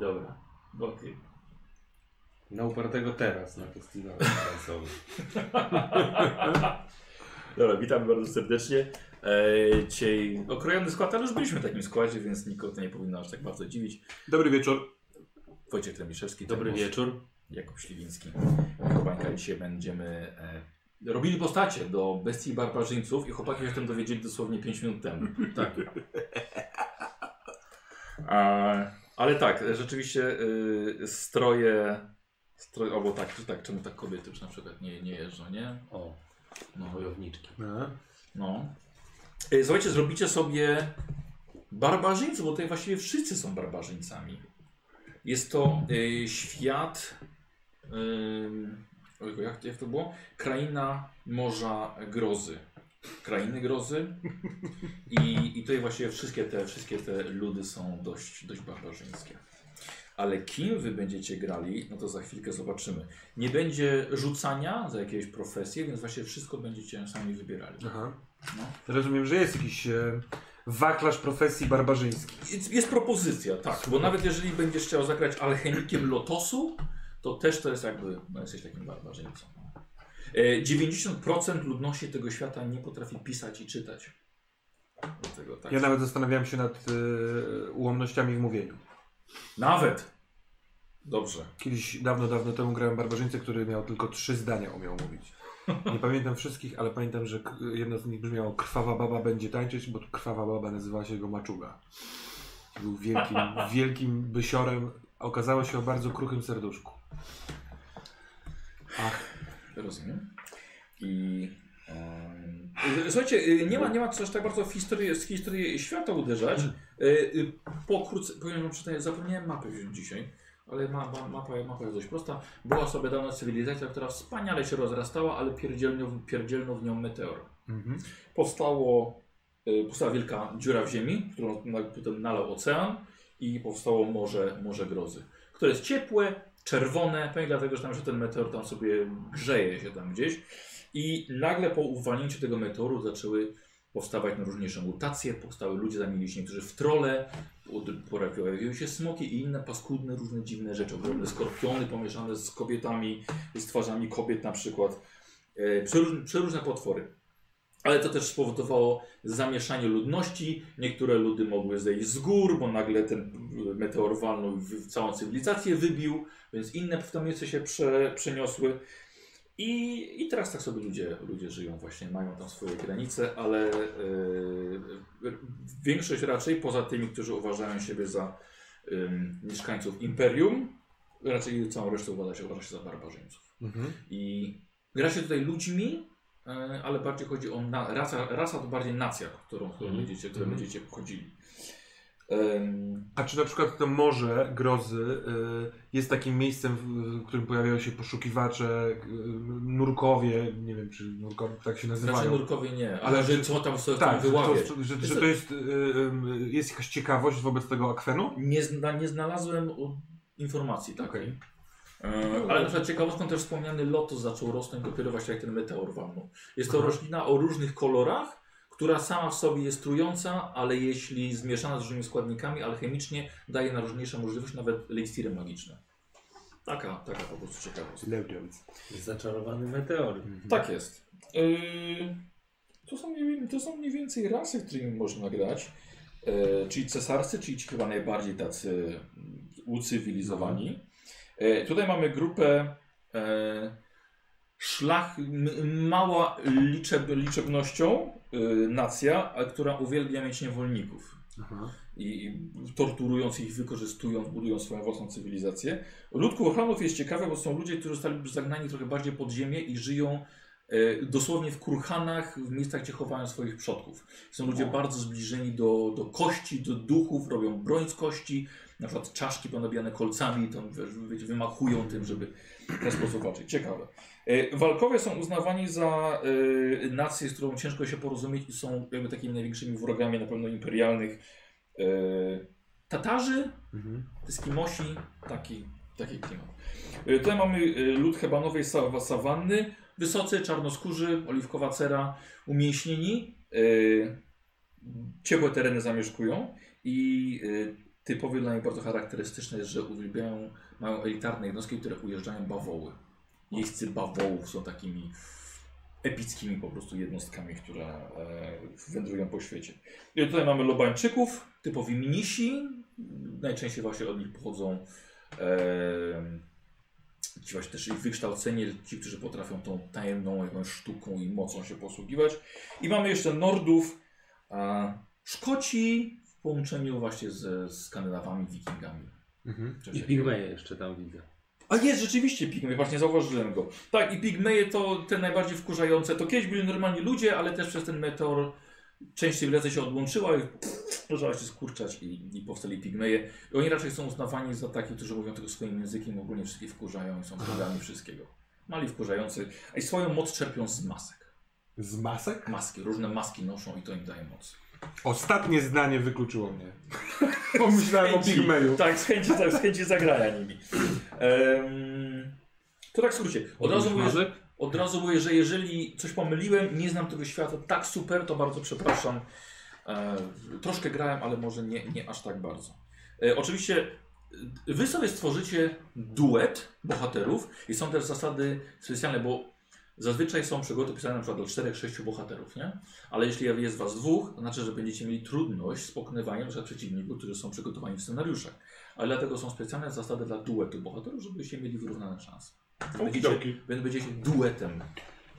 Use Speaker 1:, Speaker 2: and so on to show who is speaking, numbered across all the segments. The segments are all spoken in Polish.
Speaker 1: Dobra, okej.
Speaker 2: Na upartego teraz na festiwalu finansowym.
Speaker 1: Dobra, witamy bardzo serdecznie. E, dzisiaj okrojony skład, ale już byliśmy w takim składzie, więc nikogo to nie powinno aż tak bardzo dziwić.
Speaker 3: Dobry wieczór.
Speaker 1: Wojciech Tremiszewski.
Speaker 2: Dobry wieczór.
Speaker 1: Jakub Śliwiński. Chłopanka, dzisiaj będziemy e, robili postacie do bestii barbarzyńców i chłopaki się o tym dowiedzieli dosłownie 5 minut temu.
Speaker 2: Tak.
Speaker 1: A, ale tak, rzeczywiście y, stroje, stroje, albo tak, czy tak, czemu tak kobiety już na przykład nie, nie jeżdżą, nie?
Speaker 2: O,
Speaker 1: No,
Speaker 2: wojowniczki.
Speaker 3: A,
Speaker 1: no. Y, Słuchajcie, zrobicie sobie barbarzyńców, bo tutaj właściwie wszyscy są barbarzyńcami. Jest to y, świat, y, jak, jak to było? Kraina Morza Grozy. Krainy Grozy. I, I tutaj właściwie wszystkie te, wszystkie te ludy są dość, dość barbarzyńskie. Ale kim wy będziecie grali, no to za chwilkę zobaczymy. Nie będzie rzucania za jakieś profesje, więc właśnie wszystko będziecie sami wybierali.
Speaker 3: Aha.
Speaker 1: No.
Speaker 3: Rozumiem, że jest jakiś e, wachlarz profesji barbarzyńskich.
Speaker 1: Jest, jest propozycja, tak, bo nawet jeżeli będziesz chciał zagrać alchemikiem lotosu, to też to jest jakby, no jesteś takim barbarzyńcą. E, 90% ludności tego świata nie potrafi pisać i czytać. Dlatego tak.
Speaker 3: Ja nawet zastanawiałem się nad e, ułomnościami w mówieniu.
Speaker 1: Nawet. Dobrze.
Speaker 3: Kiedyś, dawno, dawno temu grałem barbarzyńcę, który miał tylko trzy zdania umiał mówić. Nie pamiętam wszystkich, ale pamiętam, że jedno z nich brzmiało Krwawa baba będzie tańczyć, bo krwawa baba nazywała się go Maczuga. Był wielkim, wielkim bysiorem, okazało się o bardzo kruchym serduszku. Ach,
Speaker 1: Rozumiem. I. em, Słuchajcie, y, nie ma, nie ma co aż tak bardzo w historii, z historii świata uderzać. Y, y, Pokrótce, powiem wam przyznać, zapomniałem mapę wziąć dzisiaj, ale ma, ma, mapa, mapa jest dość prosta. Była sobie dawna cywilizacja, która wspaniale się rozrastała, ale pierdzielnął, pierdzielnął w nią meteor.
Speaker 3: mhm.
Speaker 1: Powstało, y, powstała wielka dziura w ziemi, którą potem nalał ocean i powstało morze, morze grozy, które jest ciepłe, czerwone, pewnie dlatego, że tam że ten meteor tam sobie grzeje się tam gdzieś i nagle po uwalnięciu tego meteoru zaczęły powstawać najróżniejsze mutacje, powstały ludzie, zamienili się niektórzy w trole, pojawiły się smoki i inne paskudne, różne dziwne rzeczy, ogromne skorpiony pomieszane z kobietami, z twarzami kobiet na przykład, e, przeróżne, przeróżne potwory. Ale to też spowodowało zamieszanie ludności. Niektóre ludy mogły zejść z gór, bo nagle ten meteor walnął w- całą cywilizację wybił, więc inne w to miejsce się prze, przeniosły. I, I teraz tak sobie ludzie, ludzie żyją właśnie, mają tam swoje granice, ale yy, większość raczej, poza tymi, którzy uważają siebie za ym, mieszkańców imperium, raczej całą resztę uważa się, uważa się za barbarzyńców.
Speaker 3: Mhm.
Speaker 1: I gra się tutaj ludźmi, ale bardziej chodzi o na, rasa, rasa to bardziej nacja, którą, którą
Speaker 2: Mhm.
Speaker 1: będziecie, którą
Speaker 3: Mhm.
Speaker 1: będziecie wchodzili. Em,
Speaker 3: A czy na przykład to morze grozy y, jest takim miejscem, w, którym pojawiają się poszukiwacze, y, nurkowie, nie wiem czy nurkowie tak się
Speaker 1: Znaczy
Speaker 3: nazywają.
Speaker 1: nurkowie nie, ale,
Speaker 3: Ale
Speaker 1: że
Speaker 3: czy-
Speaker 1: co tam sobie
Speaker 3: tak,
Speaker 1: tam
Speaker 3: że
Speaker 1: wyławiać.
Speaker 3: że, że to jest, y, jest jakaś ciekawość wobec tego akwenu?
Speaker 1: Nie, zna, nie znalazłem informacji takiej.
Speaker 3: Okej.
Speaker 1: E, ale na przykład ciekawostką też wspomniany lotus zaczął rosnąć dopiero właśnie jak ten meteor walnął. Jest to
Speaker 3: Aha.
Speaker 1: roślina o różnych kolorach, która sama w sobie jest trująca, ale jeśli zmieszana z różnymi składnikami alchemicznie daje na różniejsze możliwości, nawet eliksiry magiczne. Taka, taka po prostu ciekawostka.
Speaker 2: Zaczarowany meteor.
Speaker 1: Tak jest. Yy, to, są to są mniej więcej rasy, którymi można grać. Yy, czyli cesarscy, czyli ci chyba najbardziej tacy mm, ucywilizowani. Yy, tutaj mamy grupę yy, szlach, m- mała liczeb, liczebnością yy, nacja, a która uwielbia mieć niewolników
Speaker 3: Aha.
Speaker 1: i i torturując ich, wykorzystując, budując swoją własną cywilizację. Lud Kurhanów jest ciekawe, bo są ludzie, którzy zostali zagnani trochę bardziej pod ziemię i żyją e, dosłownie w kurhanach, w miejscach, gdzie chowają swoich przodków. Są ludzie
Speaker 2: O.
Speaker 1: bardzo zbliżeni do, do kości, do duchów, robią broń z kości, na przykład czaszki ponabijane kolcami, tam wiesz, wymachują tym, żeby w ten sposób walczyć. Ciekawe. E, Walkowie są uznawani za e, nację, z którą ciężko się porozumieć i są jakby takimi największymi wrogami na pewno imperialnych e, Tatarzy,
Speaker 3: Mhm.
Speaker 1: Eskimosi, taki, taki klimat. Tutaj mamy lud hebanowej sa- sawanny, wysocy, czarnoskórzy, oliwkowa cera, umięśnieni, ciepłe tereny zamieszkują i typowe dla nich bardzo charakterystyczne jest, że uwielbiają, mają elitarne jednostki, które ujeżdżają bawoły. Jeźdźcy bawołów są takimi epickimi po prostu jednostkami, które e, wędrują po świecie. I tutaj mamy lobańczyków, typowi mnisi. Najczęściej właśnie od nich pochodzą e, ci właśnie też ich wykształcenie, ci, którzy potrafią tą tajemną jakąś sztuką i mocą się posługiwać. I mamy jeszcze Nordów, a Szkoci w połączeniu właśnie ze Skandynawami, Wikingami.
Speaker 3: Mhm.
Speaker 2: I pigmeje jeszcze tam widzę.
Speaker 1: A jest rzeczywiście pigmej, właśnie zauważyłem go. Tak, i pigmeje to te najbardziej wkurzające. To kiedyś byli normalni ludzie, ale też przez ten meteor część cywilizacji się odłączyła i zaczęła się skurczać i, i powstali pigmeje. I oni raczej są uznawani za takich, którzy mówią tylko swoim językiem, ogólnie wszystkich wkurzają i są bogami wszystkiego. Mali wkurzający, a i swoją moc czerpią z masek.
Speaker 3: Z masek?
Speaker 1: Maski, różne maski noszą i to im daje moc.
Speaker 3: Ostatnie zdanie wykluczyło mnie. Pomyślałem o
Speaker 1: chęci.
Speaker 3: pigmeju.
Speaker 1: Tak, z chęci, tak, z chęci zagrania nimi. Em, to tak skrócie. Od razu, mówię,
Speaker 2: Mazek?
Speaker 1: od razu mówię, że jeżeli coś pomyliłem, nie znam tego świata tak super, to bardzo przepraszam. E, troszkę grałem, ale może nie, nie aż tak bardzo. E, oczywiście e, wy sobie stworzycie duet bohaterów i są też zasady specjalne, bo zazwyczaj są przygody pisane na przykład do 4-6 bohaterów, nie? Ale jeśli jest was dwóch, to znaczy, że będziecie mieli trudność z pokonywaniem przeciwników, którzy są przygotowani w scenariuszach. Ale dlatego są specjalne zasady dla duetu bohaterów, żebyście mieli wyrównane szanse. Będziecie, będziecie duetem.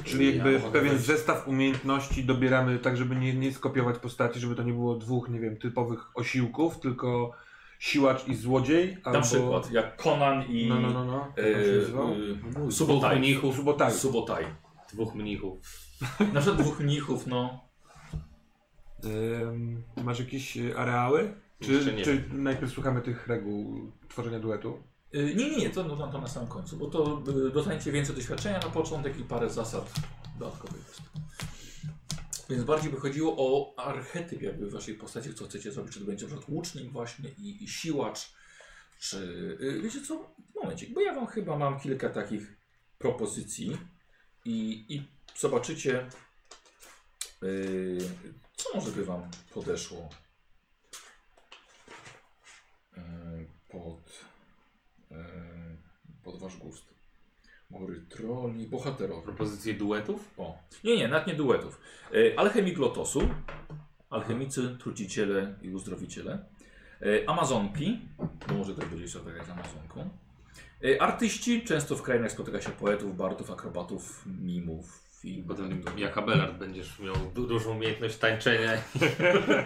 Speaker 3: Czyli jakby
Speaker 1: Ja,
Speaker 3: pewien zestaw umiejętności dobieramy tak, żeby nie, nie skopiować postaci, żeby to nie było dwóch, nie wiem, typowych osiłków, tylko siłacz i złodziej.
Speaker 1: Na
Speaker 3: albo...
Speaker 1: przykład jak Conan i
Speaker 3: No, no, no, no.
Speaker 1: e, e, Subotai.
Speaker 2: mnichów.
Speaker 3: Subotai.
Speaker 1: Subotai.
Speaker 2: Dwóch mnichów.
Speaker 1: Na przykład dwóch mnichów, no.
Speaker 3: Ym, masz jakieś e, areały?
Speaker 2: Jeszcze
Speaker 3: Czy,
Speaker 2: nie.
Speaker 3: czy najpierw słuchamy tych reguł tworzenia duetu?
Speaker 1: Y, Nie, nie, nie, to, no, to na samym końcu, bo to y, dostaniecie więcej doświadczenia na początek i parę zasad dodatkowych jest. Więc bardziej by chodziło o archetyp jakby waszej postaci, co chcecie zrobić, czy to będzie przykład łucznik właśnie i, i siłacz, czy... y, Wiecie co? Momencik, bo ja wam chyba mam kilka takich propozycji i, i zobaczycie, y, co może by wam podeszło y, pod e, pod wasz gust. Góry troli, bohaterowie.
Speaker 2: Propozycje duetów?
Speaker 1: O. Nie, nie, nawet nie duetów. E, alchemik lotosu, alchemicy, truciciele i uzdrowiciele. E, Amazonki, bo może też będzie zagrać z Amazonką. E, artyści, często w krainach spotyka się poetów, bardów, akrobatów, mimów. I
Speaker 2: Potem jak Abelard będziesz miał du- dużą umiejętność tańczenia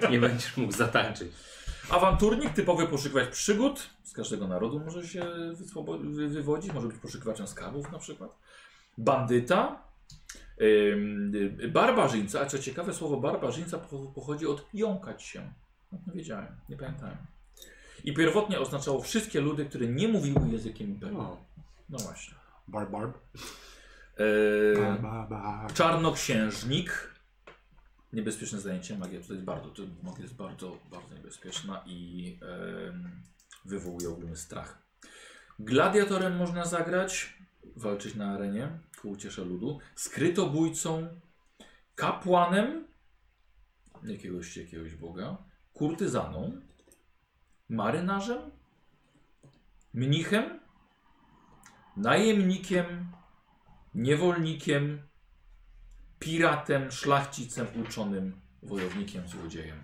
Speaker 2: i nie będziesz mógł zatańczyć.
Speaker 1: Awanturnik, typowy poszukiwacz przygód. Z każdego narodu może się wy- wywodzić. Może być poszukiwaczem skarbów na przykład. Bandyta. Ym, y, barbarzyńca. A co ciekawe, słowo barbarzyńca po- pochodzi od jąkać się. No, nie wiedziałem, nie pamiętałem. I pierwotnie oznaczało wszystkie ludy, które nie mówiły językiem imperium.
Speaker 3: No.
Speaker 1: No właśnie.
Speaker 3: Barb, barb.
Speaker 1: Yy. Czarnoksiężnik. Niebezpieczne zajęcie. Magia tutaj jest bardzo, magia jest bardzo, bardzo niebezpieczna i wywołuje ogólny strach. Gladiatorem można zagrać, walczyć na arenie ku uciesze ludu. Skrytobójcą, kapłanem jakiegoś, jakiegoś boga, kurtyzaną, marynarzem, mnichem, najemnikiem, niewolnikiem, piratem, szlachcicem, uczonym, wojownikiem, złodziejem.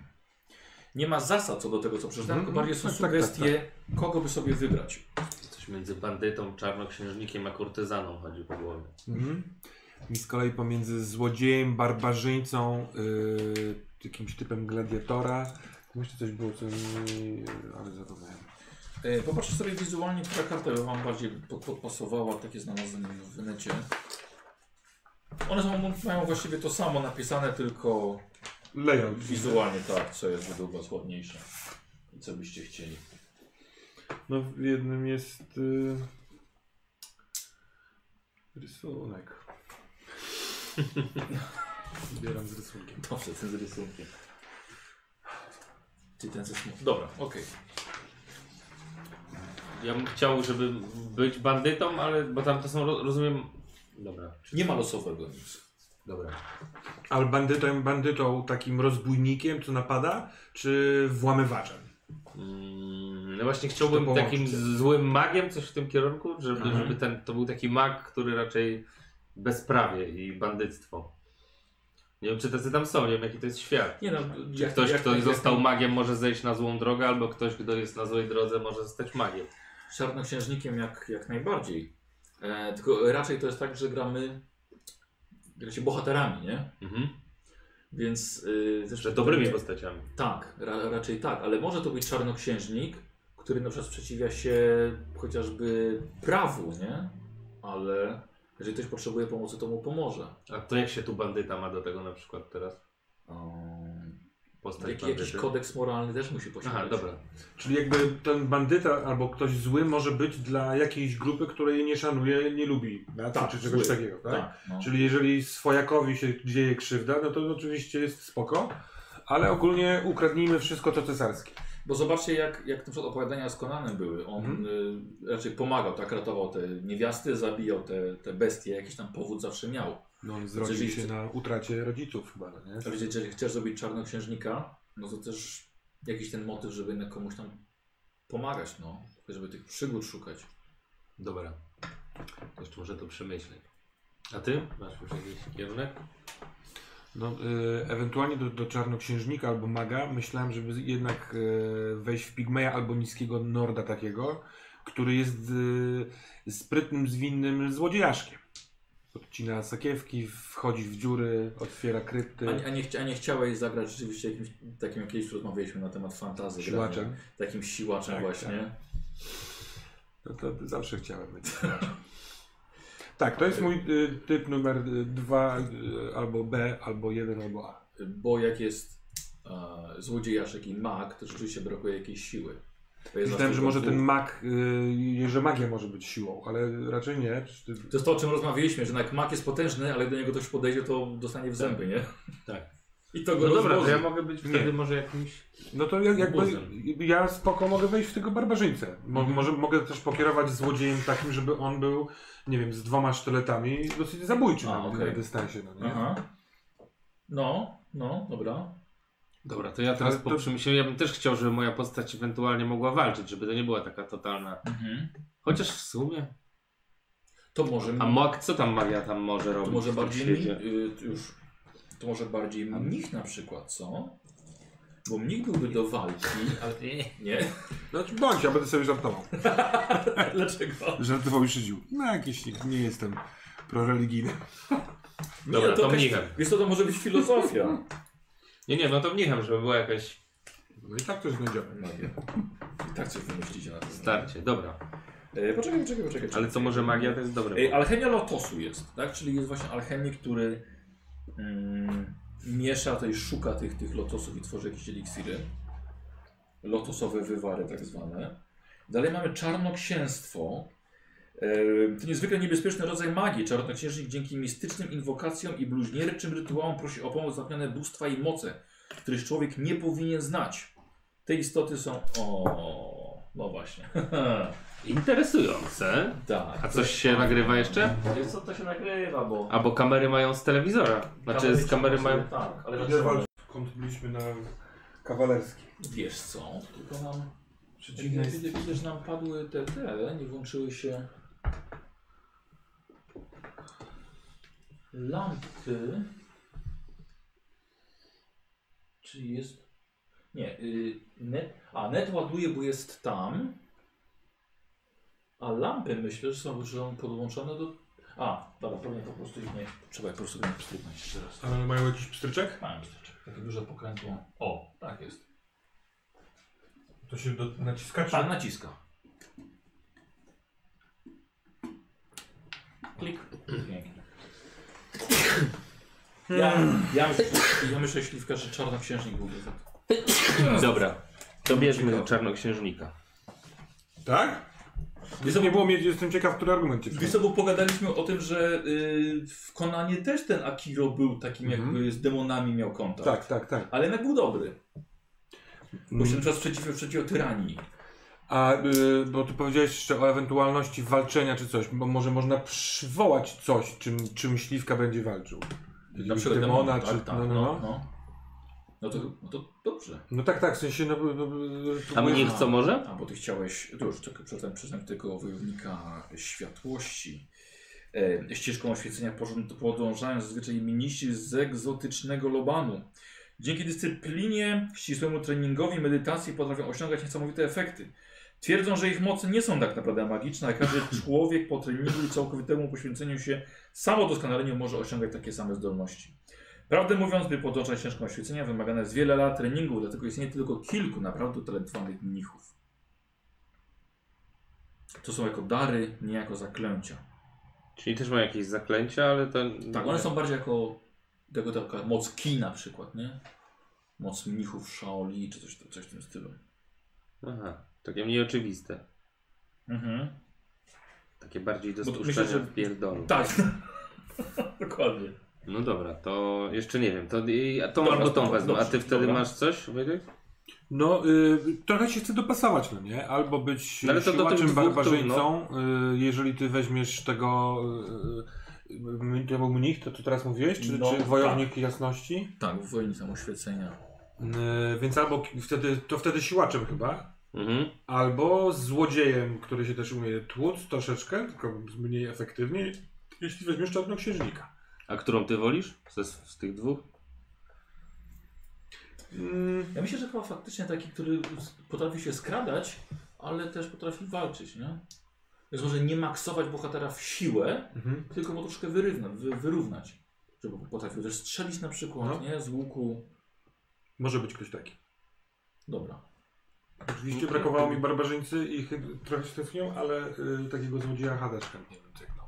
Speaker 1: Nie ma zasad co do tego, co przeczytałem,
Speaker 3: Mhm.
Speaker 1: tylko bardziej są
Speaker 3: Tak, tak,
Speaker 1: sugestie, kogo by sobie wybrać.
Speaker 2: Coś między bandytą, czarnoksiężnikiem a kurtyzaną chodzi po głowie.
Speaker 3: Mhm. Mi z kolei pomiędzy złodziejem, barbarzyńcą, yy, jakimś typem gladiatora. Jeszcze coś było, co mi... ale zapomniałem.
Speaker 1: E, Popatrzcie sobie wizualnie, która karta by Wam bardziej pod, podpasowała, takie znalazłem w necie. One są, mają właściwie to samo napisane, tylko
Speaker 3: Layout.
Speaker 1: wizualnie tak, co jest według Was ładniejsze. I co byście chcieli.
Speaker 3: No w jednym jest... Yy... Rysunek. Zbieram z rysunkiem.
Speaker 1: Dobrze, ten z rysunkiem. Ty ten ze smutny. Dobra, okej.
Speaker 2: Ja bym chciał, żeby być bandytą, ale bo tam to są, ro- rozumiem... Dobra.
Speaker 1: Nie ma losowego nic.
Speaker 2: Dobra.
Speaker 3: Ale bandytą, bandytą takim rozbójnikiem, co napada, czy włamywaczem?
Speaker 2: Mm, No właśnie chciałbym
Speaker 3: To
Speaker 2: takim złym magiem coś w tym kierunku, żeby,
Speaker 1: Mhm.
Speaker 2: żeby ten, to był taki mag, który raczej bezprawie i bandyctwo. Nie wiem, czy tacy tam są, nie wiem, jaki to jest świat.
Speaker 1: Nie no,
Speaker 2: Czy
Speaker 1: jak,
Speaker 2: ktoś,
Speaker 1: jak,
Speaker 2: kto
Speaker 1: jak,
Speaker 2: został
Speaker 1: jak,
Speaker 2: magiem, może zejść na złą drogę, albo ktoś, kto jest na złej drodze, może zostać magiem.
Speaker 1: Czarnoksiężnikiem jak, jak najbardziej. E, tylko raczej to jest tak, że gramy gracie bohaterami, nie?
Speaker 2: Mhm.
Speaker 1: Więc y, też
Speaker 2: Że dobrymi postaciami.
Speaker 1: Tak, ra, raczej tak, ale może to być czarnoksiężnik, który na przykład sprzeciwia się chociażby prawu, nie? Ale jeżeli ktoś potrzebuje pomocy, to mu pomoże.
Speaker 2: A to jak się tu bandyta ma do tego na przykład teraz?
Speaker 1: Um,
Speaker 2: Postać
Speaker 1: jak,
Speaker 2: bandyty?
Speaker 1: jakiś kodeks moralny też musi posiadać.
Speaker 2: Aha, dobra.
Speaker 3: Czyli jakby ten bandyta albo ktoś zły może być dla jakiejś grupy, której nie szanuje, nie lubi
Speaker 1: Tak,
Speaker 3: czy czegoś
Speaker 1: zły.
Speaker 3: takiego, tak?
Speaker 1: Tak, no.
Speaker 3: Czyli jeżeli swojakowi się dzieje krzywda, no to oczywiście jest spoko, ale ogólnie ukradnijmy wszystko co cesarskie.
Speaker 1: Bo zobaczcie, jak, jak na przykład opowiadania z Konanem były. On
Speaker 3: Mhm.
Speaker 1: y, raczej pomagał, tak, ratował te niewiasty, zabijał te, te bestie, jakiś tam powód zawsze miał.
Speaker 3: No on zrodził
Speaker 1: Jeżeli
Speaker 3: się
Speaker 1: chce-
Speaker 3: na utracie rodziców chyba, no nie?
Speaker 1: Jeżeli chcesz zrobić czarnoksiężnika, no to też jakiś ten motyw, żeby jednak komuś tam pomagać, no. Żeby tych przygód szukać.
Speaker 2: Dobra. To Jeszcze muszę to przemyśleć. A ty? Masz już jakiś kierunek?
Speaker 3: No, y, ewentualnie do, do czarnoksiężnika albo maga myślałem, żeby jednak y, wejść w pigmeja albo niskiego norda takiego, który jest y, sprytnym, zwinnym złodziejaszkiem. Podcina sakiewki, wchodzi w dziury, otwiera krypty.
Speaker 1: A, nie- a, nie, chcia- a nie chciałeś zagrać rzeczywiście jakimś takim, jak kiedyś rozmawialiśmy na temat fantazy.
Speaker 3: Siłaczem.
Speaker 1: grania, Takim siłaczem
Speaker 3: Tak,
Speaker 1: właśnie.
Speaker 3: No to zawsze chciałem być. tak, to jest mój y, typ numer y, dwa, y, albo B, albo jeden, albo A.
Speaker 1: Bo jak jest e, złodziejaszek i mag, to rzeczywiście brakuje jakiejś siły.
Speaker 3: Myślałem, że może ten
Speaker 1: dwóch.
Speaker 3: mag, y, że magia może być siłą, ale raczej nie. Ty-
Speaker 1: To jest to, o czym rozmawialiśmy, że jak mag jest potężny, ale do niego ktoś podejdzie, to dostanie w zęby, nie?
Speaker 2: Tak.
Speaker 1: I to go
Speaker 2: No dobra, to ja mogę być wtedy
Speaker 3: Nie.
Speaker 2: może jakimś...
Speaker 3: No to jak, jakby, ja spoko mogę wejść w tego barbarzyńcę. Mo,
Speaker 1: Mhm.
Speaker 3: Może mogę też pokierować złodziejem takim, żeby on był, nie wiem, z dwoma sztyletami, dosyć zabójczy
Speaker 1: A,
Speaker 3: na, na dystansie, no nie?
Speaker 1: Aha. No, no, dobra.
Speaker 2: Dobra, to ja teraz
Speaker 3: Ale
Speaker 2: po
Speaker 3: to-
Speaker 2: przemyśleniu, ja bym też chciał, żeby moja postać ewentualnie mogła walczyć, żeby to nie była taka totalna.
Speaker 1: Mhm.
Speaker 2: Chociaż w sumie.
Speaker 1: To może,
Speaker 2: A mag, co tam magia tam może
Speaker 1: to
Speaker 2: robić?
Speaker 1: może
Speaker 2: w tym
Speaker 1: bardziej mni- y, już. To może bardziej mnich na przykład, co? Bo mnich byłby do walki, ale nie.
Speaker 3: Znaczy bądź, ja będę sobie żartował.
Speaker 1: Dlaczego?
Speaker 3: Żartował i szydził. No jakieś, nie, nie jestem proreligijny.
Speaker 2: Dobra,
Speaker 1: nie,
Speaker 2: to
Speaker 1: jakaś-
Speaker 2: mnichem.
Speaker 1: Wiesz co, to może być filozofia.
Speaker 2: Nie, nie, no to mnichem, żeby była jakaś
Speaker 3: No i tak coś znajdziemy.
Speaker 1: Magia. I tak coś wymyślicie na to.
Speaker 2: starcie. Dobra.
Speaker 1: E, poczekaj, poczekaj, poczekaj.
Speaker 2: Ale co może magia, to jest dobre.
Speaker 1: Ej, alchemia lotosu jest, tak? Czyli jest właśnie alchemik, który mm, miesza, to i szuka tych, tych lotosów i tworzy jakieś eliksiry. Lotosowe wywary tak zwane. Dalej mamy czarnoksięstwo. E, To niezwykle niebezpieczny rodzaj magii. Czarnoksiężnik dzięki mistycznym inwokacjom i bluźnierczym rytuałom prosi o pomoc zapewnione bóstwa i moce, których człowiek nie powinien znać. Te istoty są... O, no właśnie.
Speaker 2: Interesujące.
Speaker 1: tak.
Speaker 2: A coś się nagrywa jeszcze?
Speaker 1: Wiesz co, to się nagrywa, bo...
Speaker 2: A bo kamery mają z telewizora. Znaczy z kamery mają...
Speaker 1: Tak, ale
Speaker 3: kąt byliśmy na kawalerski.
Speaker 1: wiesz co, tylko nam...
Speaker 3: Przeciwne jest...
Speaker 1: widzę, że nam padły te, te, nie włączyły się... Lampy... Czyli jest... Nie, y, net... A, net ładuje, bo jest tam. A lampy myślę, że są, że są podłączone do... A, dobra, pewnie po prostu ich nie... Trzeba je po prostu nie pstryknąć jeszcze raz.
Speaker 3: Ale mają jakiś pstryczek?
Speaker 1: Mam pstryczek. Takie duże pokrętło. O, tak jest.
Speaker 3: To się do, naciska czy...
Speaker 1: Pan naciska. Klik. Pięknie. Ja, ja, myślę, ja myślę, śliwka, że czarnoksiężnik byłby za
Speaker 2: Dobra. To bierzmy czarnoksiężnika.
Speaker 3: Tak? Wiesz, nie było mnie, jestem ciekaw, który argument cię
Speaker 1: Wiesz co, bo pogadaliśmy o tym, że y, w Konanie też ten Akiro był takim
Speaker 3: Mhm.
Speaker 1: jakby z demonami miał kontakt.
Speaker 3: Tak, tak, tak.
Speaker 1: Ale jednak był dobry. Bo się
Speaker 3: Mm.
Speaker 1: na przykład sprzeciwiał, sprzeciwiał tyranii.
Speaker 3: A, y, bo ty powiedziałeś jeszcze o ewentualności walczenia czy coś, bo może można przywołać coś, czym, czym śliwka będzie walczył.
Speaker 1: Na przykład
Speaker 3: demona,
Speaker 1: demona,
Speaker 3: czy...
Speaker 1: tak, tak,
Speaker 3: no, no, no.
Speaker 1: no. No to, no to dobrze.
Speaker 3: No tak, tak, w sensie no... no, no
Speaker 2: A mnich co może?
Speaker 1: A bo ty chciałeś, to już tylko przeczytałem przyznań tego wojownika światłości. E, ścieżką oświecenia porząd- podążają zazwyczaj miniści z egzotycznego Lobanu. Dzięki dyscyplinie, ścisłemu treningowi, medytacji potrafią osiągać niesamowite efekty. Twierdzą, że ich moce nie są tak naprawdę magiczne, a każdy człowiek po treningu i całkowitemu poświęceniu się samodoskonaleniu może osiągać takie same zdolności. Prawdę mówiąc, by podążać ścieżką oświecenia wymagane jest wiele lat treningu, dlatego istnieje tylko kilku naprawdę utalentowanych mnichów. To są jako dary, nie jako zaklęcia.
Speaker 2: Czyli też ma jakieś zaklęcia, ale to...
Speaker 1: Tak, one są bardziej jako, jako taka moc ki na przykład, nie? Moc mnichów Shaoli czy coś, coś w tym stylu.
Speaker 2: Aha, takie mniej oczywiste.
Speaker 1: Mhm.
Speaker 2: Takie bardziej do
Speaker 1: myślę, że-
Speaker 2: w pierdolu.
Speaker 1: Tak. Dokładnie.
Speaker 2: No dobra, to jeszcze nie wiem. To, i- a tą
Speaker 1: Dobra,
Speaker 2: albo tą wezmę. A ty wtedy
Speaker 1: dobra.
Speaker 2: masz coś, Wojtek?
Speaker 3: No, y, trochę się chce dopasować, no nie? Albo być
Speaker 2: No ale to
Speaker 3: barbarzyńcą. Y, jeżeli ty weźmiesz tego... Y, y, to był mnich, to, to teraz mówiłeś? Czy,
Speaker 1: No,
Speaker 3: czy wojownik jasności?
Speaker 1: Tak, wojownik oświecenia.
Speaker 3: Y, więc albo wtedy, to wtedy siłaczem chyba.
Speaker 2: Mhm.
Speaker 3: Albo złodziejem, który się też umie tłuc troszeczkę, tylko mniej efektywnie, jeśli weźmiesz czarnoksiężnika.
Speaker 2: A którą ty wolisz? Z, z tych dwóch?
Speaker 3: Mm,
Speaker 1: Ja myślę, że chyba faktycznie taki, który potrafi się skradać, ale też potrafi walczyć, nie? Więc może nie maksować bohatera w siłę,
Speaker 3: mhm.
Speaker 1: tylko mu troszkę wyrównać, wy, wyrównać. Żeby potrafił też strzelić na przykład,
Speaker 3: No.
Speaker 1: nie? Z łuku.
Speaker 3: Może być ktoś taki.
Speaker 1: Dobra.
Speaker 3: Oczywiście brakowało mi barbarzyńcy i chy- trochę się tęsknią, ale y, takiego złodzieja Hadeszka nie wiem, cyknął.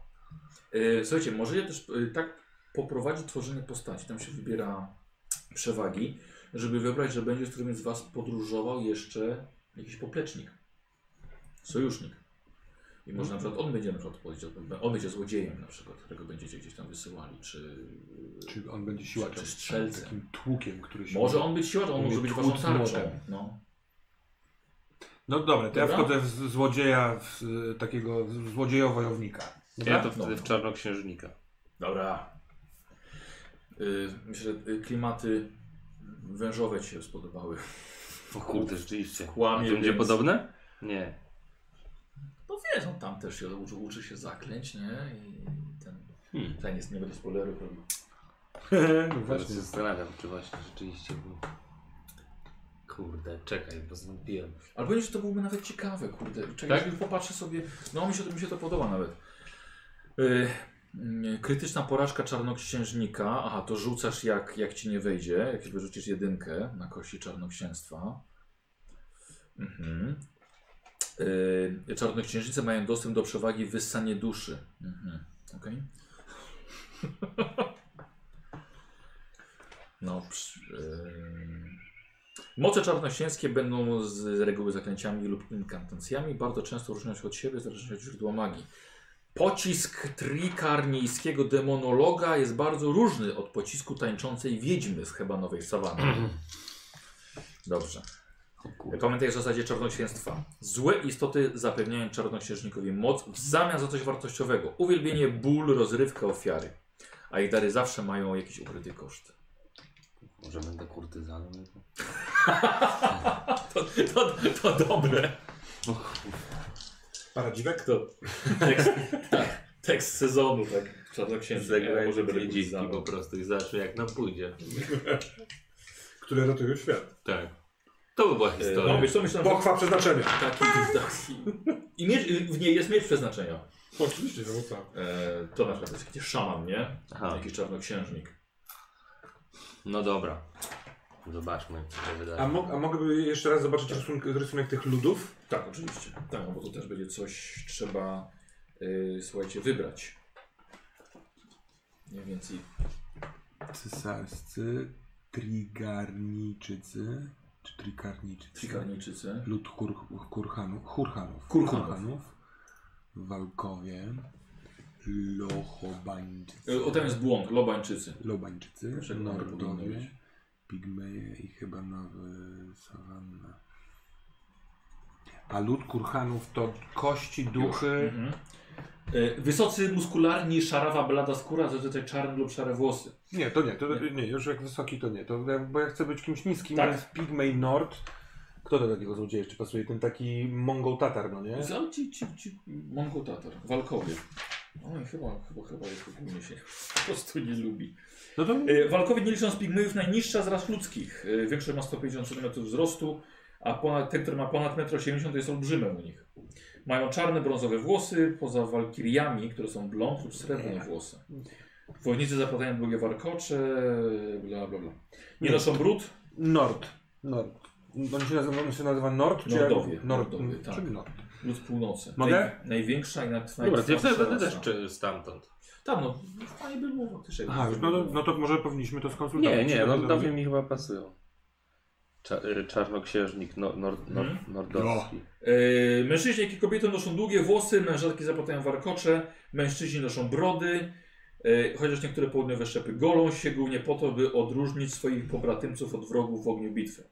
Speaker 1: E, słuchajcie, możecie też e, tak poprowadzić tworzenie postaci. Tam się wybiera przewagi, żeby wybrać, że będzie z którymś z Was podróżował jeszcze jakiś poplecznik. Sojusznik. I może na przykład on będzie na przykład powiedział, on będzie złodziejem na przykład, którego będziecie gdzieś tam wysyłali, czy,
Speaker 3: Czy on będzie siłaczem?
Speaker 1: czy strzelcem.
Speaker 3: Takim tłukiem, który się...
Speaker 1: Może on być siłaczem, on
Speaker 3: umie
Speaker 1: może być
Speaker 3: tłuc
Speaker 1: waszą tarczą.
Speaker 3: młotem.
Speaker 1: No.
Speaker 3: No dobra, to ja
Speaker 1: Dobra.
Speaker 3: wchodzę w z- złodzieja, w takiego złodziejo-wojownika.
Speaker 2: Ja to wtedy w czarnoksiężnika.
Speaker 1: Dobra. Y, myślę, że y, klimaty wężowe Ci się spodobały.
Speaker 2: O kurde, rzeczywiście.
Speaker 1: Kłamie,
Speaker 2: A to będzie
Speaker 1: więc-
Speaker 2: podobne? Nie.
Speaker 1: No wiesz, on tam też się uczy, uczy się zaklęć, nie? I ten...
Speaker 2: Hmm.
Speaker 1: Ten jest, nie będę spoilerów robił.
Speaker 3: no
Speaker 2: Teraz
Speaker 3: właśnie.
Speaker 2: się zastanawiam, czy właśnie rzeczywiście był. Kurde, czekaj, bo zwątpiłem.
Speaker 1: Ale powiem, że to byłoby nawet ciekawe, kurde. Czekaj,
Speaker 2: Tak?
Speaker 1: popatrzę sobie. No mi się, to- mi się to podoba nawet. Y, y, krytyczna porażka czarnoksiężnika. Aha, to rzucasz jak, jak ci nie wejdzie. Jak wyrzucisz jedynkę na kości czarnoksięstwa. Mhm. Y, czarnoksiężnicy mają dostęp do przewagi wyssanie duszy. Mhm. Okej. No, przy, y, Moce czarnoksięskie będą z reguły zaklęciami lub inkantacjami. Bardzo często różnią się od siebie, zależnie od źródła magii. Pocisk trikarnijskiego demonologa jest bardzo różny od pocisku tańczącej wiedźmy z hebanowej sawany. Dobrze.
Speaker 2: O kurde.
Speaker 1: Pamiętaj o zasadzie czarnoksięstwa. Złe istoty zapewniają czarnoksiężnikowi moc w zamian za coś wartościowego. Uwielbienie, ból, rozrywkę, ofiary. A ich dary zawsze mają jakiś ukryty koszt.
Speaker 2: Może będę kurtyzanem?
Speaker 1: To, to, to dobre.
Speaker 3: Paradziwek?
Speaker 1: To tekst, tak, tekst sezonu, tak. Czarnoksiężnik.
Speaker 2: Zagraj
Speaker 1: może
Speaker 2: dziki
Speaker 1: kurtyzaną.
Speaker 2: po prostu i zobaczmy jak nam pójdzie.
Speaker 3: Które ratują świat.
Speaker 2: Tak. To by była
Speaker 1: E,
Speaker 2: historia.
Speaker 1: No wiesz co, myślałem, że
Speaker 3: Pochwa przeznaczenia.
Speaker 1: taki, taki... I miecz, w niej jest miecz przeznaczenia.
Speaker 3: Oczywiście, no co.
Speaker 1: E, to na przykład jest jakiś szaman, nie?
Speaker 2: Aha.
Speaker 1: Jakiś czarnoksiężnik.
Speaker 2: No dobra. Zobaczmy, co się wydarzy.
Speaker 3: A, mo a mogę jeszcze raz zobaczyć rysunek, rysunek tych ludów?
Speaker 1: Tak, oczywiście. Tak, no bo to też będzie coś trzeba, y, słuchajcie, wybrać. Mniej więcej.
Speaker 3: Cesarscy, trigarniczycy, czy trikarniczycy?
Speaker 1: Trikarnijczycy.
Speaker 3: Lud kurhanów, hurhanów.
Speaker 1: Kurhanów.
Speaker 3: Walkowie, lochobańczycy.
Speaker 1: Y, O, tam jest błąd, lobańczycy.
Speaker 3: Lobańczycy,
Speaker 1: powinny
Speaker 3: nordowie, pigmeje i chyba nowy sawanna. A lud kurhanów to kości, duchy,
Speaker 1: Mhm. E, Wysocy, muskularni, szarawa, blada skóra, zazwyczaj czarne lub szare włosy.
Speaker 3: Nie, to nie, to nie, już jak wysoki to nie, to, ja- bo ja chcę być kimś niskim,
Speaker 1: Tak.
Speaker 3: więc Pigmej Nord. Kto do takiego złodzieja jeszcze pasuje? Ten taki Mongol Tatar, no nie?
Speaker 1: Za- Ci, ci, ci, Mongo Tatar, walkowie. Oj, chyba, chyba, chyba jest ogólnie się po prostu nie lubi.
Speaker 3: No to
Speaker 1: E, Walkowie nie licząc pigmejów najniższa z ras ludzkich. E, Większość ma 150 cm wzrostu, a ponad, ten, który ma ponad 1,80 m jest olbrzymem u nich. Mają czarne, brązowe włosy, poza walkiriami, które są blond lub srebrne włosy. Wojownicy zaplatają długie warkocze, bla bla bla. Nie noszą brud,
Speaker 3: Nord. Nord. On się nazywa, on się nazywa Nord? czy
Speaker 1: Nordowie,
Speaker 3: Nord,
Speaker 1: Nordowie, tak.
Speaker 3: Czyli Nord.
Speaker 1: Lud północy.
Speaker 3: Mogę?
Speaker 1: Naj, największa i naj,
Speaker 2: Dobra, to ja wtedy też czy- stamtąd.
Speaker 1: Tam no, fajnie by było faktycznie.
Speaker 3: Aha, no to, no to może powinniśmy to skonsultować.
Speaker 2: Nie, nie, no
Speaker 3: to
Speaker 2: dobrze mi chyba pasują. Cza, y, czarnoksiężnik no, nord, nord,
Speaker 1: Mhm.
Speaker 2: nordowski.
Speaker 1: Yy, mężczyźni, jak i kobiety noszą długie włosy, mężatki zaplatają warkocze, mężczyźni noszą brody, yy, chociaż niektóre południowe szczepy golą się głównie po to, by odróżnić swoich pobratymców od wrogów w ogniu bitwy.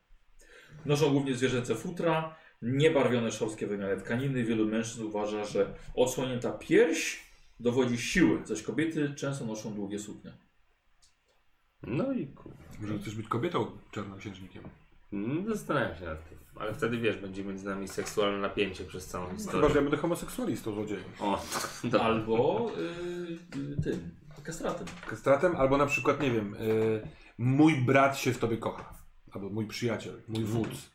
Speaker 1: Noszą głównie zwierzęce futra, niebarwione szorstkie wymiany tkaniny. Wielu mężczyzn uważa, że odsłonięta pierś dowodzi siły, zaś kobiety często noszą długie suknie.
Speaker 2: No i kur...
Speaker 3: Może chcesz być kobietą czarnoksiężnikiem?
Speaker 2: Mm, Zastanawiam się nad tym. Ale wtedy wiesz, będzie między nami seksualne napięcie przez całą
Speaker 3: Chyba, że
Speaker 2: historię.
Speaker 3: ja będę homoseksualistą złodziejem.
Speaker 2: O, dobra.
Speaker 1: Albo yy, yy, tym, kastratem.
Speaker 3: Kastratem, albo na przykład, nie wiem, y, mój brat się w tobie kocha. Albo mój przyjaciel, mój wódz.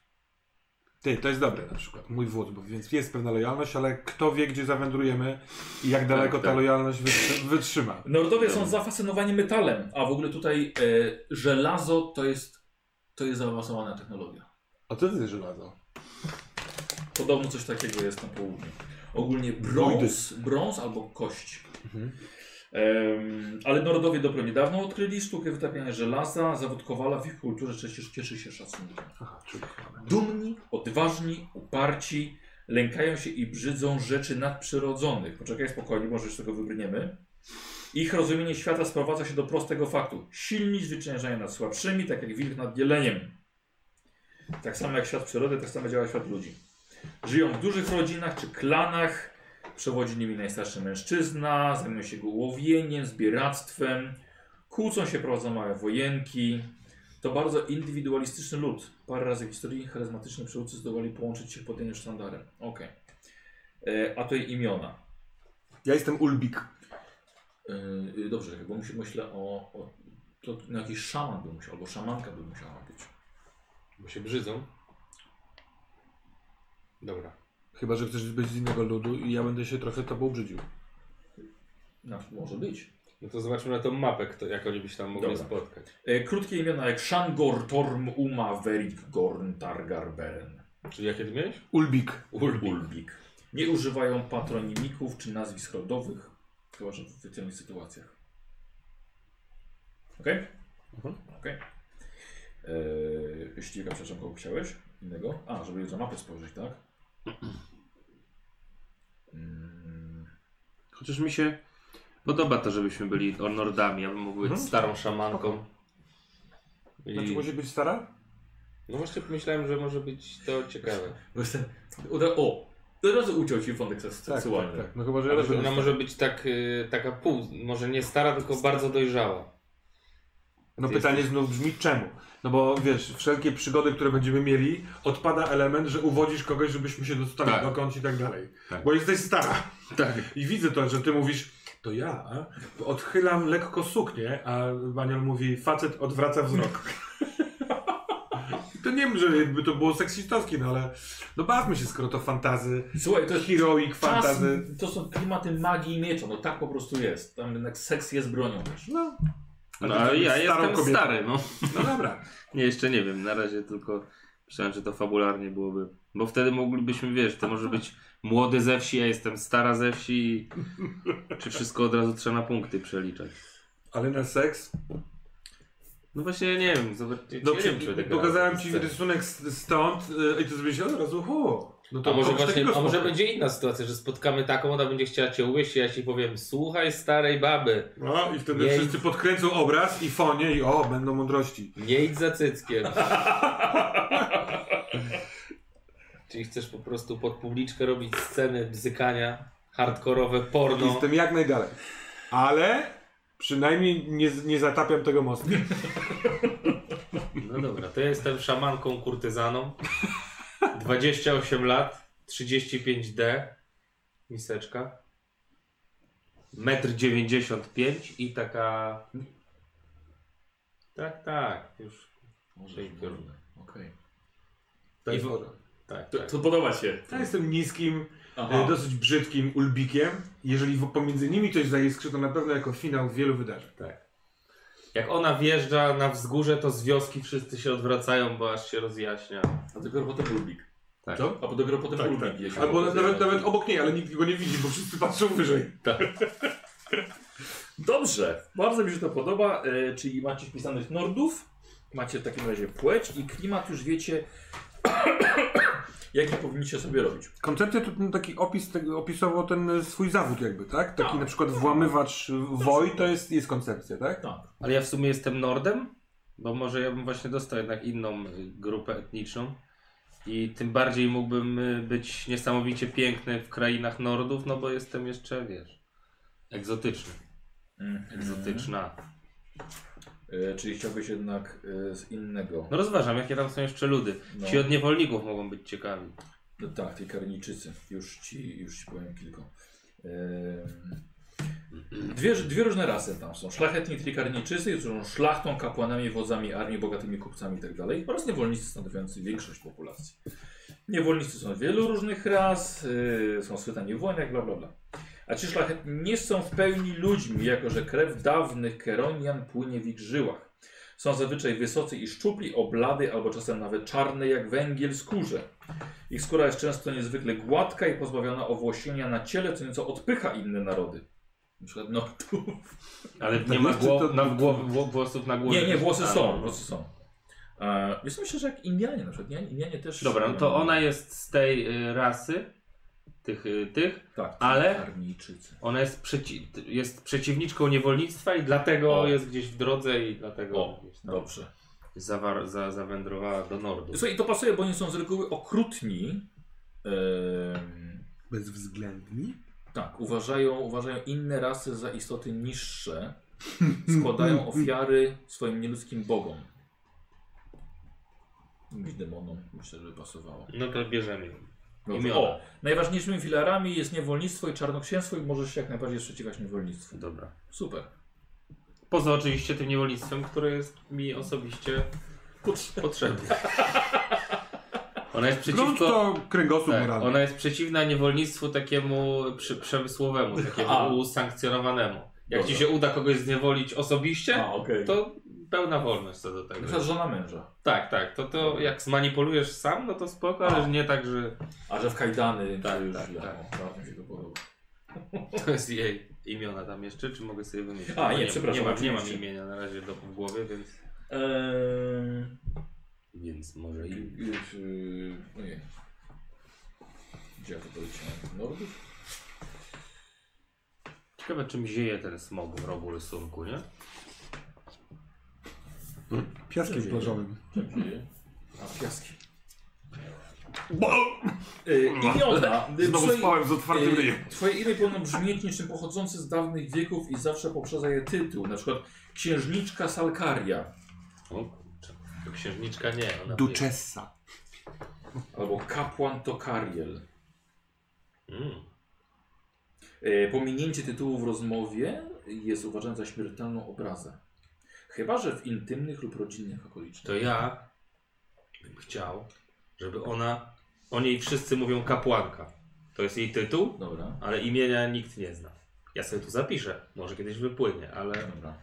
Speaker 3: Ty, to jest dobre na przykład, mój wódz, bo więc jest pewna lojalność, ale kto wie, gdzie zawędrujemy i jak daleko
Speaker 2: tak.
Speaker 3: ta lojalność wytrzy- wytrzyma.
Speaker 1: Nordowie są zafascynowani metalem, a w ogóle tutaj e, żelazo to jest, to jest zaawansowana technologia.
Speaker 3: A co to jest żelazo?
Speaker 1: Podobno coś takiego jest na południu. Ogólnie brąz, brąz albo kość.
Speaker 3: Mhm.
Speaker 1: Em, ale Nordowie dopiero niedawno odkryli sztukę wytapiania żelaza. Zawód kowala w ich kulturze przecież cieszy się szacunkiem. Dumni, odważni, uparci, lękają się i brzydzą rzeczy nadprzyrodzonych. Poczekaj spokojnie, może już tego wybrniemy. Ich rozumienie świata sprowadza się do prostego faktu. Silni zwyciężają nad słabszymi, tak jak wilk nad jeleniem. Tak samo jak świat przyrody, tak samo działa świat ludzi. Żyją w dużych rodzinach czy klanach, przewodzi nimi najstarszy mężczyzna, zajmują się go łowieniem, zbieractwem, kłócą się, prowadzą małe wojenki. To bardzo indywidualistyczny lud. Parę razy w historii charyzmatyczni przywódcy zdołali połączyć się pod jednym sztandarem. Okej. E, A tutaj imiona.
Speaker 3: Ja jestem Ulbik.
Speaker 1: Yy, dobrze, czekaj, bo musi- myślę o, o to, no jakiś szaman by musiał, albo szamanka by musiała być.
Speaker 2: Bo się brzydzą. Dobra.
Speaker 3: Chyba, że chcesz być z innego ludu i ja będę się trochę tobą brzydził.
Speaker 1: No, może być.
Speaker 2: No to zobaczmy na tą mapę, kto, jak oni by się tam mogli
Speaker 1: Dobra.
Speaker 2: spotkać.
Speaker 1: E, krótkie imiona jak Shangor, Torm, Uma, Verik, Gorn, Targar, Beren.
Speaker 2: Czyli jakie ty miałeś?
Speaker 3: Ulbik.
Speaker 1: Ulbik. Nie używają patronimików czy nazwisk rodowych, chyba że w specjalnych sytuacjach. Okej?
Speaker 3: Mhm.
Speaker 1: Okej. Eee, Ściga, przepraszam, kogo chciałeś? Innego? A, żeby na mapę spojrzeć, tak? Mm,
Speaker 2: Chociaż mi się podoba to, żebyśmy byli Nordami. Ja bym mógł być
Speaker 3: Mhm.
Speaker 2: starą szamanką. I...
Speaker 3: Znaczy musi być stara?
Speaker 2: No właśnie pomyślałem, że może być to ciekawe.
Speaker 1: bo jestem, od, o! Od razu uciął ci wątek seks- seksualny.
Speaker 3: tak, tak. No chyba, że
Speaker 2: Ale że ona może być tak, y, taka pół, może nie stara, tylko bardzo dojrzała.
Speaker 3: No pytanie znów brzmi czemu? No bo wiesz, wszelkie przygody, które będziemy mieli, odpada element, że uwodzisz kogoś, żebyśmy się dostali
Speaker 2: Tak.
Speaker 3: dokądś i tak dalej.
Speaker 2: Tak.
Speaker 3: Bo jesteś stara.
Speaker 2: Tak.
Speaker 3: I widzę to, że ty mówisz, to ja odchylam lekko suknię, a Maniol mówi, facet odwraca wzrok. To nie wiem, że jakby to było seksistowskie, no ale no bawmy się, skoro to fantazy,
Speaker 1: Słuchaj, to jest
Speaker 3: heroic
Speaker 1: czas,
Speaker 3: fantazy.
Speaker 1: to są klimaty magii i miecza, no tak po prostu jest. Tam jednak seks jest bronią też.
Speaker 3: No,
Speaker 2: No
Speaker 3: Ale
Speaker 2: ja jestem
Speaker 3: kobietą.
Speaker 2: stary, no.
Speaker 3: no dobra.
Speaker 2: Nie, jeszcze nie wiem, na razie tylko myślałem, że to fabularnie byłoby. Bo wtedy moglibyśmy, wiesz, to może być młody ze wsi, ja jestem stara ze wsi. Czy wszystko od razu trzeba na punkty przeliczać?
Speaker 3: Ale na seks?
Speaker 2: No właśnie nie wiem, zobacz,
Speaker 3: No,
Speaker 2: nie wiem, czy
Speaker 3: pokazałem ci rysunek stąd y, i to sobie się od razu, hu. No
Speaker 2: A może właśnie, a może będzie inna sytuacja, że spotkamy taką, ona będzie chciała cię ugryźć i ja ci powiem, słuchaj starej baby,
Speaker 3: No i wtedy
Speaker 2: Nie
Speaker 3: wszyscy podkręcą obraz i fonie i o, będą mądrości.
Speaker 2: nie idź za cyckiem. Czyli chcesz po prostu pod publiczkę robić sceny bzykania, hardkorowe porno.
Speaker 3: Jestem jak najdalej. Ale przynajmniej nie, nie zatapiam tego mostu.
Speaker 2: No dobra, to ja jestem szamanką kurtyzaną. 28 lat, 35D, miseczka. 1,95 m i taka... Tak, tak, już.
Speaker 1: Może
Speaker 2: Shaker.
Speaker 1: Okej.
Speaker 3: To jest
Speaker 2: I w-
Speaker 3: woda.
Speaker 2: Tak,
Speaker 1: To,
Speaker 2: tak.
Speaker 1: to podoba się.
Speaker 3: Ja jestem niskim,
Speaker 1: Aha.
Speaker 3: e, dosyć brzydkim ulbikiem. Jeżeli w- pomiędzy nimi coś zaiskrzy, to na pewno jako finał wielu wydarzeń.
Speaker 2: tak. Jak ona wjeżdża na wzgórze, to z wioski wszyscy się odwracają, bo aż się rozjaśnia.
Speaker 1: A dopiero potem Ulbik.
Speaker 2: Tak.
Speaker 3: Co?
Speaker 1: A dopiero potem
Speaker 3: Tak,
Speaker 1: Ulbik.
Speaker 3: tak. Albo nawet,
Speaker 1: zjada.
Speaker 3: nawet obok niej, ale nikt go nie widzi, bo wszyscy patrzą wyżej.
Speaker 1: Dobrze, bardzo mi się to podoba, e, czyli macie wpisanych Nordów, macie w takim razie płeć i klimat już wiecie, jaki powinniście sobie robić.
Speaker 3: Koncepcja to ten taki opis, tego- opisowo ten swój zawód jakby, tak? Taki
Speaker 1: Tak.
Speaker 3: na przykład włamywacz woj to jest, jest koncepcja, tak?
Speaker 1: Tak.
Speaker 2: Ale ja w sumie jestem Nordem, bo może ja bym właśnie dostał jednak inną y, grupę etniczną. I tym bardziej mógłbym y, być niesamowicie piękny w krainach Nordów, no bo jestem jeszcze, wiesz, egzotyczny. Egzotyczna.
Speaker 1: E, czyli chciałbyś jednak e, z innego.
Speaker 2: No rozważam, jakie tam są jeszcze ludy.
Speaker 1: No.
Speaker 2: Ci od niewolników mogą być ciekawi.
Speaker 1: No tak, tej karniczycy. Już ci, już ci powiem kilka. Ehm, Dwie, dwie różne rasy tam są. Szlachetni trikarniczycy, którzy są szlachtą, kapłanami, wodzami armii, bogatymi kupcami itd. oraz niewolnicy stanowiący większość populacji. Niewolnicy są wielu różnych ras, yy, są schwytani w wojnach, bla bla bla. A ci szlachetni nie są w pełni ludźmi, jako że krew dawnych Keronian płynie w ich żyłach. Są zazwyczaj wysocy i szczupli, o blady albo czasem nawet czarne jak węgiel skórze. Ich skóra jest często niezwykle gładka i pozbawiona owłosienia na ciele, co nieco odpycha inne narody. Na przykład Nordów.
Speaker 2: Ale
Speaker 3: Tak
Speaker 2: nie ma głow, na głowy, wło- włosów na głowie.
Speaker 1: Nie, nie, włosy
Speaker 2: A,
Speaker 1: są, włosy są. E, więc myślę, że jak Indianie na przykład, nie? Indianie też...
Speaker 2: Dobra, no to ona jest z tej y, rasy, tych, y, tych.
Speaker 1: Tak,
Speaker 2: ale-. Ona jest, przeci jest przeciwniczką niewolnictwa i dlatego
Speaker 1: O.
Speaker 2: jest gdzieś w drodze i dlatego
Speaker 1: O, dobrze.
Speaker 2: zawar, za, zawędrowała do Nordu.
Speaker 1: Słuchaj, to pasuje, bo oni są z reguły okrutni. Em,
Speaker 3: Bezwzględni?
Speaker 1: tak, uważają, uważają inne rasy za istoty niższe. Składają ofiary swoim nieludzkim bogom. I demonom, myślę, że by pasowało.
Speaker 2: No to bierzemy. Imiona.
Speaker 1: O, najważniejszymi filarami jest niewolnictwo i czarnoksięstwo i możesz się jak najbardziej sprzeciwiać niewolnictwu.
Speaker 2: Dobra.
Speaker 1: Super.
Speaker 2: Poza oczywiście tym niewolnictwem, które jest mi osobiście potrzebne. Ona jest
Speaker 3: Grunt
Speaker 2: przeciwko...
Speaker 3: to kręgosłup
Speaker 2: Tak,
Speaker 3: moralny.
Speaker 2: ona jest przeciwna niewolnictwu takiemu przy, przemysłowemu, takiemu
Speaker 1: A.
Speaker 2: usankcjonowanemu. Jak
Speaker 1: Dobra.
Speaker 2: ci się uda kogoś zniewolić osobiście,
Speaker 1: A, okej.
Speaker 2: to pełna wolność co do tego.
Speaker 1: przykład żona męża.
Speaker 2: Tak, tak. To, to jak zmanipulujesz sam, no to spoko, ale nie tak, że
Speaker 1: A że w kajdany
Speaker 2: Tak,
Speaker 1: to już
Speaker 2: tak,
Speaker 1: ja,
Speaker 2: tak.
Speaker 1: to
Speaker 2: to jest jej imiona tam jeszcze, czy mogę sobie wymyślić?
Speaker 1: A, nie,
Speaker 2: nie,
Speaker 1: przepraszam,
Speaker 2: Nie mam, nie mam imienia na razie do, w głowie, więc...
Speaker 1: Eee,
Speaker 2: Więc może i...
Speaker 1: już, yy, ojej. Gdzie ja to poleciałem? Nordów?
Speaker 2: Ciekawe czym zieje ten smog w rogu rysunku, nie?
Speaker 3: Piaskiem plażowym.
Speaker 1: Dzieje? A, piaski. Yy, imiona. Yy,
Speaker 3: Znowu
Speaker 1: twoje-
Speaker 3: spałem z otwartym
Speaker 1: yy,
Speaker 3: ryjem.
Speaker 1: Twoje imię powinno brzmieć niczym pochodzący z dawnych wieków i zawsze poprzedza je tytuł. Na przykład Księżniczka Salkaria.
Speaker 2: O kurczę. To księżniczka nie, ona...
Speaker 3: Duchessa.
Speaker 1: Albo kapłan Tokariel.
Speaker 2: Mm.
Speaker 1: E, pominięcie tytułu w rozmowie jest uważane za śmiertelną obrazę. Chyba, że w intymnych lub rodzinnych okolicznościach.
Speaker 2: To ja bym chciał, żeby ona... O niej wszyscy mówią kapłanka. To jest jej tytuł,
Speaker 1: Dobra,
Speaker 2: ale imienia nikt nie zna. Ja sobie tu zapiszę. Może kiedyś wypłynie, ale...
Speaker 1: dobra.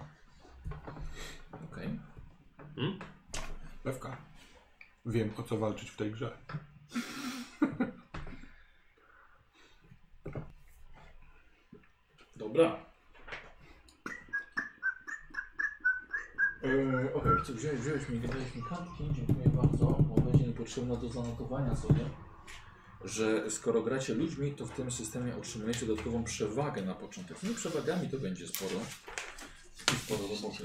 Speaker 1: Okej.
Speaker 2: Hmm?
Speaker 3: Lewka. Wiem o co walczyć w tej grze.
Speaker 1: Dobra. Eee, Okej, co wziąłeś, wziąłeś mi, dałeś mi kartki, dziękuję bardzo, bo będzie mi potrzebna do zanotowania sobie, że skoro gracie ludźmi, to w tym systemie otrzymujecie dodatkową przewagę na początek. Tymi przewagami to będzie sporo. I sporo roboty.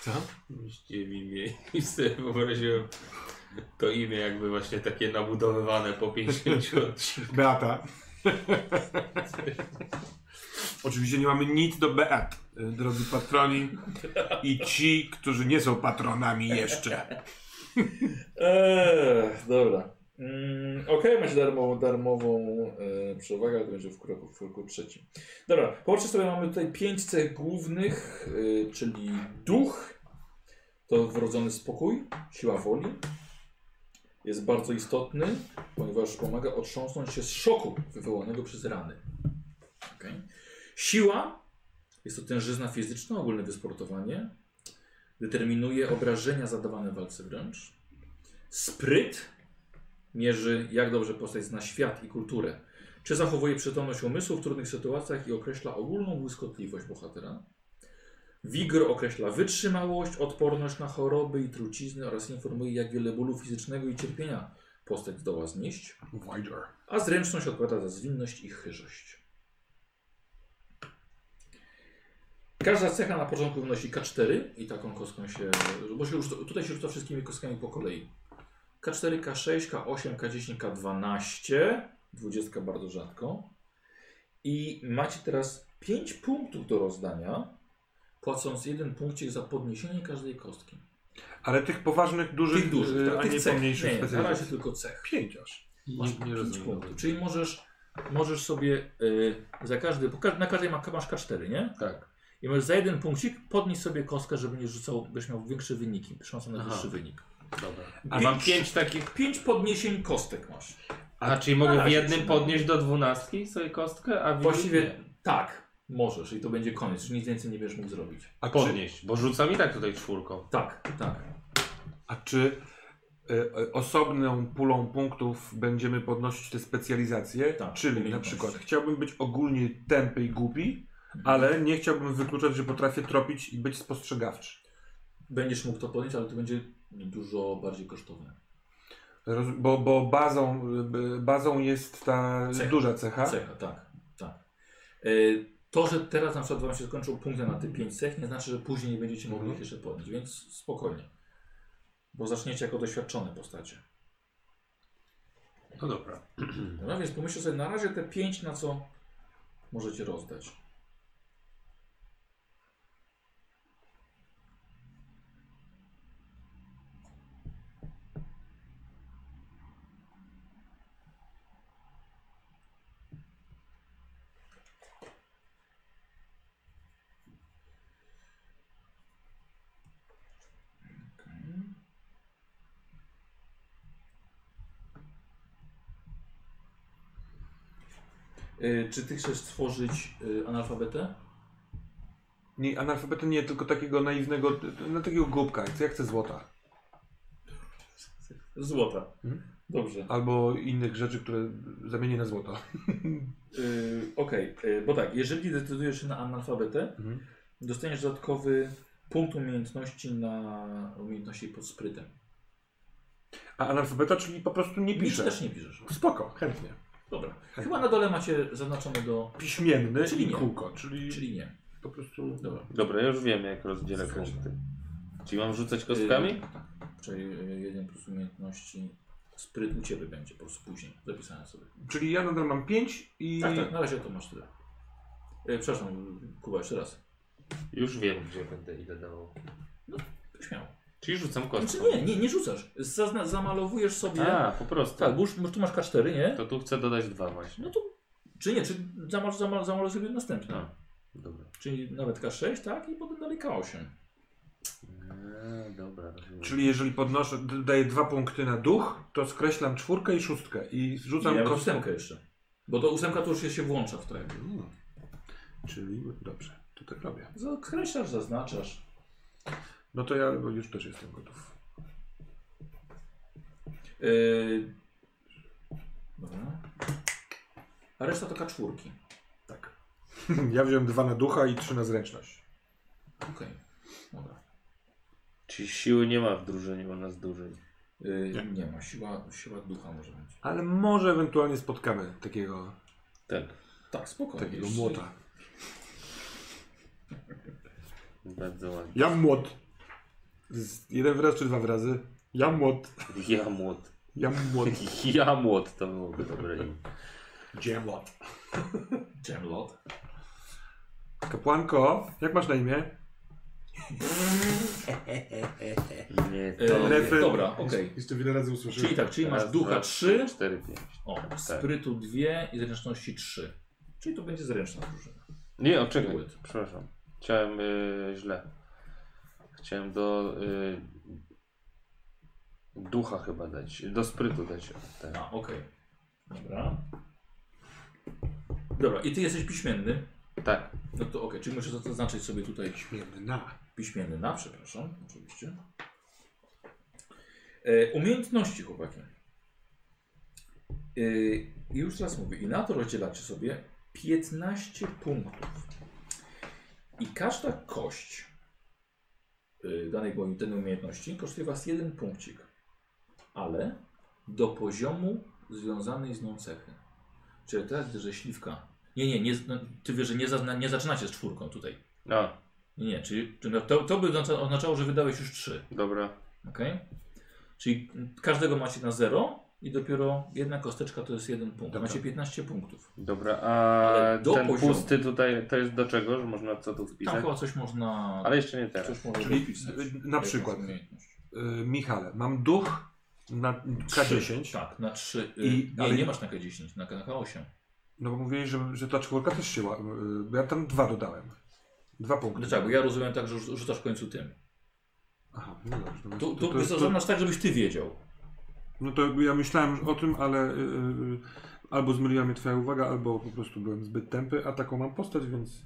Speaker 3: Co?
Speaker 2: Właściwie mi imię i sobie wyobraziłem to imię jakby właśnie takie nabudowywane po 50 odcinkach.
Speaker 3: Beata. Oczywiście nie mamy nic do Beat, y, drodzy patroni i ci, którzy nie są patronami jeszcze.
Speaker 1: Eee, dobra. Mm, Okej, macie darmową, darmową e, przewagę, ale to będzie w kroku, w kroku trzecim. Dobra, popatrzcie sobie, mamy tutaj pięć cech głównych, e, czyli duch, to wrodzony spokój, siła woli. Jest bardzo istotny, ponieważ pomaga otrząsnąć się z szoku wywołanego przez rany. Okej. Siła jest to tężyzna fizyczna, ogólne wysportowanie. Determinuje obrażenia zadawane w walce wręcz. Spryt mierzy, jak dobrze postać zna świat i kulturę. Czy zachowuje przytomność umysłu w trudnych sytuacjach i określa ogólną błyskotliwość bohatera. Wigor określa wytrzymałość, odporność na choroby i trucizny oraz informuje, jak wiele bólu fizycznego i cierpienia postać zdoła znieść. A zręczność odpowiada za zwinność i chyżość. Każda cecha na początku wynosi K4 i taką kostką się. Bo się już, tutaj się rzuca wszystkimi kostkami po kolei. K4, K6, K8, K10, K12. 20 bardzo rzadko. I macie teraz 5 punktów do rozdania, płacąc jeden punkcik za podniesienie każdej kostki.
Speaker 3: Ale tych poważnych, dużych,
Speaker 1: Tych dużych,
Speaker 3: y,
Speaker 1: tak,
Speaker 3: a
Speaker 1: tych
Speaker 3: nie
Speaker 1: cech.
Speaker 3: pomniejszych
Speaker 1: Nie, nie, na razie tylko cech.
Speaker 3: Pięć aż.
Speaker 1: Masz
Speaker 2: Nie, nie
Speaker 1: 5
Speaker 2: rozumiem.
Speaker 1: punktów. Czyli możesz, możesz sobie y, za każdy, bo ka- na każdej ma, masz K4, nie?
Speaker 2: Tak.
Speaker 1: I możesz za jeden punkcik podnieść sobie kostkę, żeby nie rzucał, byś miał większe wyniki, szansę na
Speaker 2: Aha.
Speaker 1: wyższy wynik.
Speaker 2: Dobra.
Speaker 3: A
Speaker 2: mam
Speaker 1: pięć-
Speaker 2: takich.
Speaker 1: Pięć podniesień kostek masz.
Speaker 2: A czyli mogę w jednym podnieść do dwunastki sobie kostkę, a w
Speaker 1: Właściwie tak, możesz i to będzie koniec, nic więcej nie będziesz mógł zrobić.
Speaker 3: A
Speaker 2: podnieść, bo rzucam i tak tutaj czwórką.
Speaker 1: Tak, tak.
Speaker 3: a czy y, y, osobną pulą punktów będziemy podnosić te specjalizacje?
Speaker 1: Tak,
Speaker 3: Czyli na przykład chciałbym być ogólnie tępy i głupi, ale nie chciałbym wykluczać, że potrafię tropić i być spostrzegawczy.
Speaker 1: Będziesz mógł to podnieść, ale to będzie dużo bardziej kosztowne.
Speaker 3: Roz, bo, bo bazą, bazą jest ta
Speaker 1: Cecha.
Speaker 3: duża cecha.
Speaker 1: Cecha, tak, tak. Y, To, że teraz na przykład wam się skończą punkty na te 5 cech, nie znaczy, że później nie będziecie mogli
Speaker 3: Mhm.
Speaker 1: ich jeszcze podnieść, więc spokojnie. Bo zaczniecie jako doświadczone postacie.
Speaker 2: No dobra.
Speaker 1: No więc pomyślcie sobie na razie te 5, na co możecie rozdać. Czy ty chcesz stworzyć y, analfabetę?
Speaker 3: Nie, analfabety nie, tylko takiego naiwnego, no takiego głupka. Ja chcę złota.
Speaker 1: Złota.
Speaker 3: Mhm.
Speaker 1: Dobrze.
Speaker 3: Albo innych rzeczy, które zamienię na złoto.
Speaker 1: Y, Okej, y, bo tak, jeżeli decydujesz się na analfabetę,
Speaker 3: Mhm.
Speaker 1: dostaniesz dodatkowy punkt umiejętności na umiejętności pod sprytem.
Speaker 3: A analfabeta, czyli po prostu nie
Speaker 1: Nic
Speaker 3: pisze.
Speaker 1: też nie piszesz.
Speaker 3: Spoko, chętnie.
Speaker 1: Dobra. Chyba na dole macie zaznaczone do...
Speaker 3: Piśmienny
Speaker 1: Czyli
Speaker 3: i
Speaker 1: nie.
Speaker 3: kółko, czyli,
Speaker 1: Czyli nie.
Speaker 3: po prostu...
Speaker 1: Dobra.
Speaker 2: Dobra, ja już wiem jak rozdzielę punkty. Czyli mam rzucać kostkami?
Speaker 1: Y, tak. Czyli y, jeden plus umiejętności spryt u Ciebie będzie po prostu później. Zapisałem sobie.
Speaker 3: Czyli ja nadal mam 5 i...
Speaker 1: Tak, tak, na razie to masz tyle. Y, przepraszam, Kuba, jeszcze raz.
Speaker 2: Już wiem gdzie będę ile dawał.
Speaker 1: Śmiało.
Speaker 2: Czyli rzucam
Speaker 1: Znaczy
Speaker 2: kostką.
Speaker 1: nie, nie, nie rzucasz. Zazna- zamalowujesz sobie...
Speaker 2: A, po prostu.
Speaker 1: Tak, bo już bo tu masz K4, nie?
Speaker 2: To tu chcę dodać dwa właśnie.
Speaker 1: No to... Czy nie, czy zamal, zamal, zamaluj sobie następne.
Speaker 2: A, dobra.
Speaker 1: Czyli nawet K6, tak? I potem dalej K8.
Speaker 2: Eee, dobra.
Speaker 3: Czyli jeżeli podnoszę, daję dwa punkty na duch, to skreślam czwórkę i szóstkę i rzucam
Speaker 1: Nie,
Speaker 3: kostką.
Speaker 1: ósemkę jeszcze. Bo to ósemka to już się, się włącza w to jakby.
Speaker 3: Mm. Czyli dobrze, to tak robię.
Speaker 1: Zakreślasz, zaznaczasz.
Speaker 3: No to ja bo już też jestem gotów.
Speaker 1: Yy... Dobra. A reszta to K4.
Speaker 3: Tak. ja wziąłem dwa na ducha i trzy na zręczność.
Speaker 1: Okej. Dobra.
Speaker 2: Czyli siły nie ma w drużynie u nas dużej.
Speaker 1: Yy,
Speaker 3: Nie.
Speaker 1: nie. ma. Siła, siła ducha może być.
Speaker 3: Ale może ewentualnie spotkamy takiego,
Speaker 2: Tak.
Speaker 1: Tak, spokojnie.
Speaker 3: takiego młota.
Speaker 2: Bardzo ładnie.
Speaker 3: Ja młot. Jeden wyraz czy dwa wyrazy? Ja młot.
Speaker 2: Ja młot.
Speaker 3: Ja młot.
Speaker 2: Ja młot to byłoby dobre imię.
Speaker 1: Jamlot.
Speaker 3: Kapłanko, jak masz na imię?
Speaker 2: Nie,
Speaker 1: E,
Speaker 2: to...
Speaker 3: refren-
Speaker 1: dobra, okej.
Speaker 3: Jeszcze wiele razy usłyszałem.
Speaker 1: Czyli tak, czyli masz
Speaker 2: Raz,
Speaker 1: ducha
Speaker 2: dwa,
Speaker 1: 3,
Speaker 2: 4, 5.
Speaker 1: o, sprytu 2 i zręczności 3. Czyli to będzie zręczna drużyna.
Speaker 2: Nie, o czekaj, przepraszam. Chciałem y, źle. Chciałem do y, ducha chyba dać, do sprytu dać. Ten.
Speaker 1: A, okej. Dobra. Dobra, i ty jesteś piśmienny.
Speaker 2: Tak,
Speaker 1: No to okej, czyli możesz zaznaczyć sobie tutaj
Speaker 3: Śmielna.
Speaker 1: piśmienny na, przepraszam, oczywiście. E, umiejętności, chłopaki. E, I już teraz mówię, i na to rozdzielacie sobie 15 punktów. I każda kość danej bądź danej umiejętności kosztuje was jeden punkcik, ale do poziomu związanej z nią cechy. Czyli teraz że śliwka. Nie, nie, nie no, ty wiesz, że nie, zazna, nie zaczynacie z czwórką tutaj.
Speaker 2: no,
Speaker 1: Nie, nie, czyli czyli no to, to by oznacza- oznaczało, że wydałeś już trzy.
Speaker 2: dobra.
Speaker 1: ok? Czyli każdego macie na 0 i dopiero jedna kosteczka to jest jeden punkt.
Speaker 3: Dobra.
Speaker 1: Macie 15 punktów.
Speaker 2: Dobra, a
Speaker 1: Ale do
Speaker 2: ten
Speaker 1: poziomu.
Speaker 2: pusty tutaj to jest do czego, że można co tu
Speaker 1: Tam
Speaker 2: wpisać?
Speaker 1: chyba coś można.
Speaker 2: Ale jeszcze nie teraz.
Speaker 1: coś można
Speaker 3: Czyli,
Speaker 1: dopisać.
Speaker 3: y, na
Speaker 1: Jakąś
Speaker 3: przykład.
Speaker 1: umiejętność.
Speaker 3: Y, Michale, mam duch na K10.
Speaker 1: Tak, na 3.
Speaker 3: I-
Speaker 1: nie,
Speaker 3: ale-
Speaker 1: nie masz na K10, na, na K8.
Speaker 3: No bo mówili, że, że ta czwórka też się ła- y, bo ja tam dwa dodałem. Dwa punkty.
Speaker 1: No tak, bo ja rozumiem tak, że rzu- rzucasz w końcu tym.
Speaker 3: Aha, no dobrze. No,
Speaker 1: Tu,
Speaker 3: to,
Speaker 1: tu
Speaker 3: to,
Speaker 1: to,
Speaker 3: jest- to,
Speaker 1: zaznacz tak, żebyś ty wiedział.
Speaker 3: No to ja myślałem o tym, ale y, y, albo zmyliła mnie twoja uwaga, albo po prostu byłem zbyt tępy, a taką mam postać, więc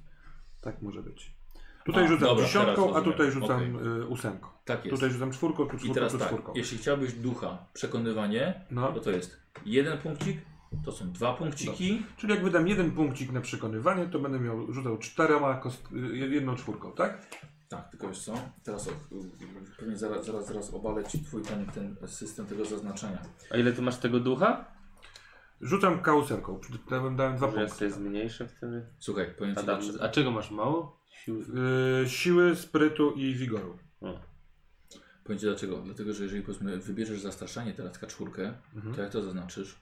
Speaker 3: tak może być. Tutaj
Speaker 1: A,
Speaker 3: rzucam
Speaker 1: dobra,
Speaker 3: dziesiątką, a tutaj rzucam
Speaker 1: Okej.
Speaker 3: y, ósemką.
Speaker 1: Tak jest.
Speaker 3: Tutaj rzucam czwórką, tu
Speaker 1: I
Speaker 3: czwórką,
Speaker 1: teraz
Speaker 3: tu
Speaker 1: tak,
Speaker 3: czwórką.
Speaker 1: jeśli chciałbyś ducha, przekonywanie,
Speaker 3: No,
Speaker 1: to to jest jeden punkcik, to są dwa punkciki.
Speaker 3: czyli jak wydam jeden punkcik na przekonywanie, to będę miał rzucał czterema, kost, y, jedną czwórką, tak?
Speaker 1: Tak, tylko wiesz co? Teraz o, pewnie zaraz, zaraz, zaraz obalę ci twój ten, ten system tego zaznaczenia.
Speaker 2: A ile ty masz tego ducha?
Speaker 3: Rzucam kausemką, dałem, dałem dwa
Speaker 2: Może ja
Speaker 3: punkty.
Speaker 2: sobie zmniejszę wtedy.
Speaker 1: Słuchaj, powiem
Speaker 2: A,
Speaker 1: ci dobrze.
Speaker 2: a czego masz mało? Sił.
Speaker 3: Y, siły, sprytu i wigoru.
Speaker 2: O.
Speaker 1: Powiem ci dlaczego. Dlatego, że jeżeli powiedzmy wybierzesz zastraszanie teraz K4,
Speaker 3: Mhm.
Speaker 1: to jak to zaznaczysz?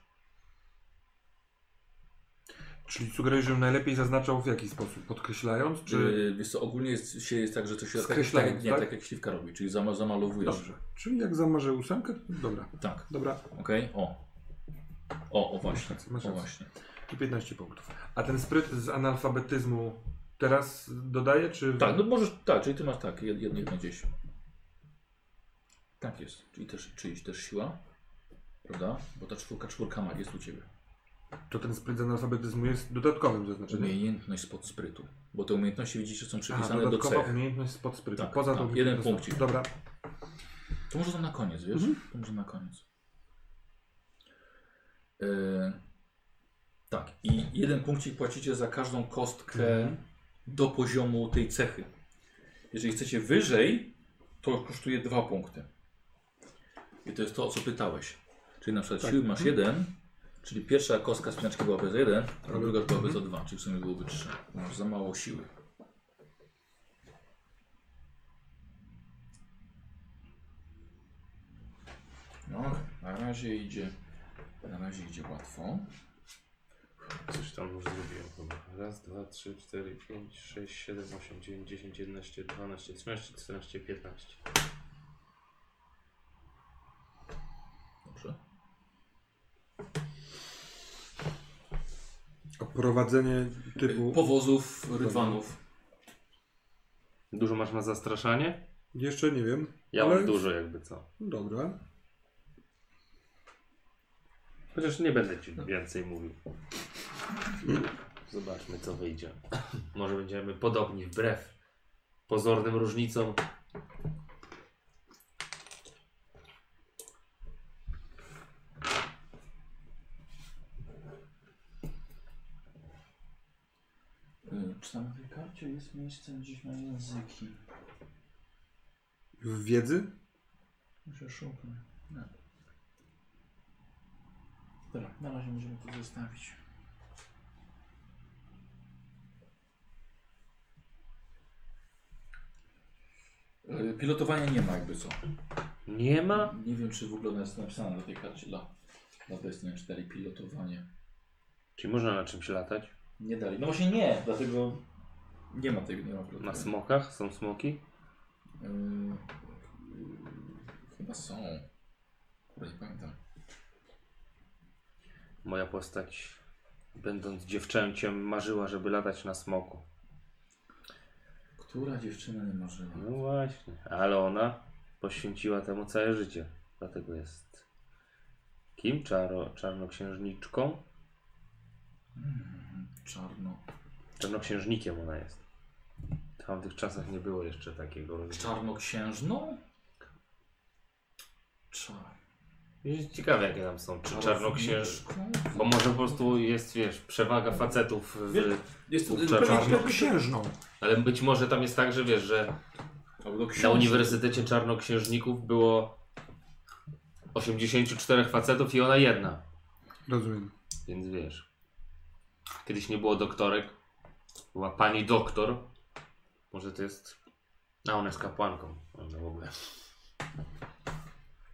Speaker 3: Czyli sugerujesz, żebym najlepiej zaznaczał w jaki sposób? Podkreślając, czy...
Speaker 1: Czy... Wiesz co, ogólnie jest, się jest tak, że to się tak, tak,
Speaker 3: Skreślając,
Speaker 1: nie,
Speaker 3: tak?
Speaker 1: tak jak śliwka robi, czyli zama, zamalowujesz.
Speaker 3: Dobrze. Czyli jak zamarzę ósemkę, to dobra.
Speaker 1: Tak,
Speaker 3: Dobra,
Speaker 1: okej, o. O, o właśnie,
Speaker 3: rację, masz
Speaker 1: o właśnie.
Speaker 3: i 15 punktów. A ten spryt z analfabetyzmu teraz dodaję, czy...
Speaker 1: Tak, no możesz, tak, czyli ty masz tak, jed- jedno jedno gdzieś. Tak jest, czyli też, czyli też siła, prawda? Bo ta czwórka, czwórka ma, jest u Ciebie.
Speaker 3: To ten spryt z analfabetyzmu jest dodatkowym zaznaczeniem.
Speaker 1: Umiejętność spod sprytu. Bo te umiejętności widzicie są
Speaker 3: A,
Speaker 1: przypisane do
Speaker 3: dodatkowa
Speaker 1: cech.
Speaker 3: umiejętność spod sprytu.
Speaker 1: Tak,
Speaker 3: Poza
Speaker 1: tak,
Speaker 3: tą
Speaker 1: jeden punkcik.
Speaker 3: Dobra.
Speaker 1: To może to na koniec, wiesz?
Speaker 3: Mhm.
Speaker 1: To może na koniec. E, tak, i jeden punkcik płacicie za każdą kostkę
Speaker 3: Mhm.
Speaker 1: do poziomu tej cechy. Jeżeli chcecie wyżej, to kosztuje dwa punkty. I to jest to, o co pytałeś. Czyli na przykład
Speaker 3: Tak.
Speaker 1: siły masz jeden, czyli pierwsza kostka spinaczki byłaby za jeden, a
Speaker 3: Ale-
Speaker 1: druga byłaby za
Speaker 3: mhm.
Speaker 1: dwa, czyli w sumie byłoby trzy. Masz za mało siły. No, na razie idzie, na razie idzie łatwo.
Speaker 2: Coś tam już zrobiłem chyba. Raz, dwa, trzy, cztery, pięć, sześć, siedem, osiem, dziewięć, dziesięć, jedenaście, dwanaście, trzynaście, czternaście, piętnaście.
Speaker 1: Dobrze.
Speaker 3: Prowadzenie typu...
Speaker 1: Powozów, rydwanów.
Speaker 2: Dużo masz na zastraszanie?
Speaker 3: Jeszcze nie wiem.
Speaker 2: Ja
Speaker 3: ale...
Speaker 2: mam dużo jakby co.
Speaker 3: Dobra.
Speaker 2: Chociaż nie będę ci więcej mówił. Zobaczmy co wyjdzie. Może będziemy podobni wbrew pozornym różnicom.
Speaker 1: Y, Czy tam na tej karcie jest miejsce gdzieś na języki?
Speaker 3: W wiedzy?
Speaker 1: Muszę szukać. Nie. Dobra, na razie możemy to zostawić. Y, Pilotowania nie ma jakby co.
Speaker 2: Nie ma?
Speaker 1: Nie wiem czy w ogóle jest napisana na tej karcie dla, dla Destiny 4 pilotowanie.
Speaker 2: Czyli można na czymś latać?
Speaker 1: Nie dali. No właśnie nie, dlatego nie ma tego, nie ma
Speaker 2: Na smokach? Są smoki?
Speaker 1: Yy, chyba są. Kurde, nie pamiętam.
Speaker 2: Moja postać, będąc dziewczęciem, marzyła, żeby latać na smoku.
Speaker 1: Która dziewczyna nie marzyła?
Speaker 2: No właśnie, ale ona poświęciła temu całe życie. Dlatego jest kim? Czaro, czarnoksiężniczką?
Speaker 1: Czarno.
Speaker 2: Czarnoksiężnikiem ona jest. W tamtych czasach nie było jeszcze takiego.
Speaker 1: Czarnoksiężną? Czar.
Speaker 2: Jest Ciekawe jakie tam są. Czy czarnoksięż... Bo może po prostu jest, wiesz, przewaga facetów w...
Speaker 1: Wie- Jest to
Speaker 2: Kurczę,
Speaker 1: pewnie-
Speaker 3: Czarnoksiężną.
Speaker 2: Ale być może tam jest tak, że wiesz, że
Speaker 1: Albo
Speaker 2: na. Uniwersytecie Czarnoksiężników było 84 facetów i ona jedna.
Speaker 3: Rozumiem.
Speaker 2: Więc wiesz. Kiedyś nie było doktorek. Była pani doktor. Może to jest. A ona jest kapłanką. No w ogóle.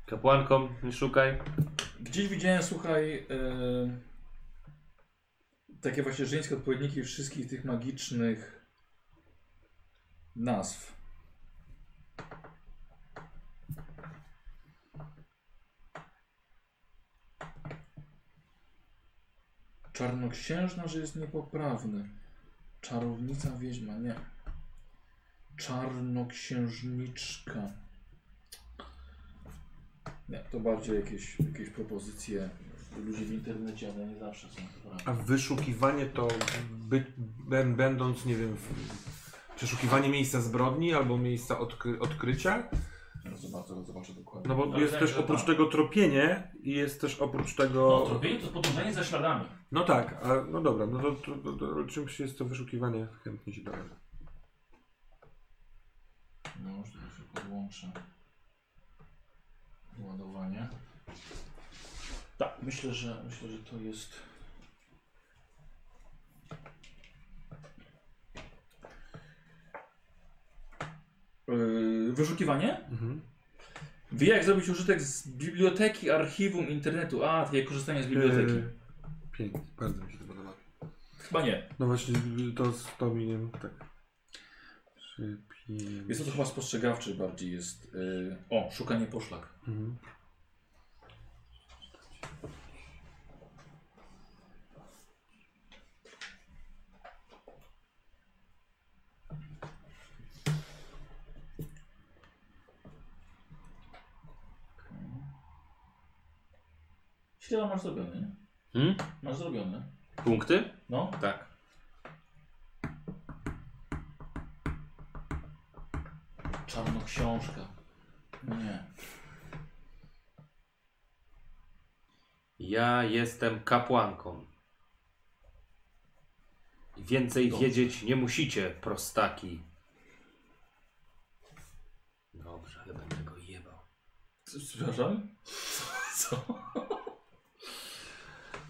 Speaker 2: Kapłanką, nie szukaj.
Speaker 1: Gdzieś widziałem, słuchaj, e, takie właśnie żeńskie odpowiedniki wszystkich tych magicznych nazw. Czarnoksiężna, że jest niepoprawny. Czarownica wiedźma, nie. Czarnoksiężniczka. Nie, to bardziej jakieś, jakieś propozycje ludzi w internecie, ale nie zawsze są.
Speaker 3: A wyszukiwanie to by, będąc, nie wiem, w, przeszukiwanie miejsca zbrodni albo miejsca odkry, odkrycia?
Speaker 1: Zobaczę, zobaczę dokładnie.
Speaker 3: No bo jest
Speaker 1: wydaje
Speaker 3: też
Speaker 1: że
Speaker 3: oprócz
Speaker 1: tak.
Speaker 3: tego tropienie i jest też oprócz tego...
Speaker 1: No, tropienie to jest podążanie za śladami.
Speaker 3: No tak, a, no dobra, no to, to, to, to czymś jest to wyszukiwanie, chętnie się dowiem.
Speaker 1: No, już tutaj się podłączę. Ładowanie. Tak, myślę, że myślę, że to jest. Yy, wyszukiwanie?
Speaker 3: Mhm.
Speaker 1: Wie jak zrobić użytek z biblioteki, archiwum, internetu. A, takie korzystanie z biblioteki.
Speaker 3: Yy, pięknie, bardzo mi się to podoba.
Speaker 1: Chyba nie.
Speaker 3: No właśnie, to z to mi nie, tak. Trzy, pięć...
Speaker 1: Jest to chyba spostrzegawczy bardziej jest. Yy, o, szukanie poszlak.
Speaker 3: Mhm.
Speaker 1: Średnio masz zrobione, nie?
Speaker 2: Hmm?
Speaker 1: Masz zrobione.
Speaker 2: Punkty?
Speaker 1: No.
Speaker 2: Tak.
Speaker 1: Czarnoksiążka. Nie.
Speaker 2: Ja jestem kapłanką. Więcej
Speaker 1: Dobrze.
Speaker 2: wiedzieć nie musicie, prostaki. Dobrze, ale będę go jebał.
Speaker 1: Co, Przepraszam? Co?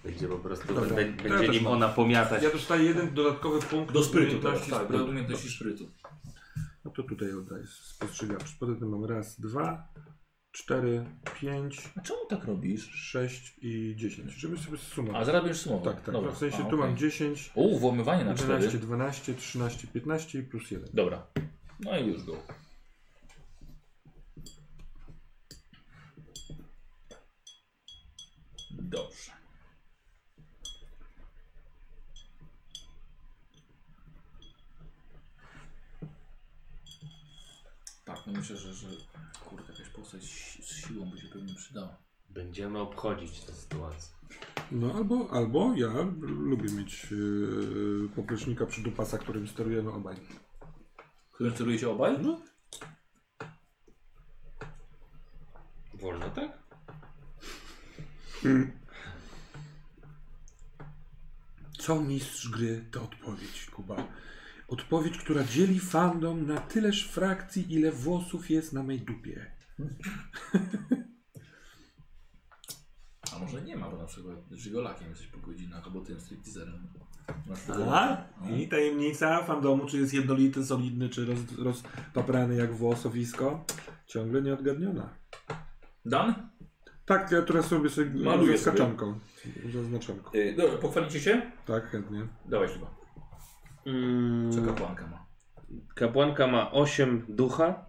Speaker 2: Będzie po prostu,
Speaker 3: Dobra, ja
Speaker 2: będzie
Speaker 3: też
Speaker 2: nim
Speaker 3: mam.
Speaker 2: ona pomiatać.
Speaker 3: Ja dostaję jeden dodatkowy punkt
Speaker 1: Do sprytu
Speaker 3: umiejętności
Speaker 1: tak,
Speaker 3: sprytu.
Speaker 1: do umiejętności sprytu.
Speaker 3: No to tutaj oddaję spostrzegawczość. Poza tym mam raz, dwa, cztery, pięć,
Speaker 1: A czemu tak robisz?
Speaker 3: sześć i dziesięć. Żeby sobie sumować.
Speaker 1: A zaraz będziesz sumował.
Speaker 3: Tak, tak.
Speaker 1: Dobra.
Speaker 3: w sensie
Speaker 1: A,
Speaker 3: tu mam
Speaker 1: okej.
Speaker 3: 10,
Speaker 1: U, włamywanie na
Speaker 3: 11,
Speaker 1: 4.
Speaker 3: 12, 13, 15 i plus 1.
Speaker 1: Dobra. No i już go. Dobrze. Tak, no myślę, że, że kurde, jakaś postać z siłą by się pewnie przydała.
Speaker 2: Będziemy obchodzić tę sytuację.
Speaker 3: No albo, albo ja lubię mieć yy, poplecznika przy dupasa, którym sterujemy obaj.
Speaker 1: Którym celuje się obaj?
Speaker 3: No.
Speaker 2: Wolno, tak?
Speaker 3: Co mistrz gry to odpowiedź, Kuba. Odpowiedź, która dzieli fandom na tyleż frakcji, ile włosów jest na mej dupie.
Speaker 1: A może nie ma, bo na przykład żigolakiem jesteś po godzinach, albo tym stripteaserem. Masz
Speaker 3: A?
Speaker 1: No.
Speaker 3: I tajemnica fandomu, czy jest jednolity, solidny, czy roz, rozpaprany jak włosowisko, ciągle nieodgadniona.
Speaker 1: Dan?
Speaker 3: Tak, ja teraz sobie sobie
Speaker 1: Maluję
Speaker 3: z kaczanką. Zaznaczanką.
Speaker 1: Yy, dobra, pochwalicie się?
Speaker 3: Tak, chętnie.
Speaker 1: Dawaj chyba.
Speaker 2: Mm,
Speaker 1: Co kapłanka ma?
Speaker 2: kapłanka ma 8 ducha,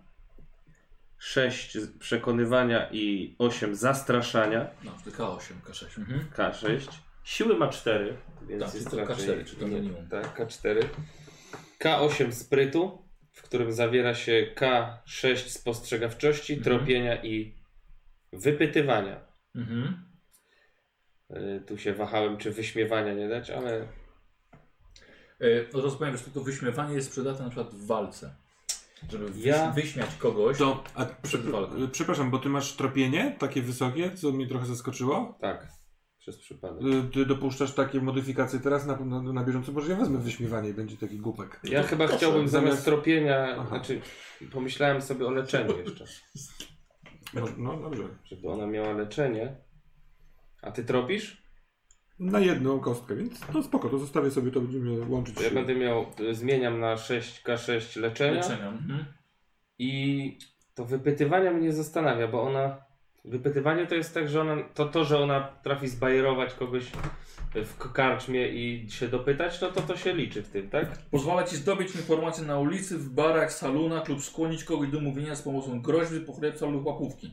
Speaker 2: 6 przekonywania i 8 zastraszania.
Speaker 1: No, to K8, K6. Mhm.
Speaker 2: K6. Siły ma 4, więc
Speaker 1: Tak,
Speaker 2: jest
Speaker 1: to
Speaker 2: raczej...
Speaker 1: K4, czy to minimum.
Speaker 2: Tak, K4. K8 sprytu, w którym zawiera się K6 spostrzegawczości,
Speaker 1: Mhm.
Speaker 2: tropienia i wypytywania.
Speaker 1: Mhm.
Speaker 2: Y, Tu się wahałem, czy wyśmiewania nie dać, ale
Speaker 1: no to powiem, że to, to wyśmiewanie jest przydatne na przykład w walce. Żeby wyś,
Speaker 2: Ja-
Speaker 1: wyśmiać kogoś.
Speaker 3: To, a,
Speaker 1: Przed walką.
Speaker 3: y, przepraszam, bo ty masz tropienie takie wysokie, co mnie trochę zaskoczyło.
Speaker 2: tak, przez przypadek.
Speaker 3: Y, Ty dopuszczasz takie modyfikacje teraz na, na, na bieżąco, może ja wezmę wyśmiewanie i będzie taki głupek.
Speaker 2: Ja
Speaker 1: to
Speaker 2: chyba
Speaker 1: proszę,
Speaker 2: chciałbym zamiast
Speaker 3: zamiast-
Speaker 2: tropienia,
Speaker 3: Aha.
Speaker 2: znaczy pomyślałem sobie o leczeniu jeszcze,
Speaker 3: No, no dobrze.
Speaker 2: żeby ona miała leczenie. A ty tropisz?
Speaker 3: Na jedną kostkę, więc no spoko, to zostawię sobie, to będziemy łączyć
Speaker 2: ja
Speaker 3: się.
Speaker 2: będę miał, y, zmieniam na 6K6 leczenia.
Speaker 1: leczenia. Mhm.
Speaker 2: I to wypytywania mnie zastanawia, bo ona. Wypytywanie to jest tak, że ona. To, to że ona trafi zbajerować kogoś w karczmie i się dopytać, no to to się liczy w tym, tak?
Speaker 1: Pozwala ci zdobyć informacje na ulicy, w barach, salonach lub skłonić kogoś do mówienia z pomocą groźby, pochlebstwa lub łapówki.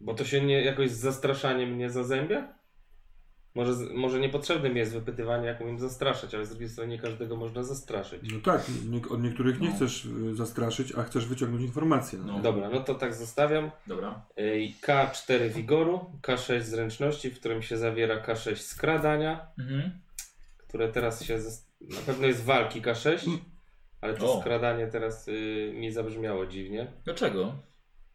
Speaker 2: Bo to się nie jakoś z zastraszaniem nie zazębia? Może, może niepotrzebne mi jest wypytywanie, jak umiem zastraszać, ale z drugiej strony nie każdego można zastraszyć.
Speaker 3: No tak, nie, od niektórych nie
Speaker 1: No.
Speaker 3: chcesz y, zastraszyć, a chcesz wyciągnąć informacje.
Speaker 1: No.
Speaker 2: Dobra, no to tak zostawiam.
Speaker 1: Dobra.
Speaker 2: Ej, K4 wigoru, K6 zręczności, w którym się zawiera K6 skradania,
Speaker 1: Mhm.
Speaker 2: które teraz się. zas- Na pewno jest walki K6, ale to
Speaker 1: O.
Speaker 2: skradanie teraz y, mi zabrzmiało dziwnie.
Speaker 1: Dlaczego?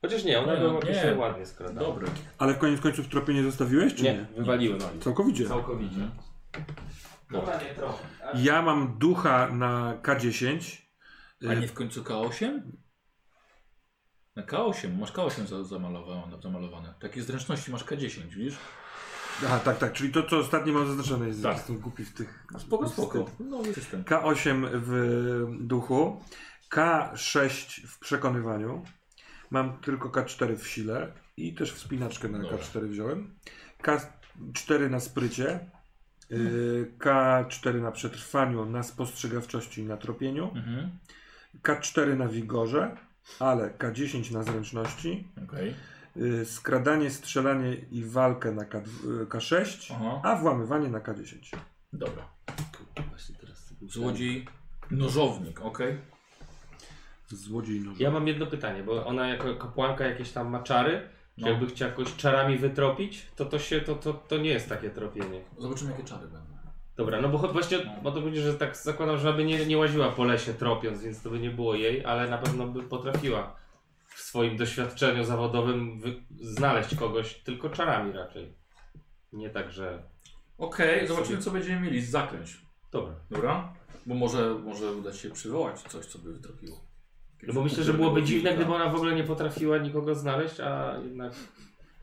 Speaker 2: Chociaż nie, ona
Speaker 1: Nie,
Speaker 2: była
Speaker 1: nie.
Speaker 2: określenie ładnie skradana.
Speaker 1: Dobry.
Speaker 3: Ale w koniec końców tropienie zostawiłeś, czy nie?
Speaker 2: Nie, wywaliłem.
Speaker 3: Całkowicie.
Speaker 2: Całkowicie. Nie trochę.
Speaker 3: Ja mam ducha na K10.
Speaker 1: A
Speaker 3: y,
Speaker 1: nie w końcu K8? Na K8, masz K8 za- zamalowane, zamalowane. Takie zręczności masz K10, widzisz?
Speaker 3: Aha, tak, tak, czyli to, co ostatnio mam zaznaczone jest,
Speaker 1: Tak.
Speaker 3: jestem głupi w tych...
Speaker 1: Spoko, spoko. No, system.
Speaker 3: K8 w duchu, K6 w przekonywaniu, mam tylko K4 w sile i też wspinaczkę na
Speaker 1: Dobra.
Speaker 3: K4 wziąłem, K4 na sprycie, y, K4 na przetrwaniu, na spostrzegawczości i na tropieniu,
Speaker 1: Mhm.
Speaker 3: K4 na wigorze, ale K10 na zręczności,
Speaker 1: Okej.
Speaker 3: y, skradanie, strzelanie i walkę na K, K6,
Speaker 1: Aha.
Speaker 3: a włamywanie na K10.
Speaker 1: Dobra.
Speaker 2: Właśnie teraz.
Speaker 1: Złodziej, nożownik, okej.
Speaker 3: Złodziej noża.
Speaker 2: Ja mam jedno pytanie, bo ona jako kapłanka jakieś tam ma czary. Czy
Speaker 1: No.
Speaker 2: jakby chciała jakoś czarami wytropić, to to się, to, to, to nie jest takie tropienie.
Speaker 1: Zobaczymy jakie czary będą.
Speaker 2: Dobra, no bo cho- właśnie
Speaker 1: No.
Speaker 2: o to chodzi, że tak zakładam, że nie, nie łaziła po lesie tropiąc, więc to by nie było jej, ale na pewno by potrafiła w swoim doświadczeniu zawodowym wy- znaleźć kogoś tylko czarami raczej. Nie tak, że...
Speaker 1: Okej, zobaczymy co będziemy mieli z zaklęć.
Speaker 2: Dobra.
Speaker 1: Dobra? Bo może, może uda się przywołać coś, co by wytropiło.
Speaker 2: No bo myślę, że byłoby dziwne, gdyby ona w ogóle nie potrafiła nikogo znaleźć, a jednak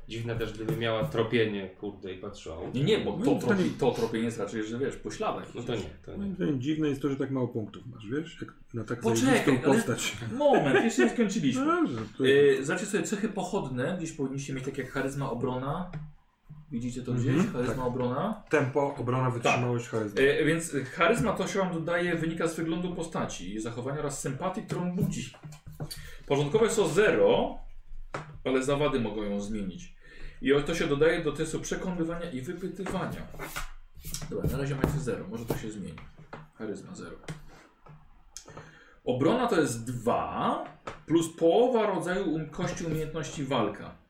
Speaker 2: dziwne też, gdyby miała tropienie, kurde, i patrzyła.
Speaker 1: Nie, nie, bo to, tropi,
Speaker 3: nie-
Speaker 1: to tropienie jest raczej, że wiesz, po śladach.
Speaker 2: No to nie, to nie.
Speaker 3: Moim dziwne jest to, że tak mało punktów masz, wiesz? Jak na tak
Speaker 1: Poczekaj, ale-
Speaker 3: postać.
Speaker 1: Moment, jeszcze nie skończyliśmy.
Speaker 3: No to...
Speaker 1: Zobaczcie sobie cechy pochodne. Gdzieś powinniście mieć tak jak charyzma, obrona. Widzicie to gdzieś?
Speaker 3: Mhm,
Speaker 1: charyzma,
Speaker 3: tak.
Speaker 1: obrona.
Speaker 3: Tempo, obrona, wytrzymałość, charyzma.
Speaker 1: Yy, więc charyzma to się wam dodaje, wynika z wyglądu postaci, zachowania oraz sympatii, którą budzi. Porządkowe są 0, ale zawady mogą ją zmienić. I to się dodaje do testu przekonywania i wypytywania. Dobra, na razie macie 0, może to się zmieni. Charyzma 0. Obrona to jest 2 plus połowa rodzaju um, kości umiejętności walka.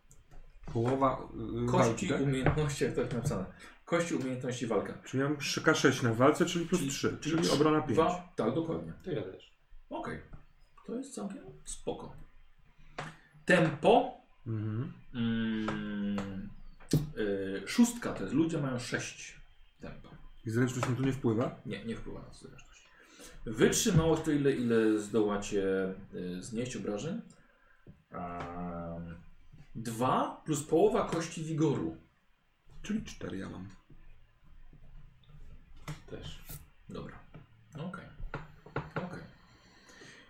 Speaker 3: Połowa y,
Speaker 1: Kości
Speaker 3: walki, tak?
Speaker 1: umiejętności, jak to jest napisane. Kości umiejętności walka.
Speaker 3: Czyli ja mam 3K6 na walce, czyli plus 3, czyli, obrona 5.
Speaker 1: Dwa, tak, dokładnie.
Speaker 2: To ja też.
Speaker 1: Okej. To jest całkiem spoko. Tempo.
Speaker 3: Mhm.
Speaker 1: Mm, y, szóstka to jest. Ludzie mają 6 tempa.
Speaker 3: I zręczność na to nie wpływa?
Speaker 1: Nie, nie wpływa na zręczność. Wytrzymałość to ile, ile zdołacie y, znieść obrażeń. Um, dwa plus połowa kości wigoru.
Speaker 3: Czyli 4 ja mam.
Speaker 2: Też.
Speaker 1: Dobra. Okej. Okej.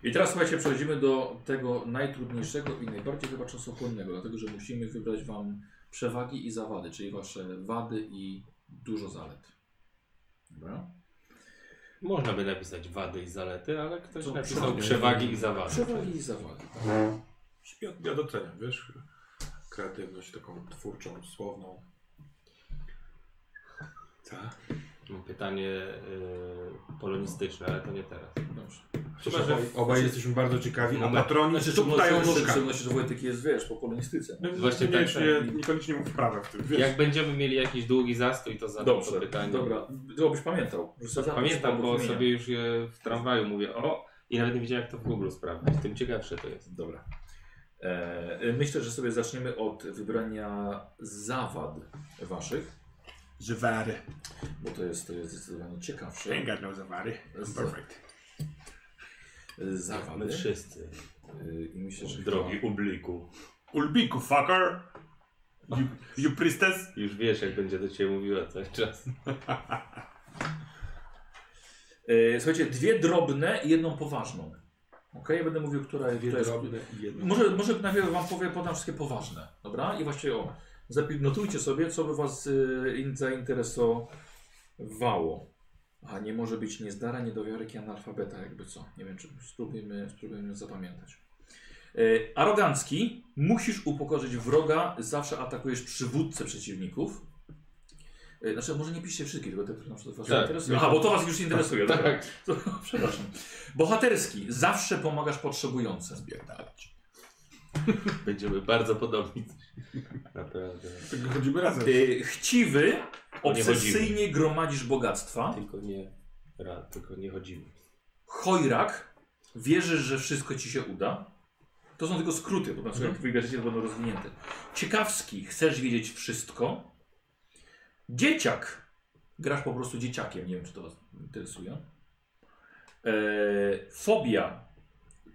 Speaker 1: I teraz słuchajcie, przechodzimy do tego najtrudniejszego i najbardziej chyba czasochłonnego, dlatego że musimy wybrać Wam przewagi i zawady, czyli wasze wady i dużo zalet. Dobra.
Speaker 2: Można by napisać wady i zalety, ale ktoś
Speaker 1: To
Speaker 2: napisał
Speaker 3: przewagi.
Speaker 2: przewagi i zawady.
Speaker 1: Przewagi i zawady. Tak.
Speaker 3: Ja, ja doceniam, wiesz, kreatywność taką twórczą, słowną. Tak.
Speaker 2: Mam pytanie y, polonistyczne, ale to nie teraz.
Speaker 1: Dobrze.
Speaker 3: Chyba, że obaj jesteśmy bardzo ciekawi, a
Speaker 2: Moment.
Speaker 3: patroni
Speaker 1: Znaczy,
Speaker 3: znaczy, tuptają
Speaker 1: w
Speaker 3: nóżkami.
Speaker 1: szczególności, że Wojtek jest, wiesz, po polonistyce.
Speaker 3: No,
Speaker 2: Właśnie
Speaker 3: nie,
Speaker 2: tak,
Speaker 3: nie,
Speaker 2: tak.
Speaker 3: niekoniecznie mów prawa w tym, wiesz.
Speaker 2: Jak będziemy mieli jakiś długi zastój, to zadam to pytanie.
Speaker 1: dobra. To byś pamiętał.
Speaker 2: Pamiętam, bo sobie już je w tramwaju mówię, o, i nawet nie wiedziałem jak to w Google sprawdzić, tym ciekawsze to jest.
Speaker 1: Dobra. E, myślę, że sobie zaczniemy od wybrania zawad waszych,
Speaker 3: Zawary.
Speaker 1: bo to jest, to jest zdecydowanie ciekawsze.
Speaker 3: Ain't got no zawary.
Speaker 1: Z-
Speaker 3: Perfect.
Speaker 1: Zawady.
Speaker 2: wszyscy.
Speaker 1: E, I myślę, że
Speaker 2: Drogi ubliku.
Speaker 3: Ulbiku, fucker! You, you priestess?
Speaker 2: Już wiesz jak będzie do Ciebie mówiła cały czas.
Speaker 1: E, słuchajcie, dwie drobne i jedną poważną. Ok, ja będę mówił, która,
Speaker 3: Dwie
Speaker 1: która jest.
Speaker 3: i jedno.
Speaker 1: Może, może najpierw wam powiem, podam wszystkie poważne, dobra? I właściwie o, zapi- notujcie sobie, co by was y, in- zainteresowało. A nie może być niezdara, niedowiarek i analfabeta, jakby co. Nie wiem, czy spróbujemy, spróbujemy zapamiętać. Y, arogancki, musisz upokorzyć wroga, zawsze atakujesz przywódcę przeciwników. Y, Znaczy, może nie piszcie wszystkich, tylko te, które na przykład was
Speaker 2: Tak.
Speaker 1: interesują. Aha, bo to was już interesuje. dobra.
Speaker 2: Tak.
Speaker 1: To, przepraszam. Bohaterski, zawsze pomagasz potrzebującym.
Speaker 2: Będziemy bardzo podobni. Naprawdę.
Speaker 3: Tylko chodzimy razem.
Speaker 1: Y, chciwy, obsesyjnie gromadzisz bogactwa.
Speaker 2: Tylko nie, tylko nie chodzimy.
Speaker 1: Chojrak, wierzysz, że wszystko ci się uda. To są tylko skróty, bo na przykład jak wybierzecie, to będą rozwinięte. Ciekawski, chcesz wiedzieć wszystko. Dzieciak, grasz po prostu dzieciakiem, nie wiem czy to was interesuje. E, fobia,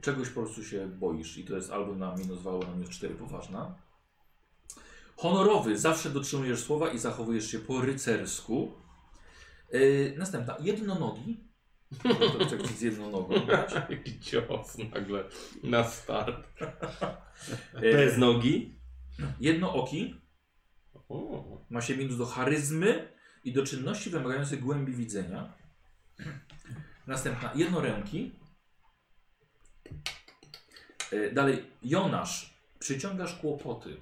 Speaker 1: czegoś po prostu się boisz i to jest albo na minus 2, albo na minus 4 poważna. Honorowy, zawsze dotrzymujesz słowa i zachowujesz się po rycersku. E, następna, jednonogi. To, chcę z jedną nogą.
Speaker 2: Jaki cios nagle na start.
Speaker 1: E,
Speaker 2: Bez nogi.
Speaker 1: Jednooki.
Speaker 2: O,
Speaker 1: Ma się minus do charyzmy i do czynności wymagających głębi widzenia. Następna, jednoręki. E, Dalej, Jonasz, przyciągasz kłopoty.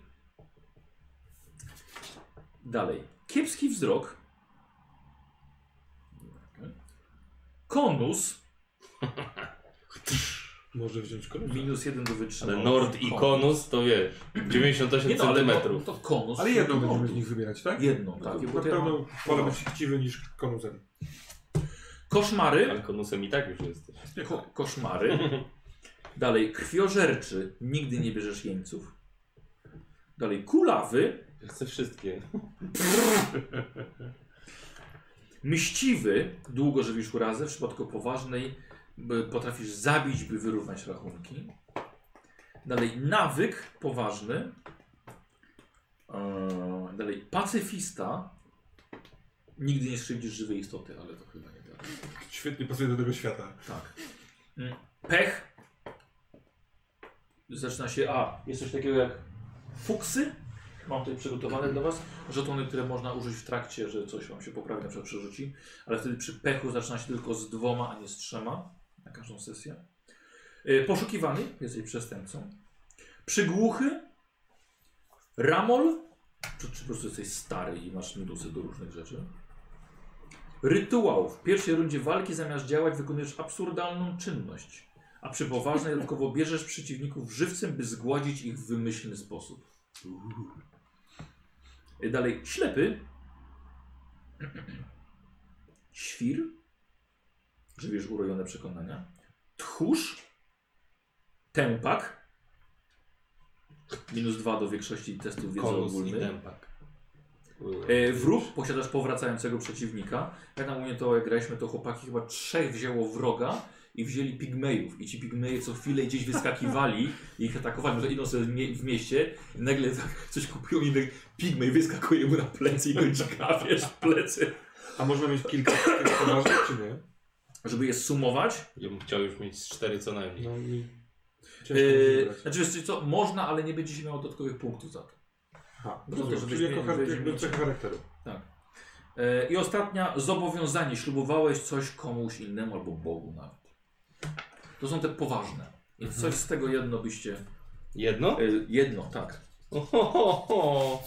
Speaker 1: Dalej, kiepski wzrok. Konus,
Speaker 3: Może wziąć kolor.
Speaker 1: minus jeden do
Speaker 2: ale
Speaker 1: wytrzymałości.
Speaker 2: Nord i Konus to wiesz, 98
Speaker 1: Nie no, ale
Speaker 2: centymetrów.
Speaker 1: to, to konus.
Speaker 3: Ale jedną będziemy
Speaker 1: konus.
Speaker 3: z nich wybierać, tak?
Speaker 1: Jedną, tak.
Speaker 3: Na
Speaker 1: bo to ja mam-
Speaker 3: pewno wolę być chciwy niż konusem.
Speaker 1: Koszmary.
Speaker 2: Ale Konusem i tak już jesteś.
Speaker 1: Ko koszmary. Dalej, krwiożerczy, nigdy nie bierzesz jeńców. Dalej, kulawy,
Speaker 2: Ja chcę wszystkie.
Speaker 1: mściwy, długo żywisz urazę, w przypadku poważnej potrafisz zabić, by wyrównać rachunki. Dalej, nawyk poważny. Eee, Dalej, pacyfista. Nigdy nie skrzywdzisz żywej istoty, ale to chyba nie tak.
Speaker 3: Świetnie pasuje do tego świata.
Speaker 1: Tak. Mm, Pech. Zaczyna się. A, jest coś takiego jak fuksy. Mam tutaj przygotowane dla Was żetony, które można użyć w trakcie, że coś Wam się poprawi, na przykład przerzuci. Ale wtedy przy pechu zaczyna się tylko z dwoma, a nie z trzema na każdą sesję. Y, Poszukiwany, jesteś przestępcą. Przygłuchy. Ramol. Czy, czy po prostu jesteś stary i masz minusy do różnych rzeczy. Rytuał. W pierwszej rundzie walki zamiast działać wykonujesz absurdalną czynność, a przy poważnej dodatkowo bierzesz przeciwników żywcem, by zgładzić ich w wymyślny sposób. Y, Dalej, ślepy. Świr. Żywiesz urojone przekonania. Tchórz. Tępak. Minus dwa do większości testów wiedzy
Speaker 2: Konus i
Speaker 1: ogólnej.
Speaker 2: tempak.
Speaker 1: E, wróg, posiadasz powracającego przeciwnika. Jak na mnie to jak graliśmy, to chłopaki chyba trzech wzięło wroga i wzięli pigmejów. I ci pigmeje co chwilę gdzieś wyskakiwali i ich atakowali. Może idą sobie w mie- w mieście i nagle tak coś kupują i tak pigmej wyskakuje mu na plecy i go dzika, wiesz, w plecy.
Speaker 3: A można mieć kilka tych poważnych, czy nie?
Speaker 1: Żeby je sumować,
Speaker 2: Ja bym chciał już mieć z cztery co najmniej.
Speaker 3: No mi... Ciężko mi
Speaker 1: Yy, znaczy wiesz co, można, ale nie będzie się miało dodatkowych punktów za to.
Speaker 3: Aha,
Speaker 1: No to
Speaker 3: Czyli jako
Speaker 1: mieli-
Speaker 3: char-
Speaker 1: żebyś
Speaker 3: jakby
Speaker 1: mieć-
Speaker 3: cechy charakteru.
Speaker 1: Tak. E, I ostatnia, zobowiązanie. Ślubowałeś coś komuś innemu albo Bogu nawet. To są te poważne. Więc
Speaker 3: Mhm.
Speaker 1: coś z tego jedno byście...
Speaker 2: Jedno?
Speaker 1: E, jedno, tak.
Speaker 2: Ohohoho.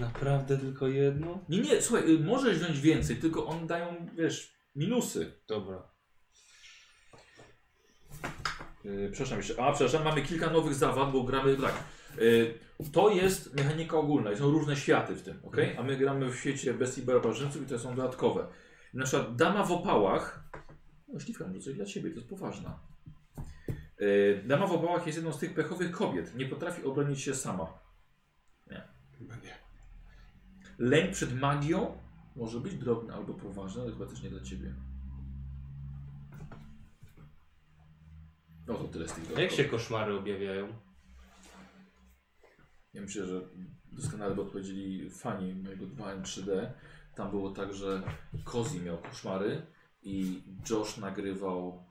Speaker 2: Naprawdę tylko jedno?
Speaker 1: Nie, nie, słuchaj, y, możesz wziąć więcej, tylko one dają, wiesz, minusy.
Speaker 2: Dobra.
Speaker 1: Yy, przepraszam jeszcze. A, przepraszam, mamy kilka nowych zawad, bo gramy tak. Yy, to jest mechanika ogólna i są różne światy w tym, ok? A my gramy w świecie bestii barbarzyńców i to są dodatkowe. Na przykład dama w opałach. No, śliwka, to coś dla ciebie, to jest poważna. Yy, dama w opałach jest jedną z tych pechowych kobiet. Nie potrafi obronić się sama.
Speaker 3: Chyba nie.
Speaker 1: Lęk przed magią może być drobny albo poważny, ale chyba też nie dla ciebie. No to tyle z tych
Speaker 2: A jak się koszmary objawiają?
Speaker 1: Ja myślę, że doskonale by odpowiedzieli fani mojego 2M3D. Tam było tak, że Kozi miał koszmary i Josh nagrywał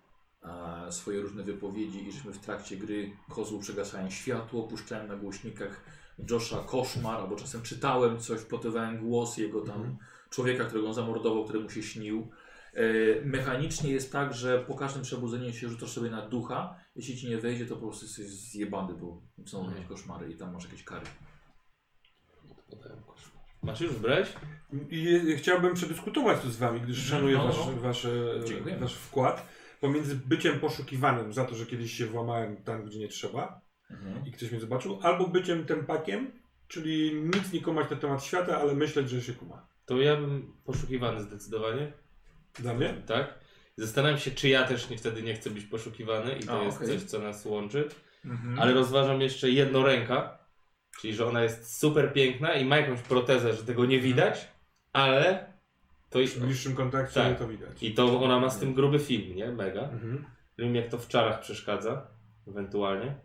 Speaker 1: e, swoje różne wypowiedzi i żeśmy w trakcie gry kozłu przegasałem światło, puszczałem na głośnikach Josha koszmar, albo czasem czytałem coś, wpotywałem głos jego tam
Speaker 3: Mhm.
Speaker 1: Człowieka, którego on zamordował, któremu się śnił. E, mechanicznie jest tak, że po każdym przebudzeniu się rzucasz sobie na ducha. Jeśli ci nie wejdzie, to po prostu jesteś zjebany, bo są
Speaker 2: Mhm.
Speaker 1: jakieś koszmary i tam masz jakieś kary.
Speaker 2: Masz już brać?
Speaker 3: I chciałbym przedyskutować to z wami, gdyż
Speaker 1: Mhm,
Speaker 3: szanuję
Speaker 1: no,
Speaker 3: wasz,
Speaker 1: no.
Speaker 3: wasz,
Speaker 1: Dziękujemy.
Speaker 3: wasz wkład. Pomiędzy byciem poszukiwanym za to, że kiedyś się włamałem tam, gdzie nie trzeba i ktoś mnie zobaczył, albo byciem tempakiem, czyli nic nie kumać na temat świata, ale myśleć, że się kuma.
Speaker 2: To ja bym poszukiwany zdecydowanie.
Speaker 3: Dla mnie?
Speaker 2: Tak? Zastanawiam się, czy ja też nie, wtedy nie chcę być poszukiwany i to
Speaker 1: A,
Speaker 2: jest
Speaker 1: okej.
Speaker 2: coś, co nas łączy.
Speaker 1: Mhm.
Speaker 2: Ale rozważam jeszcze jednoręka, czyli że ona jest super piękna i ma jakąś protezę, że tego nie widać, ale to jest...
Speaker 3: W bliższym kontakcie
Speaker 2: Tak.
Speaker 3: to widać.
Speaker 2: I to ona ma z tym gruby film, nie? Mega.
Speaker 3: Mhm.
Speaker 2: Nie wiem, jak to w czarach przeszkadza, ewentualnie.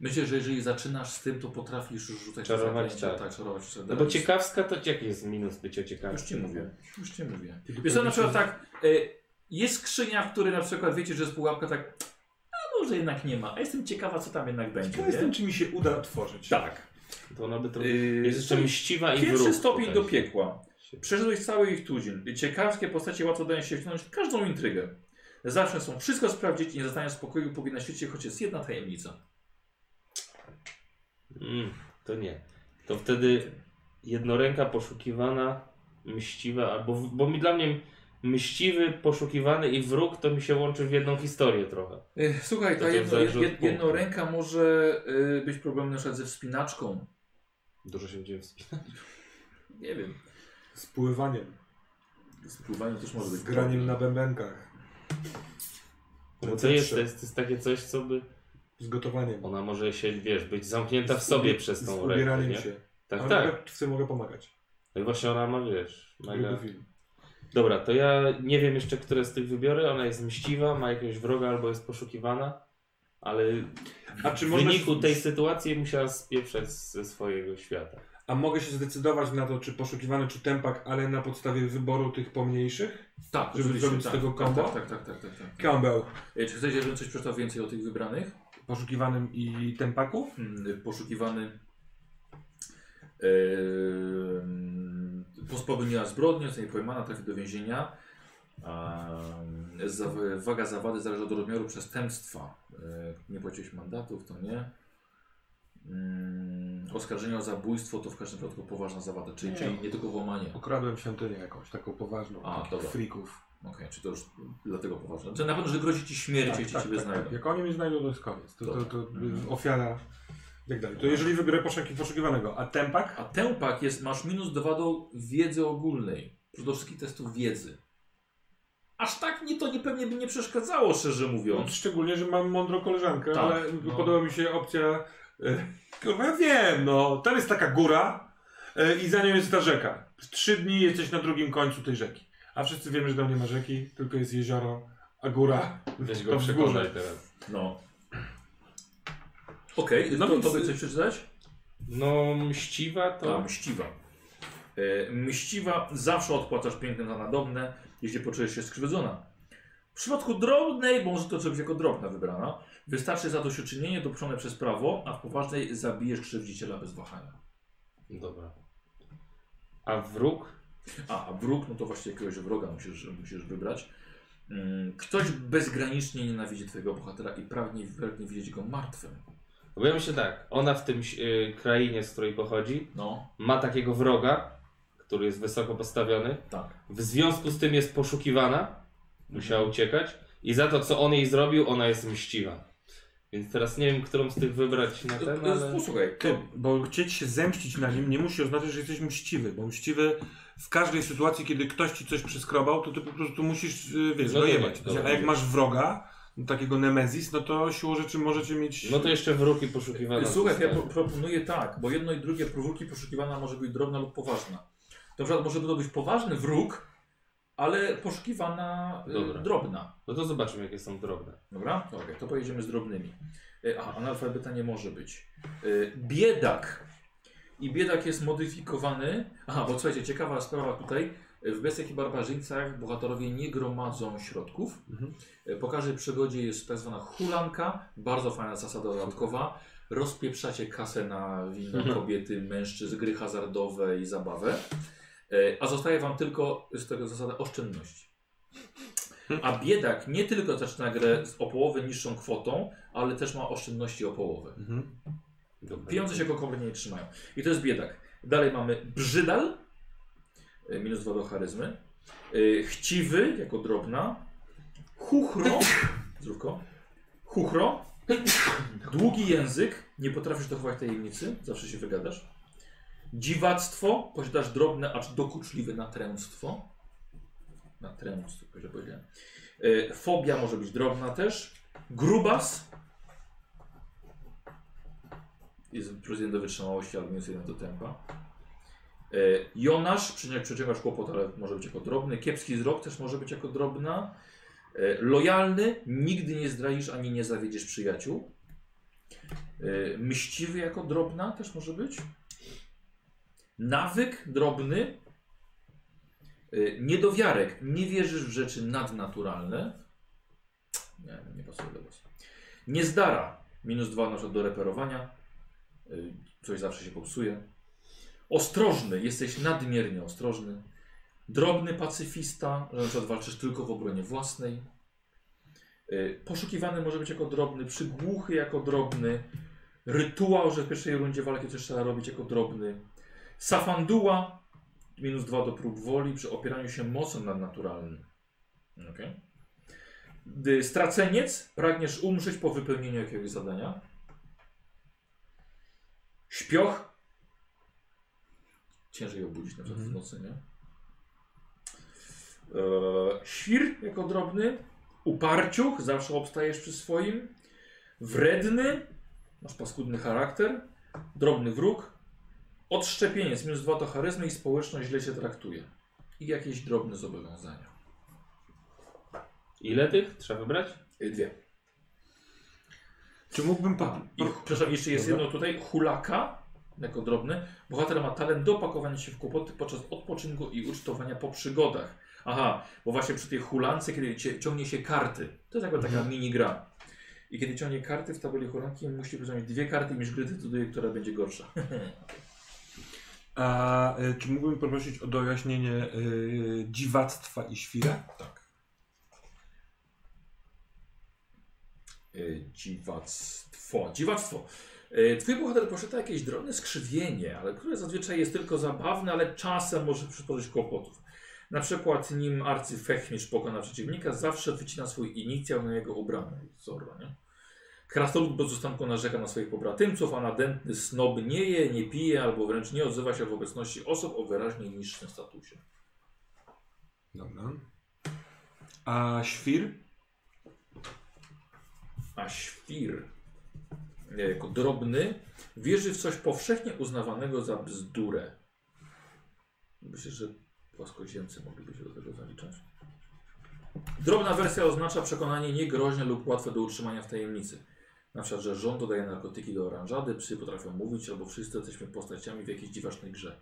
Speaker 1: Myślę, że jeżeli zaczynasz z tym, to potrafisz już rzucać
Speaker 2: Czarować,
Speaker 1: zaklęcia,
Speaker 2: tak.
Speaker 1: tak, czarować.
Speaker 2: No bo ciekawska to jaki jest minus bycia
Speaker 1: Już
Speaker 2: ciekawskim?
Speaker 1: ci mówię, już ci mówię. Wiesz co, na przykład tak, y, jest skrzynia, w której na przykład wiecie, że jest pułapka tak, a może jednak nie ma, a jestem ciekawa, co tam jednak będzie.
Speaker 3: Ciekaw jestem,
Speaker 1: Nie?
Speaker 3: czy mi się uda otworzyć.
Speaker 1: Tak.
Speaker 2: To ona by to...
Speaker 1: Yy,
Speaker 2: Jest jeszcze mściwa i
Speaker 1: Pierwszy
Speaker 2: wróg
Speaker 1: stopień do
Speaker 2: tutaj.
Speaker 1: piekła. Przeszedłeś cały ich tuzin. Ciekawskie postacie łatwo dają się wciągnąć w każdą intrygę. Zawsze są wszystko sprawdzić i nie zostają spokoju, póki na świecie choć jest jedna tajemnica.
Speaker 2: Mm, to nie. To wtedy jednoręka poszukiwana, mściwa, albo w, bo mi dla mnie mściwy, poszukiwany i wróg to mi się łączy w jedną historię trochę.
Speaker 1: Ech, Słuchaj,
Speaker 2: To
Speaker 1: ta jedno, jed, jednoręka może y, być problemem na przykład ze wspinaczką.
Speaker 2: Dużo się będzie wspinać.
Speaker 1: Nie wiem.
Speaker 3: Z pływaniem,
Speaker 1: Z pływaniem też może być
Speaker 3: z graniem na
Speaker 1: problem.
Speaker 3: bębenkach,
Speaker 2: Bo to jest, to jest, to jest takie coś, co by...
Speaker 3: z gotowaniem,
Speaker 2: Ona może się, wiesz, być zamknięta w sobie przez
Speaker 3: z
Speaker 2: tą rękę,
Speaker 3: ubieraniem
Speaker 2: nie?
Speaker 3: się.
Speaker 2: Tak,
Speaker 3: Ale
Speaker 2: tak.
Speaker 3: mogę- w tym mogę pomagać.
Speaker 2: No i właśnie ona ma, wiesz, mega...
Speaker 3: Film.
Speaker 2: Dobra, to ja nie wiem jeszcze, które z tych wybiorę. Ona jest mściwa, ma jakiegoś wroga albo jest poszukiwana, ale
Speaker 3: A czy
Speaker 2: w
Speaker 3: można
Speaker 2: wyniku tej sytuacji musiała spieprzać ze swojego świata.
Speaker 3: A mogę się zdecydować na to, czy poszukiwany, czy tempak, ale na podstawie wyboru tych pomniejszych?
Speaker 1: Tak,
Speaker 3: Żeby
Speaker 1: oczywiście,
Speaker 3: zrobić z
Speaker 1: tak,
Speaker 3: tego
Speaker 1: tak,
Speaker 3: combo?
Speaker 1: Tak, tak, tak, tak, tak, tak.
Speaker 3: Campbell,
Speaker 1: E, Czy chcecie, żebym coś przeczytał więcej o tych wybranych?
Speaker 3: Poszukiwanym i tempaków?
Speaker 1: Hmm, Poszukiwany e, popełniła zbrodnię, zostanie pojmana, trafi do więzienia. Za, waga zawady zależy od rozmiaru przestępstwa. E, nie płaciłeś mandatów, to nie. Mm, oskarżenie o zabójstwo to w każdym wypadku poważna zawada, czyli
Speaker 3: Nie.
Speaker 1: nie, czyli nie tylko włamanie.
Speaker 3: Okradłem świątynię jakąś, taką poważną,
Speaker 1: A,
Speaker 3: takich
Speaker 1: dobra.
Speaker 3: frików.
Speaker 1: Okej, czy to już dlatego poważne. Czy na pewno, że grozi ci śmierć, jeśli ciebie znajdą.
Speaker 3: Jak oni mnie znajdą, to jest koniec. To, to,
Speaker 1: Dobra.
Speaker 3: to
Speaker 1: Mhm.
Speaker 3: ofiara i tak dalej. To jeżeli wybiorę poszuki- poszukiwanego, a tempak?
Speaker 1: A tempak jest, masz minus dwa do wiedzy ogólnej. Do wszystkich testów wiedzy. Aż tak mnie to nie, pewnie by nie przeszkadzało, szczerze
Speaker 3: No,
Speaker 1: mówiąc.
Speaker 3: szczególnie, że mam mądrą koleżankę,
Speaker 1: Tak,
Speaker 3: ale
Speaker 1: no.
Speaker 3: podoba mi się opcja. E, kurwa, ja wiem, no, tam jest taka góra e, i za nią jest ta rzeka. W trzy dni jesteś na drugim końcu tej rzeki. A wszyscy wiemy, że tam nie ma rzeki, tylko jest jezioro, a góra
Speaker 2: Weź go przekonaj teraz.
Speaker 1: No. Okej,
Speaker 3: No
Speaker 1: to,
Speaker 3: więc-
Speaker 1: to by coś przeczytać?
Speaker 2: No, mściwa to...
Speaker 1: To mściwa. E, mściwa zawsze odpłacasz piękne za nadobne, jeśli poczujesz się skrzywdzona. W przypadku drobnej, bo może to coś jako drobna wybrana, wystarczy zadośćuczynienie dopuszczone przez prawo, a w poważnej zabijesz krzywdziciela bez wahania.
Speaker 2: Dobra. A wróg?
Speaker 1: A, a wróg, no to właśnie jakiegoś wroga musisz, musisz wybrać. Mm, Ktoś bezgranicznie nienawidzi twojego bohatera i pragnie, pragnie widzieć go martwym.
Speaker 2: Bo ja myślę tak, ona w tym y, krainie, z której pochodzi,
Speaker 1: No,
Speaker 2: ma takiego wroga, który jest wysoko postawiony.
Speaker 1: tak.
Speaker 2: W związku z tym jest poszukiwana, musiała uciekać i za to, co on jej zrobił, ona jest mściwa. Więc teraz nie wiem, którą z tych wybrać na ten,
Speaker 1: E,
Speaker 2: ale...
Speaker 1: Posłuchaj,
Speaker 3: Ty,
Speaker 1: to,
Speaker 3: bo chcieć się zemścić na nim nie musi oznaczać, że jesteś mściwy, bo mściwy w każdej sytuacji, kiedy ktoś ci coś przyskrobał, to ty po prostu musisz, y, wiesz,
Speaker 2: No
Speaker 3: no
Speaker 2: nie,
Speaker 3: dojebać.
Speaker 2: dobra.
Speaker 3: A jak masz wroga, no, takiego nemezis, no to siłą rzeczy możecie mieć...
Speaker 2: No to jeszcze wróg i poszukiwana.
Speaker 1: Słuchaj, ja proponuję tak, bo jedno i drugie prowódki poszukiwana może być drobna lub poważna. Na przykład może to być poważny wróg, ale poszukiwana y,
Speaker 2: Dobra.
Speaker 1: drobna.
Speaker 2: No to zobaczymy, jakie są drobne.
Speaker 1: Dobra? Okej, to pojedziemy z drobnymi. Y, A, analfabeta nie może być. Y, Biedak. I biedak jest modyfikowany. Aha, bo słuchajcie, ciekawa sprawa tutaj. W Bestiach i Barbarzyńcach bohaterowie nie gromadzą środków.
Speaker 3: Mhm.
Speaker 1: Po każdej przygodzie jest tak zwana hulanka, bardzo fajna zasada dodatkowa. Rozpieprzacie kasę na winne
Speaker 2: Mhm.
Speaker 1: kobiety, mężczyzn, gry hazardowe i zabawę. Y, A zostaje wam tylko z tego zasada oszczędności. A biedak nie tylko zaczyna grę z o połowę niższą kwotą, ale też ma oszczędności o połowę.
Speaker 3: Mhm.
Speaker 1: Pieniądze się go kompletnie nie trzymają. I to jest biedak. Dalej mamy brzydal, y, minus 2 do charyzmy. Y, Chciwy, jako drobna. Chuchro, zdrówko. Chuchro. Długi język, nie potrafisz dochować tajemnicy, zawsze się wygadasz. Dziwactwo, posiadasz drobne, acz dokuczliwe natręctwo. Natręctwo, źle powiedziałem. Y, Fobia może być drobna też. Grubas, jest 1 do wytrzymałości, albo minus 1 do tempa. E, Jonasz, przyciągasz kłopot, ale może być jako drobny. Kiepski wzrok też może być jako drobna. E, lojalny, nigdy nie zdradzisz ani nie zawiedziesz przyjaciół. E, mściwy jako drobna też może być. Nawyk drobny. E, niedowiarek, nie wierzysz w rzeczy nadnaturalne. Nie, nie pasuje do was. Niezdara, minus 2 na do reperowania. Y, coś zawsze się popsuje. Ostrożny, jesteś nadmiernie ostrożny. Drobny pacyfista, że na przykład walczysz tylko w obronie własnej. Y, Poszukiwany może być jako drobny, przygłuchy jako drobny. Rytuał, że w pierwszej rundzie walki coś trzeba robić jako drobny. Safanduła, minus 2 do prób woli przy opieraniu się mocą nadnaturalnym. Okay. Y, Straceniec, pragniesz umrzeć po wypełnieniu jakiegoś zadania. Śpioch. Ciężej obudzić na przykład w
Speaker 3: Mhm.
Speaker 1: nocy, nie? Eee, świr jako drobny. Uparciuch, zawsze obstajesz przy swoim. Wredny, masz paskudny charakter. Drobny wróg. Odszczepieniec, minus dwa to charyzmy i społeczność źle się traktuje. I jakieś drobne zobowiązania.
Speaker 2: Ile tych trzeba wybrać?
Speaker 1: Yy, Dwie.
Speaker 3: Czy mógłbym...
Speaker 1: A, i, przepraszam, jeszcze jest
Speaker 3: Dobra.
Speaker 1: jedno tutaj. Hulaka, jako drobny. Bohater ma talent do pakowania się w kłopoty podczas odpoczynku i ucztowania po przygodach. Aha, bo właśnie przy tej hulance, kiedy cie, ciągnie się karty, to jest jakby taka
Speaker 3: Mhm.
Speaker 1: mini gra. I kiedy ciągnie karty w tabeli hulanki, musi wyciągnąć dwie karty i mieć gry decyduje, która będzie gorsza.
Speaker 3: A y, czy mógłbym poprosić o dojaśnienie y, dziwactwa i świra?
Speaker 1: tak. E, Dziwactwo. Dziwactwo. E, Twój bohater posiada jakieś drobne skrzywienie, ale które zazwyczaj jest tylko zabawne, ale czasem może przysporzyć kłopotów. Na przykład nim arcyfechmistrz pokona przeciwnika, zawsze wycina swój inicjał na jego ubraniu. Zorro, nie? Krasnolud bez ustanku narzeka na swoich pobratymców, a nadętny snob nie je, nie pije albo wręcz nie odzywa się w obecności osób o wyraźnie niższym statusie.
Speaker 3: Dobra. A świr?
Speaker 1: A świr, jako drobny, wierzy w coś powszechnie uznawanego za bzdurę. Myślę, że płaskoziemcy mogliby się do tego zaliczać. Drobna wersja oznacza przekonanie niegroźne lub łatwe do utrzymania w tajemnicy. Na przykład, że rząd dodaje narkotyki do oranżady, psy potrafią mówić, albo wszyscy jesteśmy postaciami w jakiejś dziwacznej grze.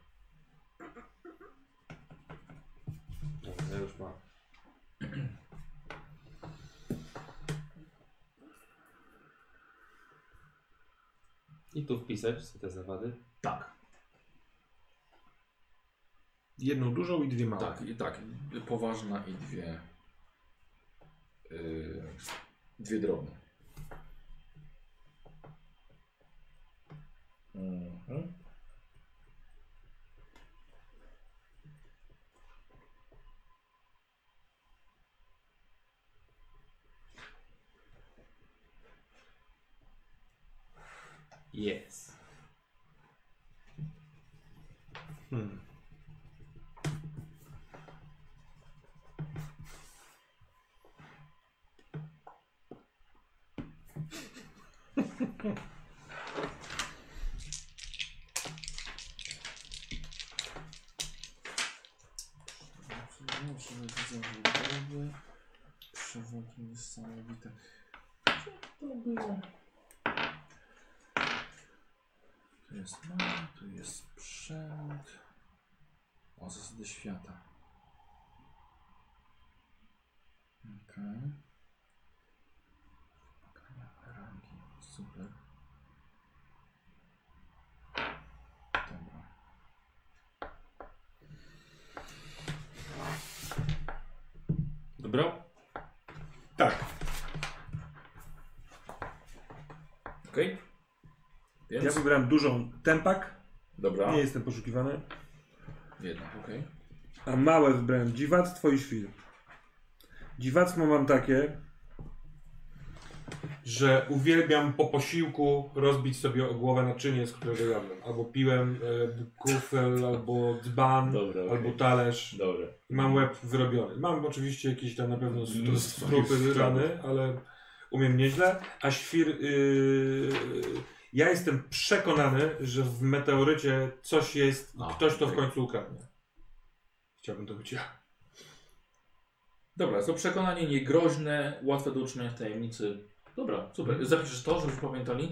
Speaker 2: Ja już mam. I tu wpisać te zawady.
Speaker 1: Tak.
Speaker 3: Jedną dużą i dwie małe.
Speaker 1: Tak, i tak. Poważna i dwie. Yy, dwie drobne. Mhm.
Speaker 2: Yes.
Speaker 3: Hmm.
Speaker 1: Przewodnie niesamowite. Co to było? Tu jest mapa, tu jest sprzęt. O, zasady świata. Okej. Rangi. Super. Dobra.
Speaker 2: Dobro?
Speaker 3: Tak.
Speaker 1: Okej. Więc?
Speaker 3: Ja wybrałem dużą tempak.
Speaker 1: Dobra.
Speaker 3: Nie jestem poszukiwany.
Speaker 1: Jednak, okej.
Speaker 3: A małe wybrałem dziwactwo i świr. Dziwactwo mam takie, że uwielbiam po posiłku rozbić sobie o głowę naczynie, z którego jadłem. Albo piłem e, kufel, albo dzban,
Speaker 1: Dobra, okej.
Speaker 3: albo talerz.
Speaker 1: Dobra.
Speaker 3: I mam łeb wyrobiony. Mam oczywiście jakieś tam na pewno stru-
Speaker 1: Mnóstwo
Speaker 3: strupy,
Speaker 1: już
Speaker 3: rany, ale umiem nieźle. A świr... Yy, ja jestem przekonany, że w meteorycie coś jest i
Speaker 1: A,
Speaker 3: ktoś to w końcu ukradnie. Chciałbym to być ja.
Speaker 1: Dobra, jest to przekonanie niegroźne, łatwe do utrzymania w tajemnicy. Dobra, super.
Speaker 3: Mhm.
Speaker 1: Zapiszesz to, żebyśmy pamiętali?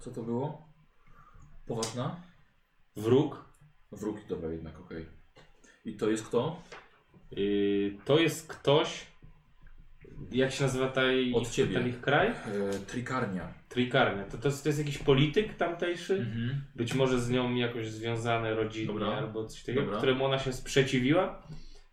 Speaker 1: Co to było? Poważna?
Speaker 2: Wróg.
Speaker 1: Wróg, dobra, jednak, okej. I to jest kto?
Speaker 2: Yy, to jest ktoś. Jak się nazywa ta ich,
Speaker 1: Od ciebie.
Speaker 2: ich kraj?
Speaker 1: E, trikarnia.
Speaker 2: Trikarnia. To, to, jest, to jest jakiś polityk tamtejszy?
Speaker 1: Mhm.
Speaker 2: Być może z nią jakoś związane rodzinnie
Speaker 1: Dobra.
Speaker 2: albo coś takiego,
Speaker 1: Dobra.
Speaker 2: któremu ona się sprzeciwiła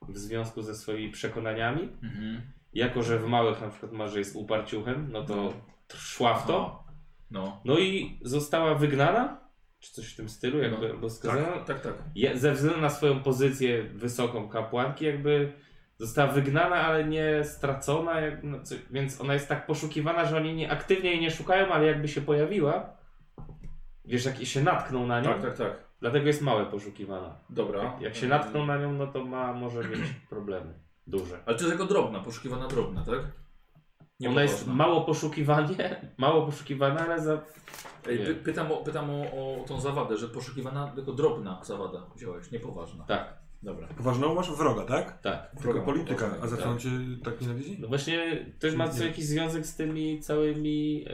Speaker 2: w związku ze swoimi przekonaniami.
Speaker 1: Mhm.
Speaker 2: Jako, że w małych na przykład ma, że jest uparciuchem, no to szła w to.
Speaker 1: No.
Speaker 2: No i została wygnana, czy coś w tym stylu, jakby,
Speaker 1: No.
Speaker 2: skazana.
Speaker 1: Tak, tak, tak.
Speaker 2: Ze względu na swoją pozycję wysoką kapłanki, jakby została wygnana, ale nie stracona, jak, no, co, więc ona jest tak poszukiwana, że oni nie, aktywnie jej nie szukają, ale jakby się pojawiła, wiesz, jak się natkną na nią,
Speaker 1: Tak, tak, tak.
Speaker 2: dlatego jest małe poszukiwana.
Speaker 1: Dobra.
Speaker 2: Jak, jak się natkną na nią, no to ma, może mieć problemy duże.
Speaker 1: Ale to jest jako drobna, poszukiwana drobna, tak? Nie
Speaker 2: Ona jest mało poszukiwanie, mało poszukiwana, ale za...
Speaker 1: Ej, pytam, o, pytam o, o tą zawadę, że poszukiwana jako drobna zawada wziąłeś, niepoważna.
Speaker 2: Tak,
Speaker 1: Dobra.
Speaker 3: Poważną masz wroga, tak?
Speaker 2: tak.
Speaker 3: Tylko
Speaker 1: Wroga
Speaker 3: polityka.
Speaker 1: poważnego,
Speaker 3: A za co
Speaker 1: tak.
Speaker 3: on cię tak nienawidzi?
Speaker 2: No właśnie, to ma co jakiś związek z tymi całymi... E,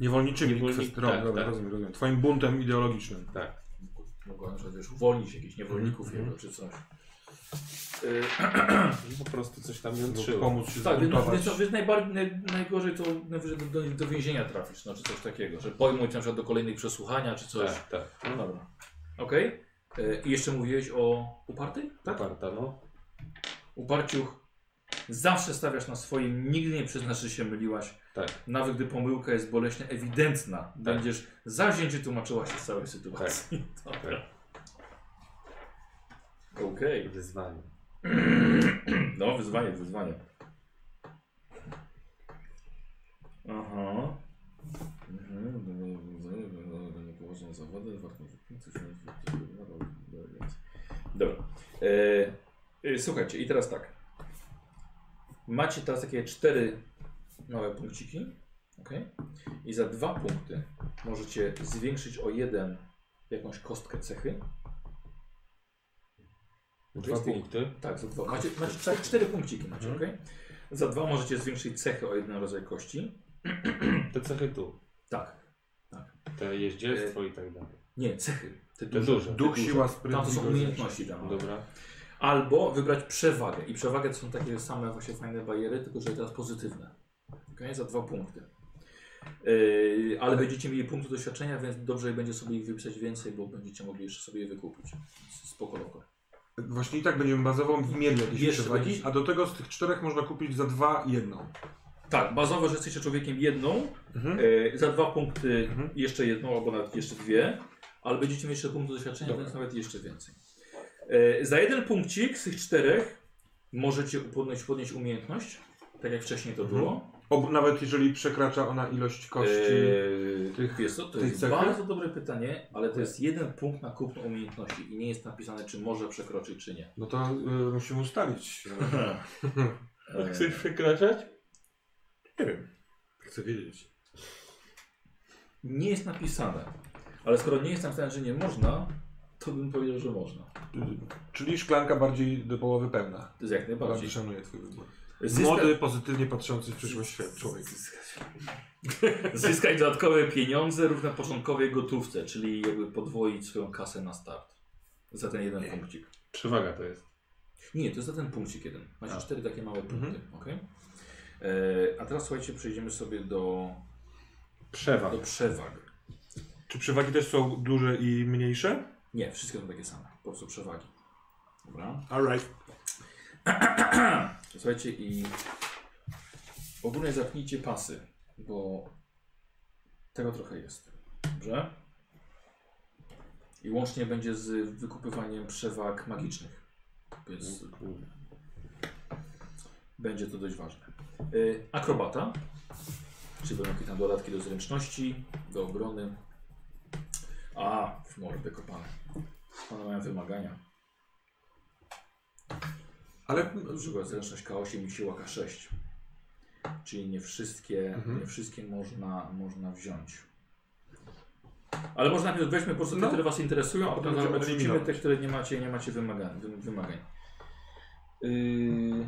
Speaker 3: Niewolniczymi
Speaker 2: Niewolnik-
Speaker 3: kwestii.
Speaker 2: tak,
Speaker 3: dobra,
Speaker 2: tak.
Speaker 3: rozumiem, rozumiem. Twoim buntem ideologicznym.
Speaker 2: tak.
Speaker 1: Mogła na przykład wiesz, uwolnić jakichś niewolników
Speaker 3: Mhm.
Speaker 1: jego czy coś. Y,
Speaker 2: Po prostu coś tam jątrzyło.
Speaker 3: pomóc się
Speaker 1: tak, więc,
Speaker 3: zbuntować.
Speaker 1: więc, więc najbardziej, naj, najgorzej to najwyżej do, do, do więzienia trafisz, no, czy coś takiego, że pojmą cię na przykład do kolejnej przesłuchania czy coś.
Speaker 2: Tak, tak.
Speaker 1: No dobra. Okej. Y, I jeszcze mówiłeś o upartej?
Speaker 2: Tak? Uparta, no.
Speaker 1: Uparciuch. Zawsze stawiasz na swoim, nigdy nie przyznasz, że się myliłaś.
Speaker 2: Tak.
Speaker 1: Nawet gdy pomyłka jest boleśnie ewidentna, będziesz zawzięcie tłumaczyła się z całej sytuacji. Dobra. Okej.
Speaker 2: Wyzwanie.
Speaker 1: No, wyzwanie, wyzwanie. Aha. Mhm. Niepoważną zawodę, warto Dobra. E, e, słuchajcie, i teraz tak. Macie teraz takie cztery małe punkciki. ok? I za dwa punkty możecie zwiększyć o jeden jakąś kostkę cechy.
Speaker 2: Dwa punkty.
Speaker 1: Tak, za dwa. Macie, macie cztery, cztery punkciki, macie,
Speaker 3: Mhm.
Speaker 1: ok? Za dwa możecie zwiększyć cechy o jeden rodzaj kości.
Speaker 2: Te cechy tu.
Speaker 1: Tak.
Speaker 2: Te jeździectwo i tak dalej.
Speaker 1: Nie, cechy. Te duże.
Speaker 2: duże.
Speaker 3: Duch,
Speaker 1: duże.
Speaker 3: siła,
Speaker 1: Tam to są umiejętności tam.
Speaker 2: Dobra.
Speaker 1: Albo wybrać przewagę. I przewagę to są takie same właśnie fajne bariery, tylko że teraz pozytywne. Okay? Za dwa punkty. Yy, ale będziecie mieli punkty doświadczenia, więc dobrze będzie sobie ich wypisać więcej, bo będziecie mogli jeszcze sobie je wykupić. Spoko, spoko.
Speaker 3: Właśnie i tak będziemy bazowo mieli jakieś
Speaker 1: Jeszcze
Speaker 3: przewagi,
Speaker 1: będzie-
Speaker 3: a do tego z tych czterech można kupić za dwa jedną.
Speaker 1: Tak, bazowo, że jesteście człowiekiem jedną,
Speaker 3: Mhm.
Speaker 1: e, za dwa punkty
Speaker 3: Mhm.
Speaker 1: jeszcze jedną, albo nawet jeszcze dwie, ale będziecie mieć jeszcze punkt doświadczenia,
Speaker 3: Dobra.
Speaker 1: więc nawet jeszcze więcej. E, za jeden punkcik z tych czterech możecie podnieść, podnieść umiejętność, tak jak wcześniej to
Speaker 3: Mhm.
Speaker 1: było.
Speaker 3: Ob, nawet jeżeli przekracza ona ilość kości.
Speaker 1: Eee,
Speaker 3: tych-
Speaker 1: wiesz co, to jest
Speaker 3: cechy?
Speaker 1: bardzo dobre pytanie, ale to jest jeden punkt na kupno umiejętności i nie jest napisane, czy może przekroczyć, czy nie.
Speaker 3: No to y, musimy ustalić.
Speaker 1: Eee,
Speaker 4: Chcesz przekraczać?
Speaker 3: Nie wiem. Chcę wiedzieć.
Speaker 1: nie jest napisane, ale skoro nie jest napisane, że nie można, to bym powiedział, że można.
Speaker 3: Czyli szklanka bardziej do połowy pełna.
Speaker 1: To jest jak
Speaker 3: Bardzo
Speaker 1: najbardziej.
Speaker 3: szanuję twój wybór.
Speaker 1: Zyska-
Speaker 3: Młody, pozytywnie patrzący w przyszłość świat człowiek.
Speaker 1: Zyskać dodatkowe pieniądze równe początkowej gotówce, czyli jakby podwoić swoją kasę na start. Za ten jeden punkcik.
Speaker 2: Przewaga to jest.
Speaker 1: Nie, to jest za ten punkcik jeden. Macie
Speaker 2: A.
Speaker 1: cztery takie małe punkty.
Speaker 3: Mhm.
Speaker 1: ok? E, a teraz słuchajcie, przejdziemy sobie do,
Speaker 2: Przewag.
Speaker 1: do przewag.
Speaker 3: Czy przewagi też są duże i mniejsze?
Speaker 1: Nie, wszystkie są takie same. Po prostu przewagi. Dobra.
Speaker 3: Alright.
Speaker 1: Słuchajcie i ogólnie zapnijcie pasy, bo tego trochę jest. Dobrze? I łącznie będzie z wykupywaniem przewag magicznych. Więc będzie to dość ważne. Y, akrobata, czyli będą jakieś tam dodatki do zręczności, do obrony. A, w mordę kopane. One mają wymagania.
Speaker 3: Ale
Speaker 1: przykład zręczność K8 i siła K6. Czyli nie wszystkie,
Speaker 3: Mhm.
Speaker 1: nie wszystkie można, można wziąć. Ale może najpierw weźmy po prostu te,
Speaker 3: No.
Speaker 1: które Was interesują, a potem
Speaker 3: będziemy
Speaker 1: odrzucimy
Speaker 3: eliminować.
Speaker 1: te, które nie macie, nie macie wymagań. wy- wymagań. Yy,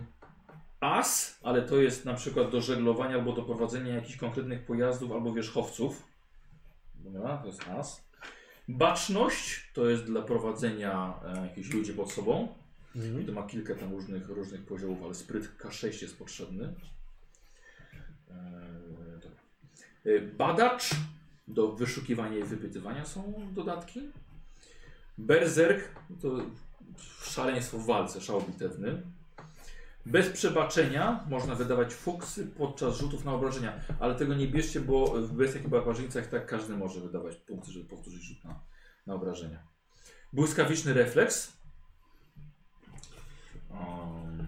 Speaker 1: as, ale to jest na przykład do żeglowania albo do prowadzenia jakichś konkretnych pojazdów albo wierzchowców. Dobra, to jest as. Baczność to jest dla prowadzenia e, jakichś ludzi pod sobą. I to ma kilka tam różnych, różnych poziomów, ale spryt K6 jest potrzebny. Dobra. E, Badacz do wyszukiwania i wypytywania są dodatki. Berserk to szaleństwo w walce, szał bitewny. Bez przebaczenia można wydawać fuksy podczas rzutów na obrażenia, ale tego nie bierzcie, bo w bestiach i barbarzyńcach tak każdy może wydawać punkty, żeby powtórzyć rzut na, na obrażenia. Błyskawiczny refleks Um,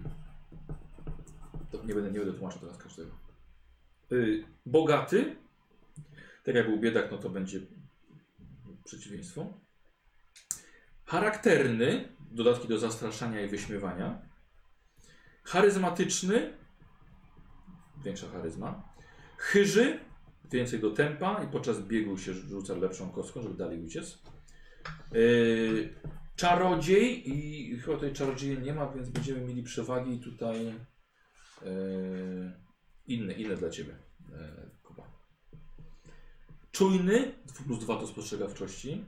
Speaker 1: to nie będę, nie będę tłumaczył teraz każdego. Y, bogaty. Tak jak był biedak, no to będzie przeciwieństwo. Charakterny. Dodatki do zastraszania i wyśmiewania. Charyzmatyczny. Większa charyzma. Chyży. Więcej do tempa i podczas biegu się rzuca lepszą kostką, żeby dalej uciec. Yy, czarodziej i chyba tutaj czarodzieja nie ma, więc będziemy mieli przewagi tutaj yy, inne, inne dla Ciebie, yy, Kuba. Czujny, 2 plus 2 do spostrzegawczości.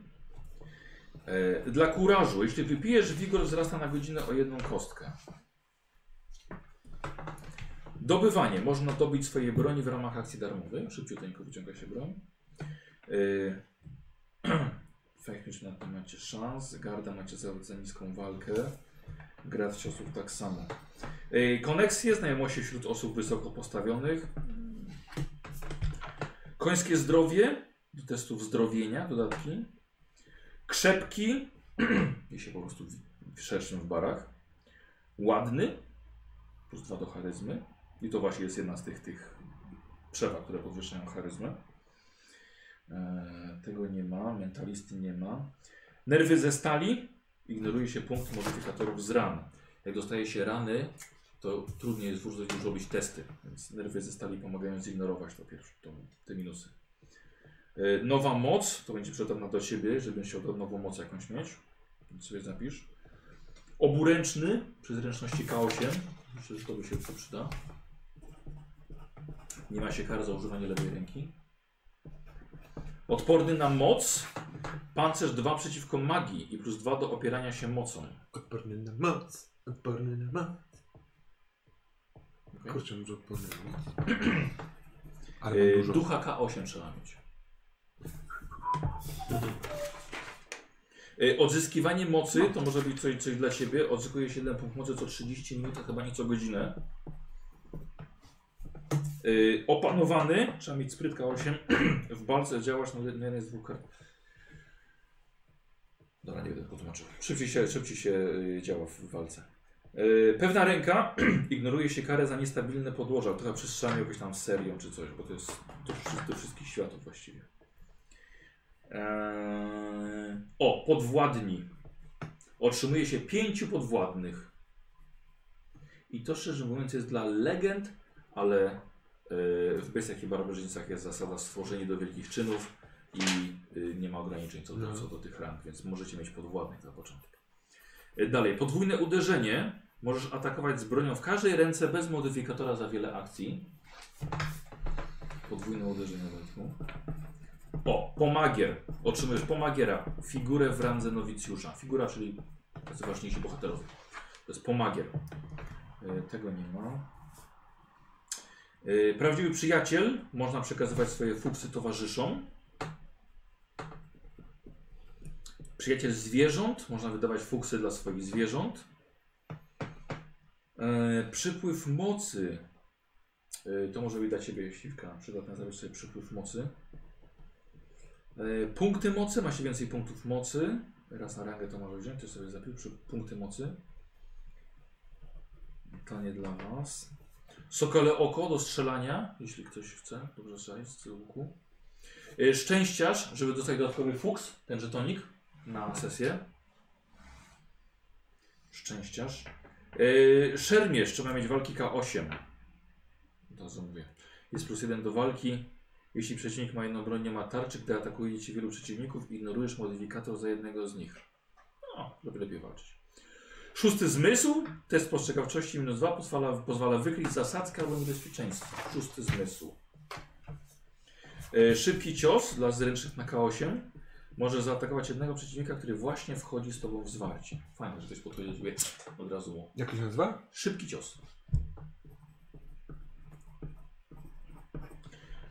Speaker 1: Yy, dla kurażu, jeśli wypijesz, wigor wzrasta na godzinę o jedną kostkę. Dobywanie. Można dobyć swojej broni w ramach akcji darmowej. Szybciuteńko wyciąga się broń. Yy, Fechnicz na tym macie szans. Garda macie za, za niską walkę. Grad ciosów tak samo. Yy, koneksje, znajomości wśród osób wysoko postawionych. Końskie zdrowie. Do testów zdrowienia, dodatki. Krzepki. I się po prostu w- szerszym w barach. Ładny. Plus dwa do charyzmy. I to właśnie jest jedna z tych, tych przewag, które podwyższają charyzmę. Eee, tego nie ma, mentalisty nie ma. Nerwy ze stali. Ignoruje się punkt modyfikatorów z ran. Jak dostaje się rany, to trudniej jest wrócić już robić testy. Więc nerwy ze stali pomagają zignorować to pierwsze, to, te minusy. Eee, nowa moc, to będzie przydatna do Ciebie, żebyś chciał nową moc jakąś mieć. Więc sobie zapisz. Oburęczny, przy zręczności K8. Myślę, że to by się przyda. Nie ma się kar za używanie lewej ręki. Odporny na moc. Pancerz 2 przeciwko magii i plus 2 do opierania się mocą.
Speaker 3: Odporny na moc. Odporny na moc.
Speaker 1: Okay.
Speaker 3: Kurczę, może odporny na moc. Ale mam
Speaker 1: Yy,
Speaker 3: dużo.
Speaker 1: ducha K8 trzeba mieć. Y, Odzyskiwanie mocy to może być coś, coś dla ciebie. Odzyskuje się jeden punkt mocy co 30 minut, a chyba nie co godzinę. Y, Opanowany, trzeba mieć sprytka 8. W balce działasz na jednej z dwóch kart. Dobra, nie będę potłumaczył. Szybciej się, szybciej się y, działa w walce. Y, Pewna ręka ignoruje się karę za niestabilne podłoża. Trochę przestrzelanie jakąś tam serią czy coś, bo to jest do, do wszystkich światów właściwie. Eee, o, podwładni. Otrzymuje się pięciu podwładnych. I to szczerze mówiąc jest dla legend, ale e, w bestiach i barbarzyńcach jest zasada stworzenie do wielkich czynów i y, nie ma ograniczeń co do,
Speaker 3: No.
Speaker 1: co do tych rank, więc możecie mieć podwładnych na początek. E, Dalej, podwójne uderzenie. Możesz atakować z bronią w każdej ręce bez modyfikatora za wiele akcji. Podwójne uderzenie Wojtku. O, pomagier. Otrzymujesz pomagiera. Figurę w randze nowicjusza. Figura, czyli tacy ważniejsi bohaterowie. To jest pomagier. E, Tego nie ma. E, Prawdziwy przyjaciel. Można przekazywać swoje fuksy towarzyszom. Przyjaciel zwierząt. Można wydawać fuksy dla swoich zwierząt. E, przypływ mocy. E, to może być dla Ciebie siwka. Przydatne zrobić sobie przypływ mocy. Punkty mocy. Ma się więcej punktów mocy. Raz na rangę to może wziąć. To sobie zapił przy punkty mocy. To nie dla Was. Sokole oko do strzelania, jeśli ktoś chce. Dobrze strzelić z łuku. E, Szczęściarz, żeby dostać dodatkowy fuks, ten żetonik na sesję. Szczęściarz. Yy, szermierz, trzeba mieć walki K8. To co mówię. Jest plus jeden do walki. Jeśli przeciwnik ma jedną broń, nie ma tarczy, gdy atakuje ci wielu przeciwników, ignorujesz modyfikator za jednego z nich. No, żeby lepiej walczyć. Szósty zmysł. Test postrzegawczości minus 2 pozwala, pozwala wykryć zasadzkę albo niebezpieczeństwo. Szósty zmysł. Yy, szybki cios dla zręcznych na K8. Możesz zaatakować jednego przeciwnika, który właśnie wchodzi z tobą w zwarcie. Fajnie, że ktoś podchodzi sobie od razu. mu.
Speaker 3: Jak to się nazywa?
Speaker 1: Szybki cios.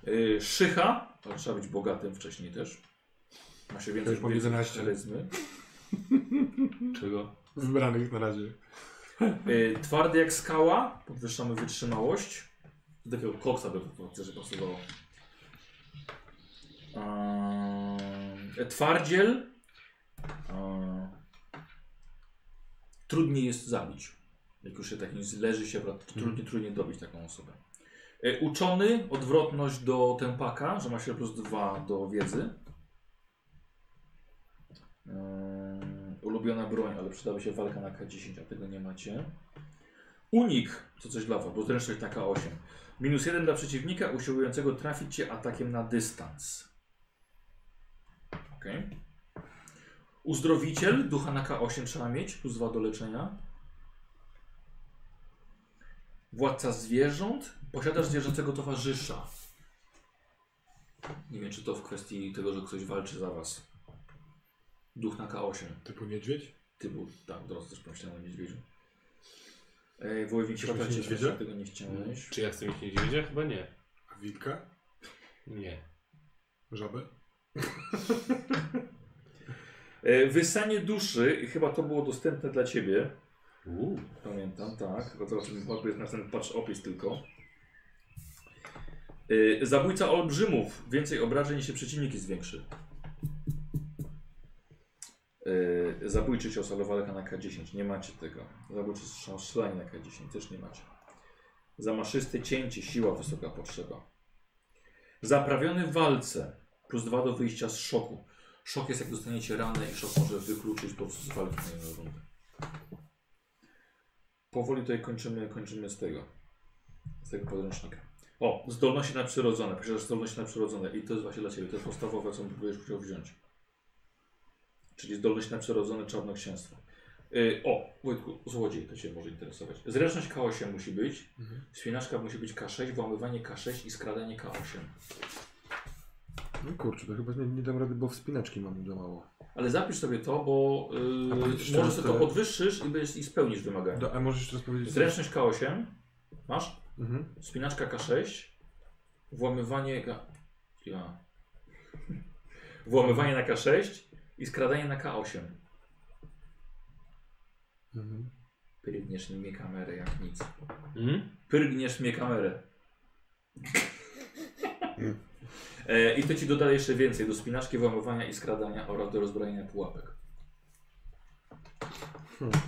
Speaker 1: Yy, szycha, ale trzeba być bogatym wcześniej też. Ma się więcej,
Speaker 3: już mam
Speaker 1: więcej
Speaker 3: 11.
Speaker 1: charyzmy.
Speaker 2: Czego?
Speaker 3: Wybranych na razie.
Speaker 1: Yy, twardy jak skała, podwyższamy wytrzymałość. Do takiego koksa by to też pasowało. Yy, twardziel. Yy, trudniej jest zabić. Jak już się tak nie leży się, to trudniej, trudniej dobić taką osobę. Uczony, odwrotność do tempaka, że ma się plus 2 do wiedzy. Yy, ulubiona broń, ale przydałaby się walka na K10, a tego nie macie. Unik, to coś dla was, bo zręczność na K8. Minus 1 dla przeciwnika usiłującego trafić cię atakiem na dystans. Ok. Uzdrowiciel, ducha na K8 trzeba mieć, plus 2 do leczenia. Władca zwierząt, posiadasz zwierzęcego towarzysza. Nie wiem, czy to w kwestii tego, że ktoś walczy za was. Duch na K8.
Speaker 3: Typu niedźwiedź?
Speaker 1: Typu, tak, teraz też pomyślałem o niedźwiedziu. Ej, wojownik świata cię
Speaker 3: niedźwiedzia?
Speaker 1: tego nie chciałeś.
Speaker 2: Czy ja chcę mieć niedźwiedzia? Chyba nie.
Speaker 3: A wilka?
Speaker 2: Nie.
Speaker 3: Żabę?
Speaker 1: E, Wysanie duszy, chyba to było dostępne dla ciebie.
Speaker 2: Uuu.
Speaker 1: Pamiętam, tak. Tylko choćby jest następny patrz opis tylko. E, Zabójca olbrzymów. Więcej obrażeń niż się przeciwnik jest większy. E, Zabójczy cios, ale na K10. Nie macie tego. Zabójczy strzał strzelanie na K10. Też nie macie. Zamaszyste cięcie. Siła wysoka potrzeba. Zaprawiony w walce. Plus dwa do wyjścia z szoku. Szok jest jak dostaniecie ranę i szok może wykluczyć po prostu z walki na jedną rundę. Powoli tutaj kończymy, kończymy z tego. Z tego podręcznika. O, zdolności nadprzyrodzone. Posiadasz zdolności nadprzyrodzone i to jest właśnie dla Ciebie. To jest podstawowe, co próbujesz chciał wziąć. Czyli zdolność nadprzyrodzone czarnoksięstwo. Yy, o, Wojtku, złodziej, to Cię może interesować. Zręczność K8 musi być,
Speaker 3: Mhm.
Speaker 1: spinaczka musi być K6, włamywanie K6 i skradanie K8.
Speaker 3: No kurczę, to chyba nie, nie dam rady, bo wspinaczki mam za mało.
Speaker 1: Ale zapisz sobie to, bo yy, może sobie to podwyższysz i, będziesz, i spełnisz wymagania.
Speaker 3: Do, a możesz jeszcze raz powiedzieć?
Speaker 1: Zręczność K8 masz,
Speaker 3: Mhm.
Speaker 1: spinaczka K6, włamywanie. Ja. włamywanie na K6 i skradanie na K8.
Speaker 3: Mhm.
Speaker 1: Pyrgniesz mnie kamerę jak nic.
Speaker 2: Mhm.
Speaker 1: Pyrgniesz mnie kamerę. e, I to ci doda jeszcze więcej do spinaczki, włamywania i skradania oraz do rozbrojenia pułapek.
Speaker 3: Hmm.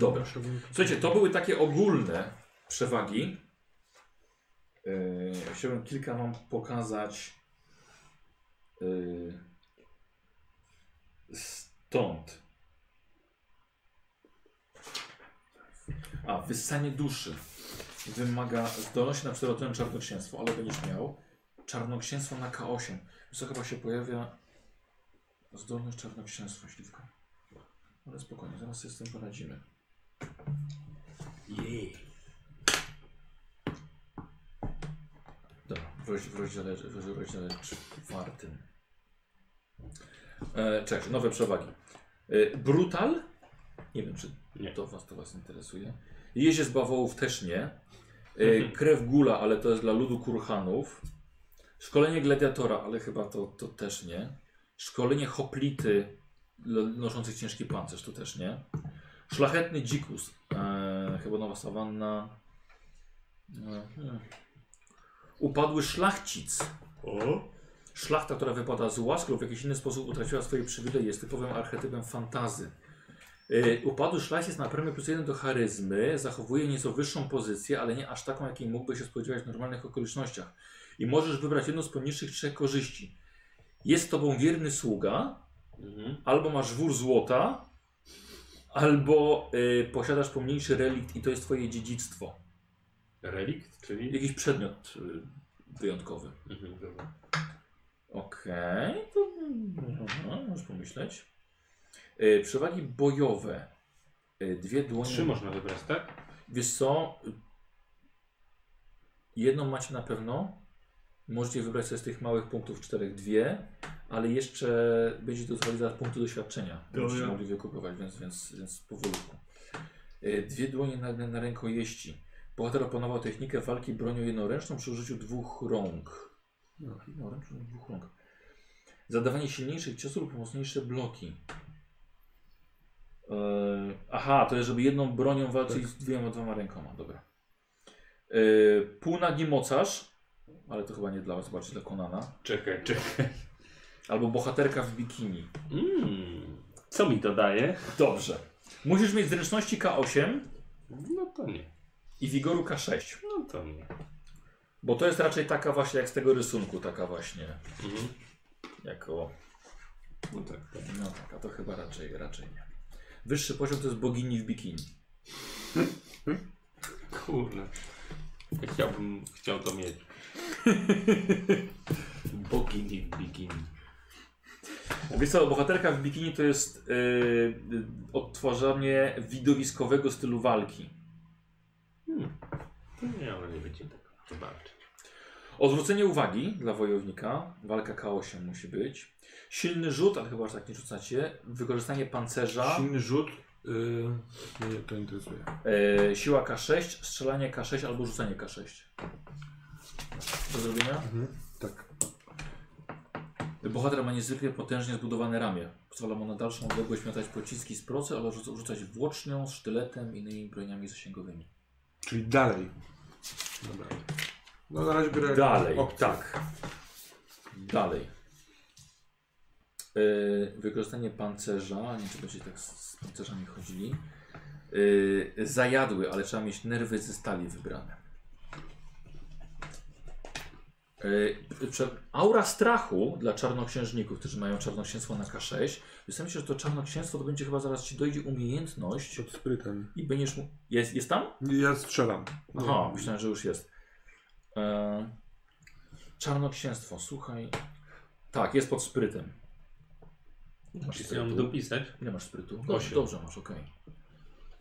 Speaker 1: Dobra. Słuchajcie, to były takie ogólne przewagi. Yy, chciałbym kilka wam pokazać yy, stąd. A, wyssanie duszy wymaga zdolności na przerodzone czarnoksięstwo, ale będziesz miał czarnoksięstwo na K8. Więc to chyba się pojawia zdolność czarnoksięstwa, śliwka. Ale spokojnie, zaraz sobie z tym poradzimy.
Speaker 2: Jej.
Speaker 1: Dobra, w, rozdziale, w rozdziale czwartym. E, nowe przewagi. E, brutal? Nie wiem, czy
Speaker 2: Nie.
Speaker 1: to was, to was interesuje. Jezie z bawołów też nie. E, krew gula, ale to jest dla ludu kurhanów. Szkolenie gladiatora, ale chyba to, to też nie. Szkolenie hoplity noszących ciężki pancerz, to też nie. Szlachetny dzikus, e, chyba nowa sawanna. E, hmm. Upadły szlachcic.
Speaker 2: O.
Speaker 1: Szlachta, która wypada z łask lub w jakiś inny sposób utraciła swoje przywileje, jest typowym archetypem fantazy. Yy, upadły szlachcic na premię plus jeden do charyzmy, zachowuje nieco wyższą pozycję, ale nie aż taką, jakiej mógłby się spodziewać w normalnych okolicznościach. I możesz wybrać jedną z poniższych trzech korzyści. Jest tobą wierny sługa,
Speaker 2: Mhm.
Speaker 1: albo masz wór złota, albo yy, posiadasz pomniejszy relikt i to jest twoje dziedzictwo.
Speaker 2: Relikt, czyli...
Speaker 1: Jakiś przedmiot yy, wyjątkowy.
Speaker 2: Mhm, dobra.
Speaker 1: Okej, to no, możesz pomyśleć. Yy, przewagi bojowe. Yy, dwie dłonie.
Speaker 2: Trzy można wybrać, tak?
Speaker 1: Wiesz co? Jedną macie na pewno. Możecie wybrać sobie z tych małych punktów czterech dwie, ale jeszcze będzie to zaraz punkty doświadczenia. Będziecie
Speaker 3: Dobra.
Speaker 1: mogli wykupywać, więc, więc, więc powolutku. Yy, dwie dłonie na, na, na rękojeści. Bohater opanował technikę walki bronią jednoręczną przy użyciu dwóch rąk. No, dwóch rąk. Zadawanie silniejszych ciosów lub mocniejsze bloki. Eee, aha, to jest, żeby jedną bronią walczyć z dwiema, dwoma rękoma. Dobra. Eee, półnagi mocarz, ale to chyba nie dla was, bardziej dla Konana.
Speaker 2: Czekaj, czekaj.
Speaker 1: Albo bohaterka w bikini.
Speaker 2: Mm. Co mi to daje?
Speaker 1: Dobrze. Musisz mieć zręczności K8
Speaker 2: No to nie.
Speaker 1: i wigoru K6.
Speaker 2: No to nie.
Speaker 1: Bo to jest raczej taka właśnie jak z tego rysunku, taka właśnie
Speaker 2: Mhm.
Speaker 1: jako
Speaker 2: No tak, tak.
Speaker 1: No tak, a to chyba raczej, raczej nie. Wyższy poziom to jest bogini w bikini.
Speaker 2: Kurde. Ja chciałbym, chciał to mieć. Bogini w bikini.
Speaker 1: Wiesz co, bohaterka w bikini to jest yy, odtwarzanie widowiskowego stylu walki.
Speaker 2: Hmm. To nie, ale nie będzie tego zobaczyć.
Speaker 1: Odwrócenie uwagi dla wojownika. Walka K8 musi być. Silny rzut, ale chyba tak nie rzucacie. Wykorzystanie pancerza.
Speaker 3: Silny rzut. Yy, mnie to interesuje.
Speaker 1: Yy, siła K6, strzelanie K6 albo rzucanie K6. Do zrobienia?
Speaker 3: Mhm. Tak.
Speaker 1: Bohater ma niezwykle potężnie zbudowane ramię. Pozwala mu na dalszą odległość miotać pociski z procy, ale rzuc- rzucać włócznią, sztyletem i innymi broniami zasięgowymi.
Speaker 3: Czyli dalej. Dobra. No na razie biorę
Speaker 1: Dalej,
Speaker 3: opcję.
Speaker 1: tak. Dalej. Yy, wykorzystanie pancerza. Nie wiem, czy będziecie tak z, z pancerzami chodzili. Yy, zajadły, ale trzeba mieć nerwy ze stali wybrane. Yy, aura strachu dla czarnoksiężników, którzy mają czarnoksięstwo na K6. Wydaje mi się, że to czarnoksięstwo to będzie chyba zaraz ci dojdzie umiejętność
Speaker 3: Pod sprytem.
Speaker 1: i będziesz mu... Jest, jest tam?
Speaker 3: Ja strzelam.
Speaker 1: Aha, myślałem, że już jest. E, czarnoksięstwo, słuchaj. Tak, jest pod sprytem. Masz
Speaker 2: Czyli mam dopisać?
Speaker 1: Ile masz sprytu? Dobrze,
Speaker 2: Osiem.
Speaker 1: dobrze masz, okej.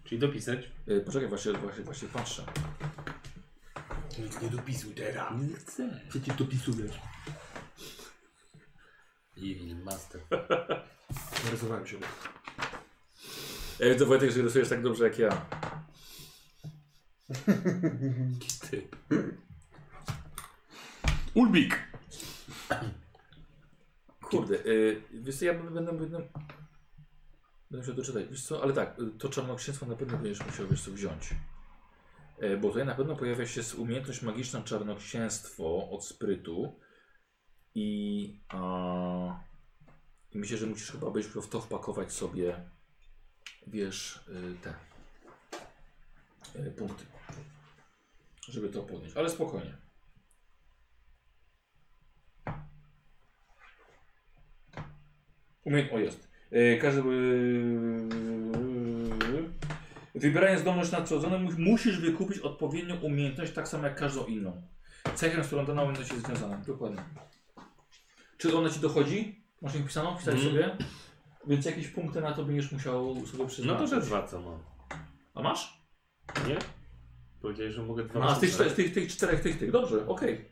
Speaker 2: Czyli dopisać?
Speaker 1: E, Poczekaj, właśnie, właśnie, właśnie patrzę.
Speaker 3: Nic nie dopisuj teraz.
Speaker 2: Nie chcę.
Speaker 3: Przecież dopisujesz.
Speaker 2: Evil Master.
Speaker 3: Narysowałem się.
Speaker 1: Ja widzę Wojtek, że rysujesz tak dobrze jak ja.
Speaker 2: Typ.
Speaker 1: Ulbik! Kurde, y, wiesz co, ja będę, będę, będę, musiał doczytać, wiesz co, ale tak, y, to czarnoksięstwo na pewno będziesz musiał wiesz co wziąć. Y, bo tutaj na pewno pojawia się umiejętność magiczna czarnoksięstwo od sprytu i, a, i myślę, że musisz chyba być w to wpakować sobie, wiesz, y, te y, punkty, żeby to podnieść, ale spokojnie. Umiejęt... O, jest. Yy, każdy... Yy, wybierając zdolność nadprzyrodzoną mu- musisz wykupić odpowiednią umiejętność, tak samo jak każdą inną. Cechę, z którą dana umiejętność jest związana. Dokładnie. Czy ona ci dochodzi? Masz ich pisaną? Pisać
Speaker 2: Mhm.
Speaker 1: sobie? Więc jakieś punkty na to będziesz musiał sobie
Speaker 2: No
Speaker 1: przyznać.
Speaker 2: to te dwa co mam.
Speaker 1: A masz?
Speaker 2: Nie? Powiedziałeś, że mogę dwa
Speaker 1: A, z tych, czterech- tych, tych czterech, tych, tych. Dobrze, okej.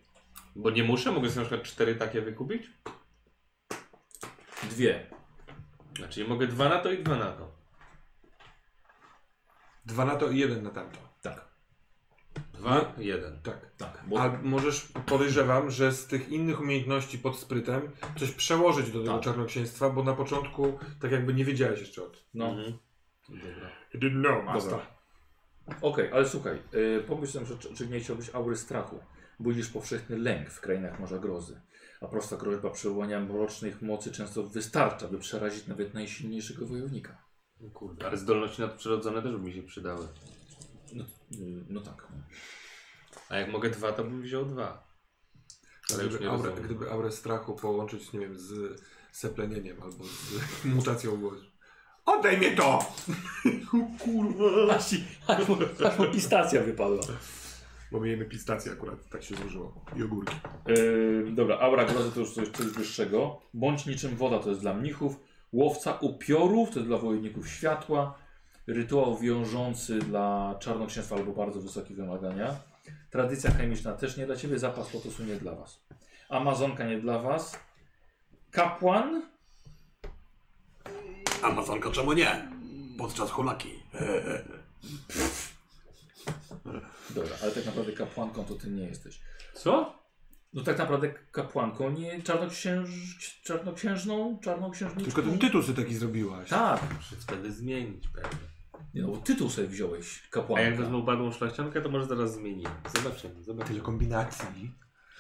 Speaker 2: Bo nie muszę? Mogę sobie na przykład cztery takie wykupić?
Speaker 1: Dwie.
Speaker 2: Znaczy nie mogę dwa na to i dwa na to.
Speaker 3: Dwa na to i jeden na tamto.
Speaker 1: Tak,
Speaker 2: Dwa, jeden.
Speaker 3: Tak.
Speaker 1: tak. Bo...
Speaker 3: A możesz, podejrzewam, że z tych innych umiejętności pod sprytem coś przełożyć do tego
Speaker 1: Tak.
Speaker 3: czarnoksięstwa, bo na początku tak jakby nie wiedziałeś jeszcze o tym.
Speaker 1: No.
Speaker 2: Mhm. Dobra.
Speaker 3: Didn't know, master.
Speaker 1: Dobra. Okej, ale słuchaj, yy, pomyśl sobie, że czy, czy nie chciałbyś aury strachu. Budzisz powszechny lęk w krainach Morza Grozy. A prosta groźba przywołania mrocznych mocy często wystarcza, by przerazić nawet najsilniejszego wojownika.
Speaker 2: No kurde. Ale zdolności nadprzyrodzone też by mi się przydały.
Speaker 1: No, no tak.
Speaker 2: A jak mogę dwa, to bym wziął dwa. Ale
Speaker 3: Gdyby aurę, gdyby aurę strachu połączyć, nie wiem, z seplenieniem albo z mutacją głosu. Oddaj mnie to! Kurwa!
Speaker 1: Aż, aż, aż mu pistacja wypadła.
Speaker 3: Bo my jemy pistację akurat, tak się złożyło. I ogórki.
Speaker 1: Yy, dobra, aura grozy to już coś, coś wyższego. Bądź niczym woda to jest dla mnichów. Łowca upiorów to jest dla wojowników światła. Rytuał wiążący dla czarnoksięstwa albo bardzo wysokie wymagania. Tradycja chemiczna też nie dla ciebie. Zapas lotosu nie dla was. Amazonka nie dla was. Kapłan.
Speaker 4: Amazonka czemu nie? Podczas hulaki.
Speaker 1: Dobra, ale tak naprawdę kapłanką to ty nie jesteś.
Speaker 2: Co?
Speaker 1: No tak naprawdę kapłanką nie czarnoksięż... czarnoksiężną, czarnoksiężniczką.
Speaker 3: Tylko ten tytuł sobie taki zrobiłaś.
Speaker 1: Tak.
Speaker 2: Muszę wtedy zmienić pewnie.
Speaker 1: Nie no, bo tytuł sobie wziąłeś.
Speaker 2: A
Speaker 1: Kapłanka.
Speaker 2: jak wezmę upadłą szlachciankę, to może zaraz zmienię. Zobaczymy,
Speaker 3: Tyle
Speaker 2: zobaczymy.
Speaker 3: kombinacji.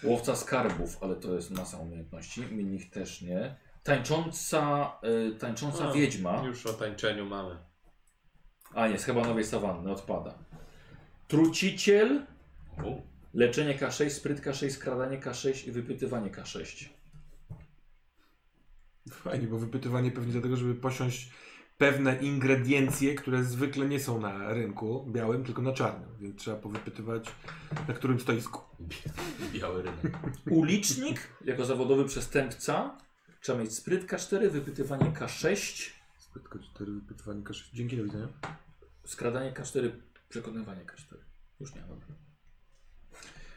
Speaker 1: Łowca skarbów, ale to jest masa umiejętności. Mnich też nie. Tańcząca, y, tańcząca
Speaker 2: A,
Speaker 1: wiedźma.
Speaker 2: Już o tańczeniu mamy.
Speaker 1: A nie, z chyba nowej sawanny odpada. Truciciel, leczenie K6, spryt K6, skradanie K6 i wypytywanie K6.
Speaker 3: Fajnie, bo wypytywanie pewnie dlatego, żeby posiąść pewne ingrediencje, które zwykle nie są na rynku białym, tylko na czarnym. Więc trzeba powypytywać na którym stoisku.
Speaker 2: Biały rynek.
Speaker 1: Ulicznik, jako zawodowy przestępca, trzeba mieć spryt K4, wypytywanie K6,
Speaker 3: Spytko 4, wypytywanie K6. Dzięki, do widzenia.
Speaker 1: skradanie K4, przekonywanie K4. Już nie, dobra.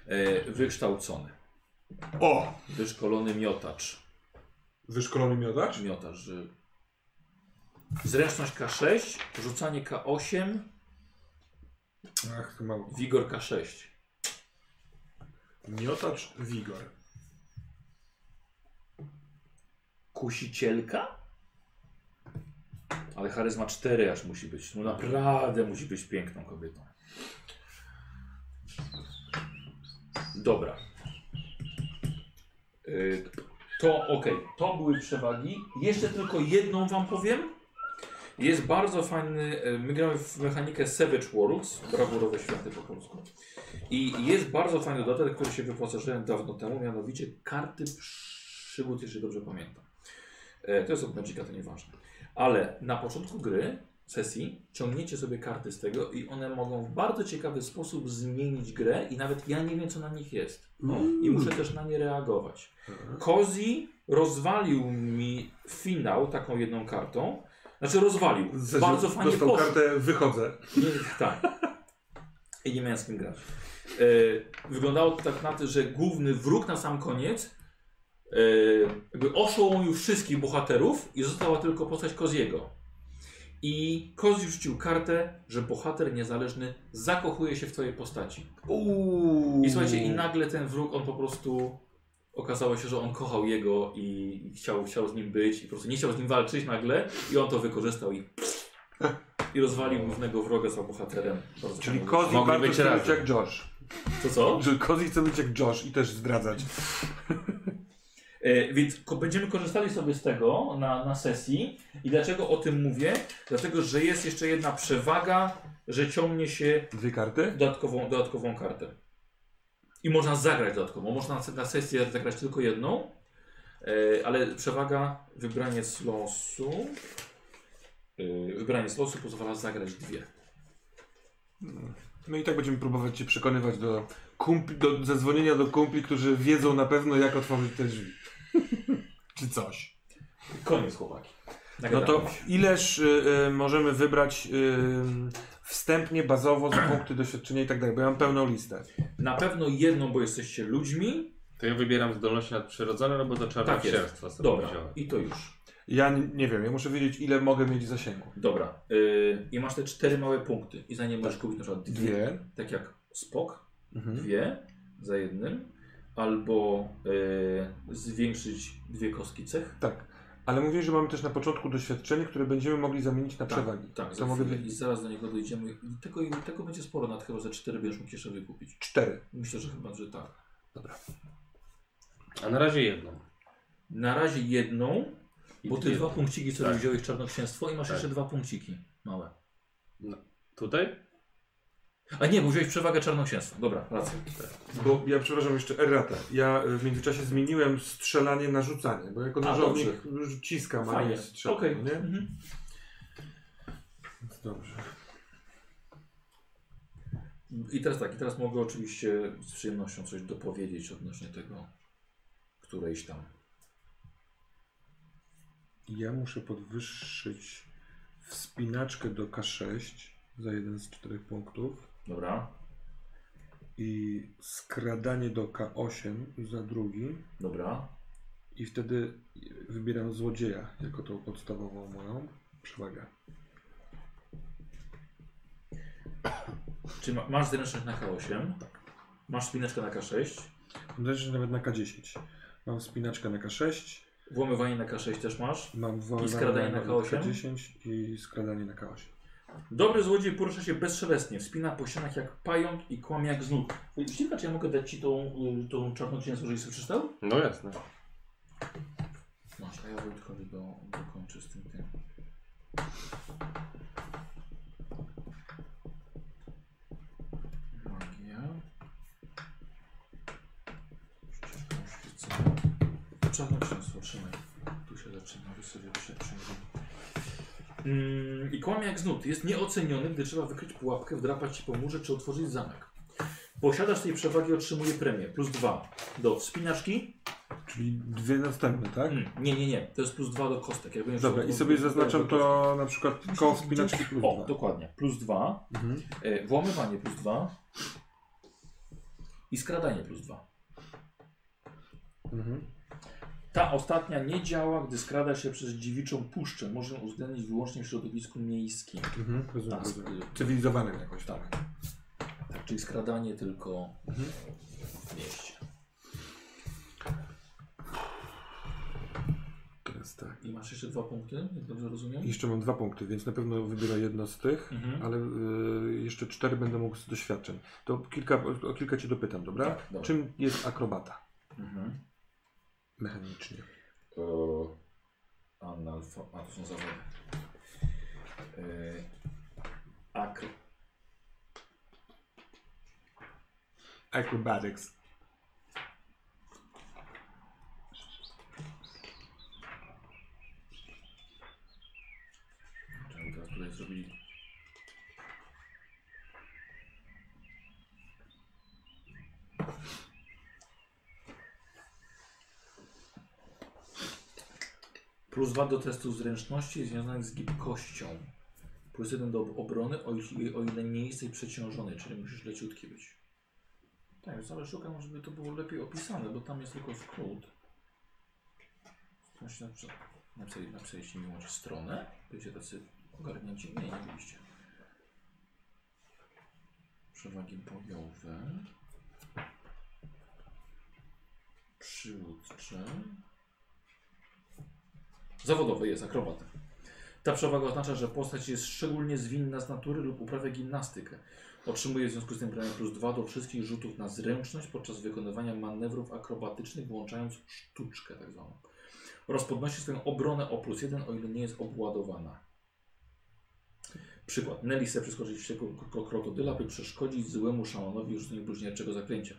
Speaker 1: E, wykształcony,
Speaker 3: O!
Speaker 1: wyszkolony miotacz.
Speaker 3: Wyszkolony miotacz?
Speaker 1: Miotacz, że zręczność K6, rzucanie K8,
Speaker 3: Ach, to mało.
Speaker 1: wigor K6.
Speaker 3: Miotacz, wigor.
Speaker 1: Kusicielka? Ale charyzma 4 aż musi być. No naprawdę musi być piękną kobietą. Dobra. Y, To ok, to były przewagi. Jeszcze tylko jedną wam powiem. Jest bardzo fajny, y, my gramy w mechanikę Savage Worlds, brawurowe światy po polsku. I jest bardzo fajny dodatek, który się wyposażyłem dawno temu, mianowicie karty przygód, jeśli dobrze pamiętam. E, To jest od Magica, to nieważne. Ale na początku gry, sesji, ciągniecie sobie karty z tego i one mogą w bardzo ciekawy sposób zmienić grę i nawet ja nie wiem, co na nich jest. I muszę też na nie reagować. Kozi rozwalił mi finał taką jedną kartą. Znaczy rozwalił. Bardzo fajnie
Speaker 3: Dostał
Speaker 1: poszło.
Speaker 3: kartę, wychodzę.
Speaker 1: Nie, tak. I nie miałem z kim grać. E, wyglądało to tak na to, że główny wróg na sam koniec jakby oszołomił wszystkich bohaterów i została tylko postać Koziego. I Kozi rzucił kartę, że bohater niezależny zakochuje się w twojej postaci.
Speaker 3: Uuu.
Speaker 1: I słuchajcie, i nagle ten wróg, on po prostu Okazało się, że on kochał jego i, i chciał, chciał z nim być i po prostu nie chciał z nim walczyć nagle i on to wykorzystał i, i rozwalił głównego wroga za bohaterem. Bardzo
Speaker 3: Czyli. Kozi
Speaker 2: Mogli
Speaker 3: bardzo
Speaker 2: być
Speaker 3: chce być jak Josh.
Speaker 1: To co?
Speaker 3: Że Kozi chce być jak Josh i też zdradzać.
Speaker 1: E, więc będziemy korzystali sobie z tego na, na sesji. I dlaczego o tym mówię? Dlatego, że jest jeszcze jedna przewaga, że ciągnie się
Speaker 3: Dwie karty?
Speaker 1: dodatkową, dodatkową kartę. I można zagrać dodatkową. Można na, na sesję zagrać tylko jedną, e, ale przewaga wybranie z losu. E, wybranie z losu pozwala zagrać dwie.
Speaker 3: No i tak będziemy próbować Cię przekonywać do, kumpli, do zadzwonienia do kumpli, którzy wiedzą na pewno jak otworzyć te drzwi. Czy coś.
Speaker 1: Koniec chłopaki.
Speaker 3: No
Speaker 1: Nagadamy
Speaker 3: to ileż y, y, możemy wybrać y, wstępnie, bazowo, za punkty doświadczenia i tak dalej, bo ja mam pełną listę.
Speaker 1: Na pewno jedną, bo jesteście ludźmi.
Speaker 2: To ja wybieram zdolności nadprzyrodzone, no bo to
Speaker 1: Tak jest.
Speaker 2: sobie
Speaker 1: Dobra.
Speaker 2: wziąłem.
Speaker 1: I to już.
Speaker 3: Ja nie wiem, ja muszę wiedzieć ile mogę mieć zasięgu.
Speaker 1: Dobra. Yy, I masz te cztery małe punkty. I za nie możesz kupić na przykład dwie.
Speaker 3: Dwie.
Speaker 1: Tak jak spok.
Speaker 3: Mhm.
Speaker 1: Dwie za jednym. Albo yy, zwiększyć dwie kostki cech.
Speaker 3: Tak. Ale mówię, że mamy też na początku doświadczenie, które będziemy mogli zamienić na przewagi.
Speaker 1: Tak,
Speaker 3: to
Speaker 1: za
Speaker 3: mogę.
Speaker 1: I zaraz do niego dojdziemy. I tego, i tego będzie sporo, nad chyba za cztery będziesz mógł jeszcze wykupić.
Speaker 3: Cztery.
Speaker 1: Myślę, że chyba, że tak.
Speaker 2: A na razie jedną.
Speaker 1: Na razie jedną,
Speaker 2: I
Speaker 1: bo ty dwa punkciki sobie
Speaker 2: Tak.
Speaker 1: wziąłeś czarnoksięstwo i masz
Speaker 2: Tak.
Speaker 1: jeszcze dwa punkciki małe.
Speaker 2: Tutaj?
Speaker 1: A nie, bo wziąłeś przewagę czarnoksięstwa. Dobra, racja.
Speaker 3: Bo ja przepraszam jeszcze erratę. Ja y, w międzyczasie zmieniłem strzelanie na rzucanie, bo jako nożownik ciskam, a nie strzelam.
Speaker 1: Okej.
Speaker 3: Nie?
Speaker 1: Mhm.
Speaker 3: Więc Dobrze.
Speaker 1: I teraz tak, i teraz mogę oczywiście z przyjemnością coś dopowiedzieć odnośnie tego, którejś tam.
Speaker 3: Ja muszę podwyższyć wspinaczkę do K6 za jeden z czterech punktów
Speaker 1: Dobra,
Speaker 3: i skradanie do K8 za drugi
Speaker 1: dobra.
Speaker 3: i wtedy wybieram złodzieja jako tą podstawową moją przewagę.
Speaker 1: Czyli ma, masz zręczność na K8, masz spineczkę na K6,
Speaker 3: Zresztą nawet na K10. Mam wspinaczkę na K6,
Speaker 1: włamywanie na K6 też masz.
Speaker 3: mam
Speaker 1: I skradanie na
Speaker 3: wolę
Speaker 1: K8?
Speaker 3: K10 i skradanie na K8.
Speaker 1: Dobry złodziej porusza się bezszelestnie, wspina po ścianach jak pająk i kłamie jak znuk. Ściga, czy ja mogę dać Ci tą, y, tą czarnoksięstwo, żebyś sobie przeczytał?
Speaker 2: No jasne.
Speaker 1: Masz, a ja Wojtkowi do, dokończę z tym tym. Magia. Ścieżka oświecenia. Czarnoksięstwo, trzymaj. Tu się zaczyna, wy sobie przeczytaj. Mm, I kłamie jak znud. Jest nieoceniony, gdy trzeba wykryć pułapkę, wdrapać się po murze czy otworzyć zamek. Posiadasz tej przewagi, otrzymuje premię. Plus dwa do wspinaczki,
Speaker 3: Czyli dwie następne, tak?
Speaker 1: Mm, nie, nie, nie. To jest plus dwa do kostek. Jak
Speaker 3: Dobra, i sobie zaznaczam to na przykład koło wspinaczki plus
Speaker 1: O,
Speaker 3: dwa.
Speaker 1: dokładnie. Plus dwa.
Speaker 3: Mhm.
Speaker 1: E, włamywanie plus dwa. I skradanie plus dwa.
Speaker 3: Mhm.
Speaker 1: Ta ostatnia nie działa, gdy skrada się przez dziewiczą puszczę. Można uwzględnić wyłącznie w środowisku miejskim.
Speaker 3: Mhm. Rozumiem,
Speaker 1: Tak,
Speaker 3: rozumiem. Cywilizowanym jakoś.
Speaker 1: tak. tak. Czyli skradanie tylko
Speaker 3: Mhm.
Speaker 1: w mieście.
Speaker 3: Teraz tak.
Speaker 1: I masz jeszcze dwa punkty, jak dobrze rozumiem?
Speaker 3: Jeszcze mam dwa punkty, więc na pewno wybiorę jedno z tych,
Speaker 1: Mhm.
Speaker 3: ale y, jeszcze cztery będę mógł z doświadczeń. To kilka, o kilka Cię dopytam, dobra?
Speaker 1: Tak, dobra.
Speaker 3: Czym jest akrobata
Speaker 1: Mhm.
Speaker 3: Mechanicznie?
Speaker 1: To analfa... A, to są zawody. Yy.
Speaker 3: Acrobatics.
Speaker 1: Czemu teraz tutaj zrobili... Plus 2 do testu zręczności związanych z gibkością. Plus 1 do obrony, o ile, o ile nie jesteś przeciążony, czyli musisz leciutki być. Tak, więc ale szukam, żeby to było lepiej opisane, bo tam jest tylko skrót. Właśnie napisali, napisaliście mi może stronę? Byliście tacy ogarnięci? Nie, nie byliście. Przewagi bojowe. Przyłóż Kurczę. Zawodowy jest akrobata. Ta przewaga oznacza, że postać jest szczególnie zwinna z natury lub uprawia gimnastykę. Otrzymuje w związku z tym premię plus 2 do wszystkich rzutów na zręczność podczas wykonywania manewrów akrobatycznych, włączając sztuczkę tak zwaną. Oraz podnosi swoją obronę o plus 1, o ile nie jest obładowana. Przykład. Nelly chce przeskoczyć wściekłego kro- krokodyla, by przeszkodzić złemu szamanowi rzuceniu bluźnierczego zaklęcia.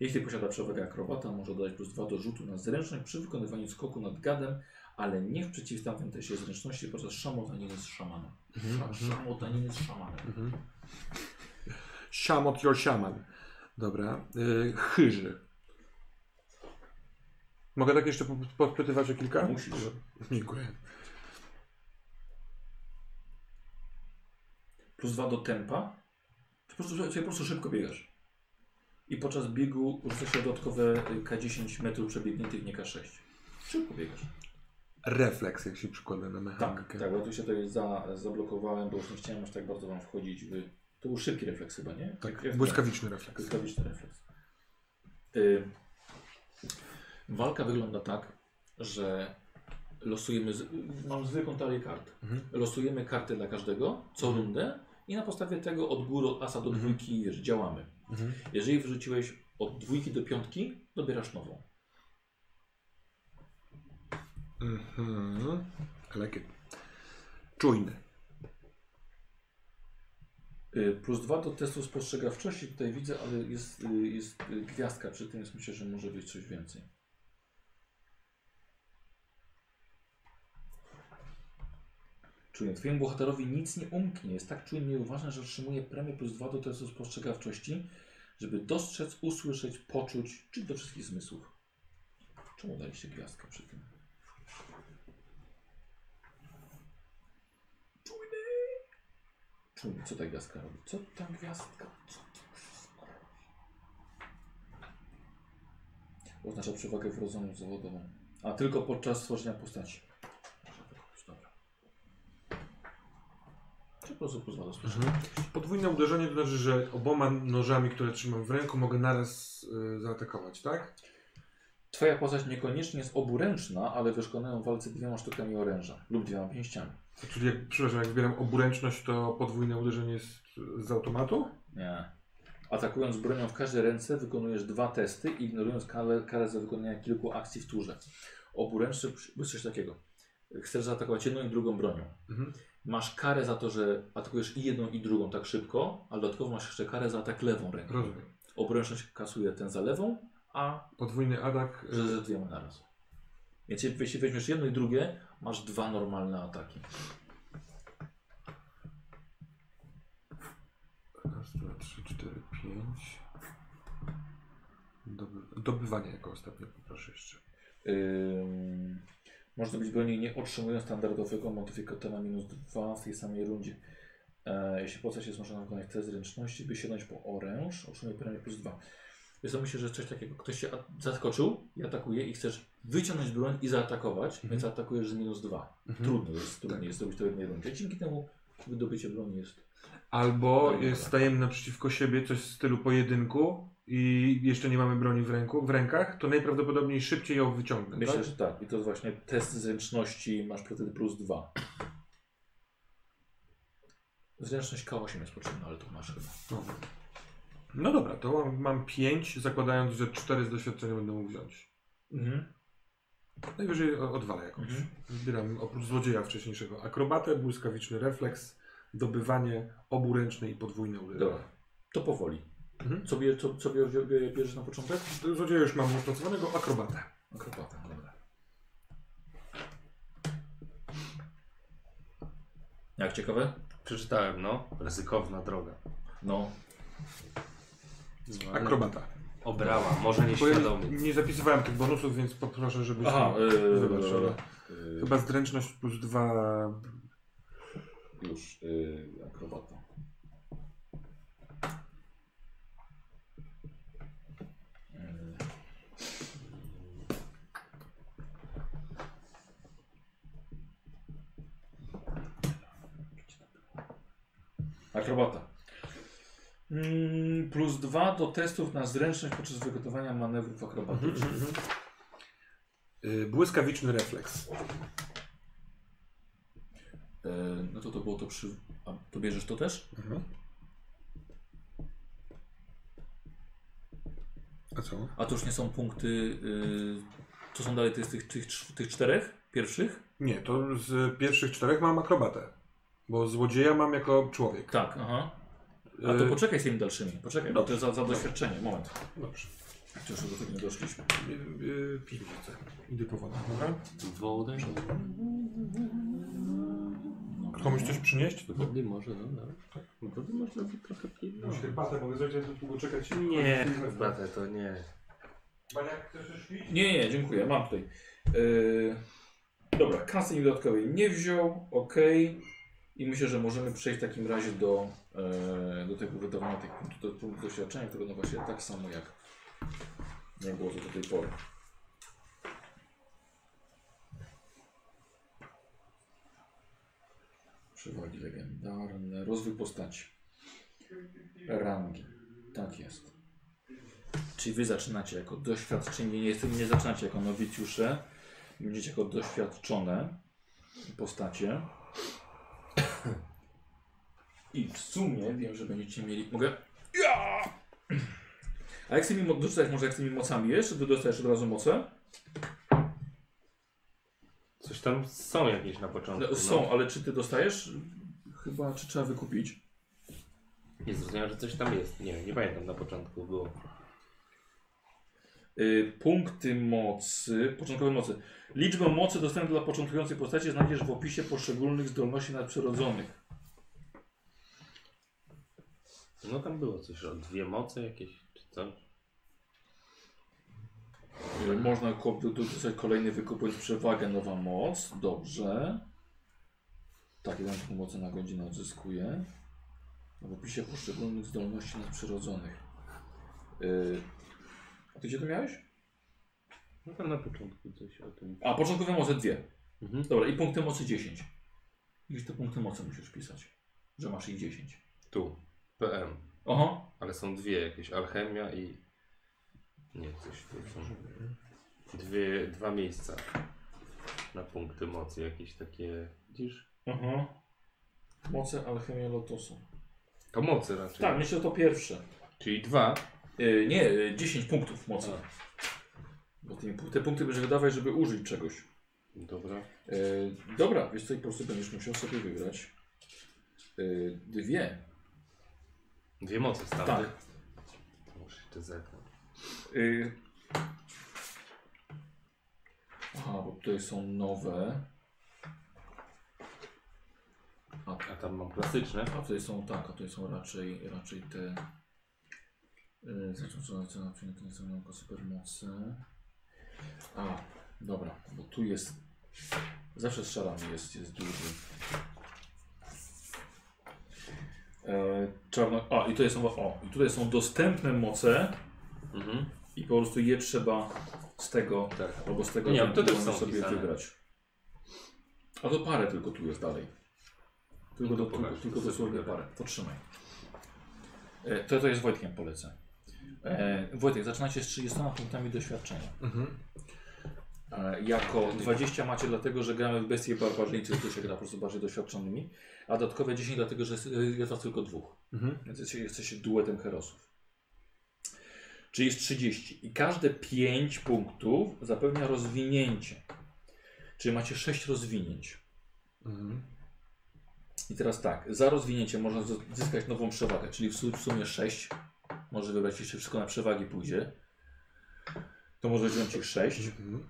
Speaker 1: Jeśli posiada przewagę akrobata, może dodać plus 2 do rzutu na zręczność przy wykonywaniu skoku nad gadem, ale nie w przeciwstawnym teście zręczności podczas szamotaniny z szamanem. Sz szamotaniny z szamanem.
Speaker 3: Mhm. Szamot your shaman. Dobra. Y, chyży. Mogę tak jeszcze po- podpytywać o kilka?
Speaker 1: Musisz.
Speaker 3: Dziękuję.
Speaker 1: Plus 2 do tempa. Ty po prostu, ty po prostu szybko biegasz. I podczas biegu rzuca się dodatkowe y, K10 metrów przebiegniętych, nie K6. Szybko biegasz.
Speaker 3: Refleks, jak się przykłada na
Speaker 1: Tak,
Speaker 3: mechanikę.
Speaker 1: tak, bo tu się tutaj za, zablokowałem, bo już nie chciałem aż tak bardzo wam wchodzić w... To był szybki refleks chyba, nie?
Speaker 3: Tak,
Speaker 1: Jak-
Speaker 3: błyskawiczny refleks.
Speaker 1: Błyskawiczny refleks. Y, walka wygląda tak, że losujemy, z, mam zwykłą talię kart.
Speaker 3: Mhm.
Speaker 1: Losujemy karty dla każdego, co
Speaker 3: Mhm.
Speaker 1: rundę i na podstawie tego od góry, od asa do
Speaker 3: Mhm.
Speaker 1: dwójki wiesz, działamy.
Speaker 3: Mhm.
Speaker 1: Jeżeli wyrzuciłeś od dwójki do piątki, dobierasz nową.
Speaker 3: Mhm. I. Czujny.
Speaker 1: Y, Plus dwa do testu spostrzegawczości tutaj widzę, ale jest, y, jest y, gwiazdka przy tym, więc myślę, że może być coś więcej. Czujny. Twojemu bohaterowi nic nie umknie. Jest tak czujny i uważny, że otrzymuje premię plus dwa do testu spostrzegawczości, żeby dostrzec, usłyszeć, poczuć, czy do wszystkich zmysłów. Czemu daliście gwiazdkę przy tym? Czujny. Co ta gwiazdka robi? Co ta gwiazdka? Co to wszystko robi? Oznacza przewagę w rozumie zawodową. A tylko podczas stworzenia postaci. Wykupić, dobra. Czy po prostu pozwala słyszeć?
Speaker 3: Podwójne uderzenie to znaczy, że oboma nożami, które trzymam w ręku, mogę naraz y, zaatakować, tak?
Speaker 1: Twoja postać niekoniecznie jest oburęczna, ale wyszkolają w walce dwiema sztukami oręża lub dwiema pięściami.
Speaker 3: Czyli jak, przepraszam, jak wybieram oburęczność, to podwójne uderzenie jest z automatu?
Speaker 1: Nie. Atakując bronią w każdej ręce wykonujesz dwa testy, ignorując karę, karę za wykonanie kilku akcji w turze. Oburęczny jest coś takiego. Chcesz zaatakować jedną i drugą bronią.
Speaker 3: Mhm.
Speaker 1: Masz karę za to, że atakujesz i jedną i drugą tak szybko, ale dodatkowo masz jeszcze karę za atak lewą ręką.
Speaker 3: Rozumiem.
Speaker 1: Oburęczność kasuje ten za lewą, a
Speaker 3: Podwójny atak.
Speaker 1: że ze dwiema naraz. Więc jeśli weźmiesz jedno i drugie, masz dwa normalne ataki.
Speaker 3: Raz, dwa, trzy, cztery, pięć. Doby, dobywanie jako ostatnie poproszę jeszcze.
Speaker 1: Można być broni nie otrzymują standardowego modyfikatora minus 2 w tej samej rundzie. E, jeśli postać jest zmuszona wykonać test zręczności, by sięgnąć po oręż, otrzymuje premię plus 2. Więc myślę, że coś takiego. Ktoś cię a- zaskoczył i atakuje i chcesz wyciągnąć broń i zaatakować,
Speaker 3: Mhm.
Speaker 1: więc atakujesz z minus 2.
Speaker 3: Mhm.
Speaker 1: Trudno jest, trudno jest zrobić to w jednej rundzie. Dzięki temu wydobycie broni jest
Speaker 3: Albo stajemy naprzeciwko siebie, coś w stylu pojedynku i jeszcze nie mamy broni w, ręku, w rękach, to najprawdopodobniej szybciej ją wyciągnę.
Speaker 1: Myślę,
Speaker 3: tak?
Speaker 1: że tak. I to jest właśnie test zręczności, masz wtedy plus 2. Zręczność K8 jest potrzebna, ale to masz chyba.
Speaker 3: No. No dobra, to mam, mam 5, zakładając, że 4 z doświadczenia będę mógł wziąć.
Speaker 1: Mhm.
Speaker 3: Najwyżej o- odwalę jakąś.
Speaker 1: Mhm.
Speaker 3: Zbieram oprócz złodzieja wcześniejszego akrobatę, błyskawiczny refleks, dobywanie, oburęczne i podwójne uderzenie.
Speaker 1: Dobra. To powoli.
Speaker 3: Mhm.
Speaker 1: Co, bie, co, co bie, bie, bierzesz na początek?
Speaker 3: Złodzieja już mam opracowanego, akrobatę.
Speaker 1: Akrobata, dobra. Jak ciekawe?
Speaker 2: Przeczytałem, no. Ryzykowna droga.
Speaker 1: No.
Speaker 3: Akrobata.
Speaker 2: Obrała, może
Speaker 3: Bo ja
Speaker 2: nieświadomie.
Speaker 3: nie zapisywałem tych bonusów, więc poproszę, żebyś...
Speaker 1: Aha, yy,
Speaker 3: Wybacz,
Speaker 1: dobra.
Speaker 3: ale-
Speaker 1: Yy,
Speaker 3: Chyba zręczność plus dwa.
Speaker 1: Już, yy, akrobata. Yy. Akrobata. Mm, plus dwa do testów na zręczność podczas wykonywania manewrów akrobatycznych.
Speaker 3: Y, błyskawiczny refleks.
Speaker 1: E, no to to było to przy... A to bierzesz to też?
Speaker 3: Mhm. A co?
Speaker 1: A to już nie są punkty... Y, to są dalej tych, tych, tych, tych czterech pierwszych?
Speaker 3: Nie, to z pierwszych czterech mam akrobatę. Bo złodzieja mam jako człowiek.
Speaker 1: Tak, aha. A to
Speaker 3: Y,
Speaker 1: poczekaj z tymi dalszymi. Poczekaj, bo to jest za, za doświadczenie. Moment.
Speaker 3: Dobrze.
Speaker 1: Chociaż do tego nie doszliśmy.
Speaker 3: Y, y, Piwo chcę. Idę po wodę. Dobra?
Speaker 2: Wodę?
Speaker 3: Komuś coś przynieść?
Speaker 2: Wody może, no, no. Wody można by trochę piwa.
Speaker 3: Już herbatę mogę zrobić, ale długo czekać.
Speaker 2: Nie, herbatę to nie.
Speaker 3: Baniak, chcesz też pić?
Speaker 1: Nie, nie, dziękuję, mam tutaj. Yy, dobra, kasy dodatkowej nie wziął, ok. I myślę, że możemy przejść w takim razie do, e, do tego wydawania tych punktów, doświadczenia, które no właśnie tak samo jak, jak było do tej pory. Przewagi legendarne, rozwój postaci. Rangi. Tak jest. Czyli wy zaczynacie jako doświadczeni, nie, nie zaczynacie jako nowicjusze, będziecie jako doświadczone postacie. I w sumie wiem, że będziecie mieli. Mogę. Ja! A jak z tymi mo- może jak z tymi mocami jest? Czy ty dostajesz od razu moce?
Speaker 2: Coś tam są jakieś na początku.
Speaker 1: No, Są, ale czy ty dostajesz? Chyba, czy trzeba wykupić?
Speaker 2: Nie zrozumiałem, że coś tam jest. Nie wiem, nie pamiętam na początku było.
Speaker 1: Y, punkty mocy, początkowe mocy. Liczbę mocy dostępnych dla początkującej postaci znajdziesz w opisie poszczególnych zdolności nadprzyrodzonych.
Speaker 2: No tam było coś o dwie moce jakieś, czy co?
Speaker 1: Można ko- do- do- dostać kolejny wykup bądź przewagę, nowa moc. Dobrze. Tak, jeden punkt mocy na godzinę odzyskuję. W opisie poszczególnych zdolności nadprzyrodzonych. Yy, a ty gdzie to miałeś?
Speaker 2: No tam na początku coś o tym.
Speaker 1: A, początkowe moce dwie.
Speaker 2: Mhm.
Speaker 1: Dobra, i punkty mocy 10. Iż te punkty mocy musisz pisać, że masz ich 10.
Speaker 2: Tu. PM.
Speaker 1: Aha.
Speaker 2: Ale są dwie jakieś. Alchemia i... Nie, coś tu są. Dwie, dwa miejsca. Na punkty mocy jakieś takie... Widzisz?
Speaker 1: Aha. Moce alchemia lotosu.
Speaker 2: To mocy raczej.
Speaker 1: Tak, myślę, że to pierwsze.
Speaker 2: Czyli dwa.
Speaker 1: Yy, nie, yy, 10 punktów mocy. Bo pu- te punkty będziesz wydawać, żeby użyć czegoś.
Speaker 2: Dobra.
Speaker 1: Yy, dobra, wiesz co, po prostu będziesz musiał sobie wybrać yy, dwie.
Speaker 2: Dwie mocy stąd.
Speaker 1: Tak.
Speaker 2: Muszę jeszcze zerknąć.
Speaker 1: Yy. Aha, bo tutaj są nowe. A,
Speaker 2: A tam mam klasyczne.
Speaker 1: a tutaj są tak, a tutaj są raczej, raczej te. Yy, Zacząć co na przykład nie są jako supermocy. A, dobra, bo tu jest. Zawsze z szarami jest, jest duży. E, czarno. A, i tutaj są. O, i tutaj są dostępne moce.
Speaker 2: Mhm.
Speaker 1: I po prostu je trzeba z tego,
Speaker 2: Tak.
Speaker 1: albo z tego
Speaker 2: Nie, to też są
Speaker 1: sobie wybrać. A to parę tylko tu jest dalej. Tylko, do,
Speaker 2: pokaż,
Speaker 1: tylko dosłownie parę. To trzymaj. E, to, to jest Wojtkiem polecę. E, Wojtek, zaczynacie z 30 punktami doświadczenia.
Speaker 3: Mhm.
Speaker 1: E, jako 20 macie dlatego, że gramy w bestie barbarzyńcy, to się gra po prostu bardziej doświadczonymi, a dodatkowe 10 dlatego, że jest, jest was tylko dwóch.
Speaker 3: Mhm.
Speaker 1: Więc jesteście, jesteście duetem herosów. Czyli jest 30. I każde 5 punktów zapewnia rozwinięcie. Czyli macie 6 rozwinięć.
Speaker 3: Mhm.
Speaker 1: I teraz tak, za rozwinięcie można zyskać nową przewagę, czyli w sumie 6. Może wybrać, jeśli wszystko na przewagi pójdzie. To może wziąć ich 6.
Speaker 3: Mhm.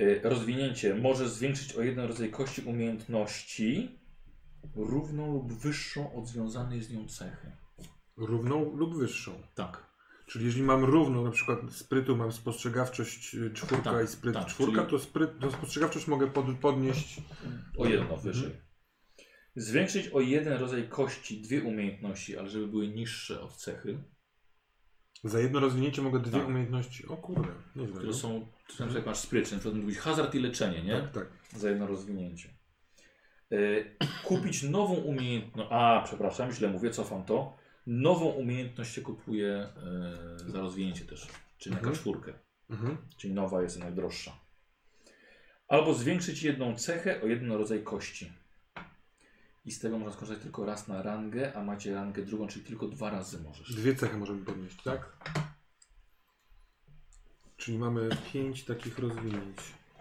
Speaker 1: Y, Rozwinięcie może zwiększyć o jeden rodzaj kości umiejętności równą lub wyższą od związanej z nią cechy.
Speaker 3: Równą lub wyższą.
Speaker 1: Tak.
Speaker 3: Czyli jeżeli mam równą, na przykład sprytu mam spostrzegawczość y, czwórka
Speaker 1: Tak,
Speaker 3: i spryt
Speaker 1: tak,
Speaker 3: czwórka,
Speaker 1: czyli-
Speaker 3: to, spryt, to spostrzegawczość mogę pod, podnieść.
Speaker 1: O jedno wyżej. Zwiększyć o jeden rodzaj kości dwie umiejętności, ale żeby były niższe od cechy,
Speaker 3: Za jedno rozwinięcie mogę dwie
Speaker 1: Tak.
Speaker 3: umiejętności. O kurde, nieźle.
Speaker 1: które
Speaker 3: no.
Speaker 1: są, czy na przykład jak masz spryczyn, to być hazard i leczenie, nie?
Speaker 3: Tak, tak.
Speaker 1: Za jedno rozwinięcie. Y, kupić nową umiejętność. A, przepraszam, źle mówię, cofam to. Nową umiejętność się kupuje y, za rozwinięcie też, czyli na
Speaker 3: Mhm.
Speaker 1: czwórkę.
Speaker 3: Mhm.
Speaker 1: Czyli nowa jest najdroższa. Albo zwiększyć jedną cechę o jeden rodzaj kości. I z tego można skorzystać tylko raz na rangę, a macie rangę drugą, czyli tylko dwa razy możesz.
Speaker 3: Dwie cechy możemy podnieść, tak? Czyli mamy pięć takich rozwinięć.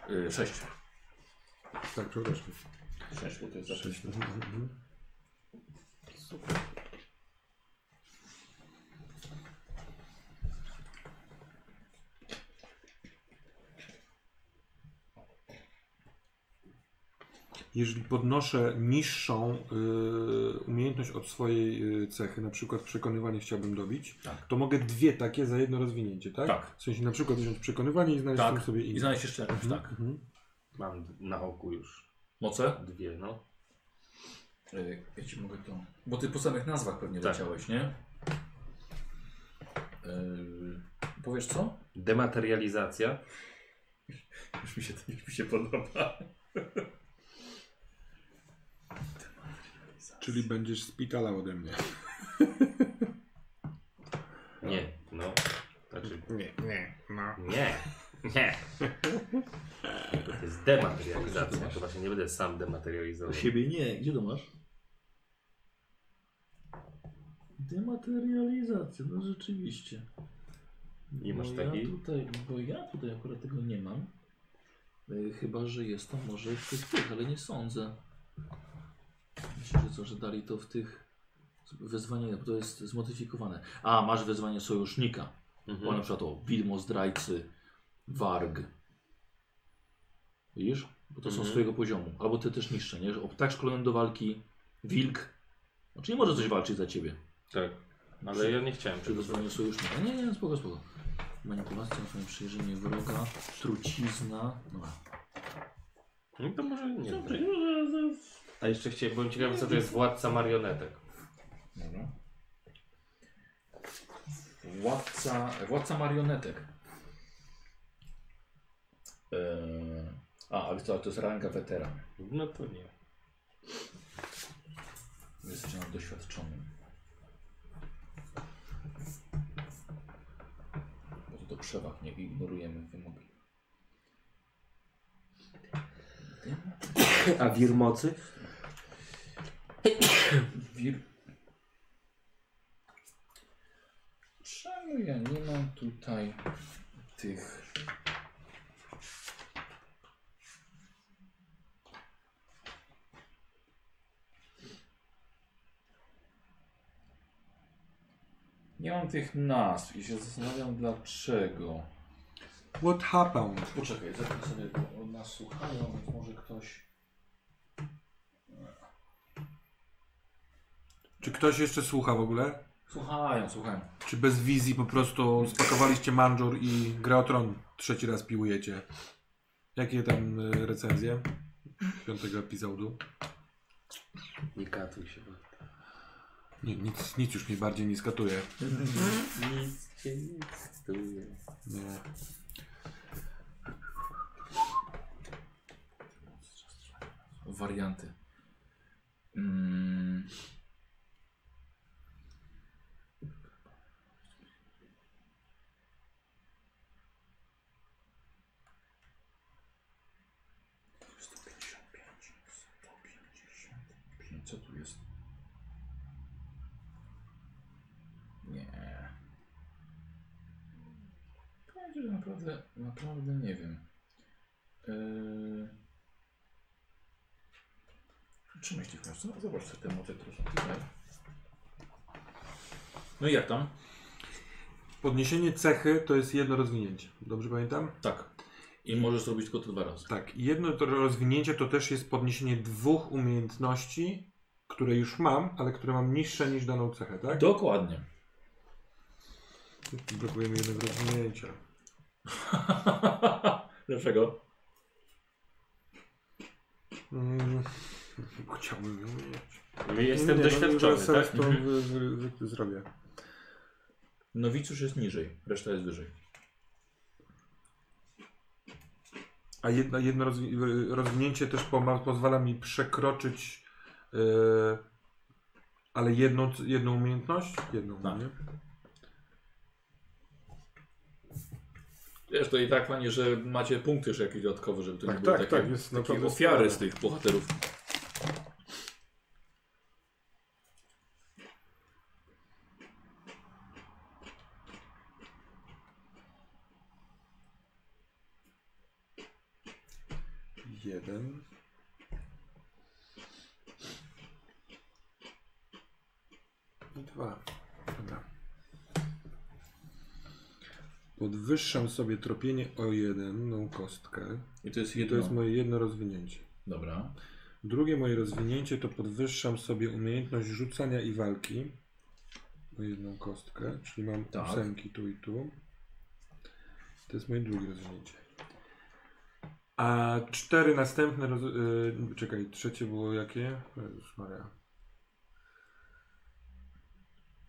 Speaker 1: Yy, sześć.
Speaker 3: Tak, przepraszam.
Speaker 1: Sześć, bo to jest za sześć.
Speaker 3: Mhm, mhm. Jeżeli podnoszę niższą y, umiejętność od swojej y, cechy, na przykład przekonywanie chciałbym dobić,
Speaker 1: Tak.
Speaker 3: to mogę dwie takie za jedno rozwinięcie, tak?
Speaker 1: Tak.
Speaker 3: W sensie na przykład wziąć przekonywanie i znaleźć
Speaker 1: Tak.
Speaker 3: sobie
Speaker 1: I
Speaker 3: inne.
Speaker 1: znaleźć jeszcze jakąś,
Speaker 3: Mhm,
Speaker 1: tak.
Speaker 3: mhm.
Speaker 2: Mam na oku już
Speaker 1: Moce?
Speaker 2: dwie, no.
Speaker 1: Yy, ja ci mogę to... Bo ty po samych nazwach pewnie
Speaker 2: Tak.
Speaker 1: leciałeś, nie? Yy, powiesz co?
Speaker 2: Dematerializacja.
Speaker 1: Już mi się, już mi się podoba.
Speaker 3: Czyli będziesz spitalał ode mnie.
Speaker 2: Nie, no. Znaczy,
Speaker 3: Nie, nie, no.
Speaker 2: nie. Nie. To jest dematerializacja. To właśnie nie będę sam dematerializował.
Speaker 1: siebie nie. Gdzie to masz? Dematerializacja, no rzeczywiście.
Speaker 2: Nie masz
Speaker 1: bo
Speaker 2: takiej?
Speaker 1: Ja tutaj, bo ja tutaj akurat tego nie mam. E, chyba, że jest to może w tych, tych, ale nie sądzę. Myślę, że co, że dali to w tych wezwanie, bo to jest zmodyfikowane. A, masz wezwanie sojusznika.
Speaker 2: Mhm.
Speaker 1: Bo na przykład o widmo zdrajcy, warg. Widzisz? Bo to są
Speaker 2: Mhm.
Speaker 1: swojego poziomu. Albo ty też niższe, nie? O ptak szkolony do walki, wilk. Znaczy nie może coś walczyć za ciebie.
Speaker 2: Tak.
Speaker 1: Na
Speaker 2: Ale ja nie chciałem
Speaker 1: przy wezwaniu sojusznika. Nie, nie, spoko, spoko. Manipulacja, twoje przejrzenie wroga, trucizna. Dobra.
Speaker 2: No to może nie.
Speaker 1: Dobrze.
Speaker 2: A jeszcze chciałem, byłem ciekawy co to jest władca marionetek.
Speaker 1: Dobra. Władca, władca marionetek. Eee, a, ale to, to jest ranga weteran.
Speaker 2: No to nie.
Speaker 1: Jesteś nam doświadczonym. Bo to, to przewag, nie ignorujemy wymogi.
Speaker 2: A wir mocy?
Speaker 1: Wir... Czemu ja nie mam tutaj tych... Nie mam tych nazw i się zastanawiam dlaczego.
Speaker 3: What happened?
Speaker 1: Poczekaj, zaraz sobie bo nas słuchają, więc może ktoś...
Speaker 3: Czy ktoś jeszcze słucha w ogóle?
Speaker 1: Słuchają, słuchają.
Speaker 3: Czy bez wizji po prostu spakowaliście manżur i grę o tron trzeci raz piłujecie? Jakie tam y, recenzje piątego epizodu?
Speaker 2: Nie katuj się.
Speaker 3: Nie, nic, nic już mnie bardziej nie skatuje.
Speaker 2: Nic cię nie stuje.
Speaker 3: Nie.
Speaker 1: Warianty. Mm. Sto pięćdziesiąt pięć, sto pięćdziesiąt pięć. Co tu jest? Nie. Powiem ci, że naprawdę, naprawdę nie wiem. Yy... Czy myślisz, no, zobacz sobie te są tutaj. No i jak tam?
Speaker 3: Podniesienie cechy to jest jedno rozwinięcie. Dobrze pamiętam?
Speaker 1: Tak. I możesz zrobić tylko to dwa razy.
Speaker 3: Tak. I jedno to rozwinięcie to też jest podniesienie dwóch umiejętności, które już mam, ale które mam niższe niż daną cechę, tak?
Speaker 1: Dokładnie.
Speaker 3: Brakujemy jednego rozwinięcia.
Speaker 1: Dlaczego?
Speaker 3: Mm, chciałbym ją mieć.
Speaker 2: My jestem
Speaker 3: Nie, nie,
Speaker 2: doświadczony,
Speaker 3: no,
Speaker 2: tak?
Speaker 3: to
Speaker 1: Mhm.
Speaker 3: wy, wy, wy, zrobię.
Speaker 1: Nowicjusz jest niżej, reszta jest wyżej.
Speaker 3: A jedno, jedno rozwi rozwinięcie też pozwala mi przekroczyć yy, ale jedną, jedną umiejętność? Jedną,
Speaker 1: Tak.
Speaker 3: nie?
Speaker 1: Wiesz, to i tak fajnie, że macie punkty jeszcze jakieś dodatkowe, żeby to
Speaker 3: Tak,
Speaker 1: nie było
Speaker 3: tak,
Speaker 1: takie,
Speaker 3: tak, jest
Speaker 1: takie ofiary z tych bohaterów.
Speaker 3: Jeden. I dwa. Dobra. Podwyższam sobie tropienie o jedną kostkę.
Speaker 1: I to jest
Speaker 3: I
Speaker 1: jedno.
Speaker 3: to jest moje jedno rozwinięcie.
Speaker 1: Dobra.
Speaker 3: Drugie moje rozwinięcie to podwyższam sobie umiejętność rzucania i walki o jedną kostkę, czyli mam
Speaker 1: Tak.
Speaker 3: ósemki tu i tu. To jest moje drugie rozwinięcie. A cztery następne roz... Yy, czekaj, trzecie było jakie? Jezus Maria.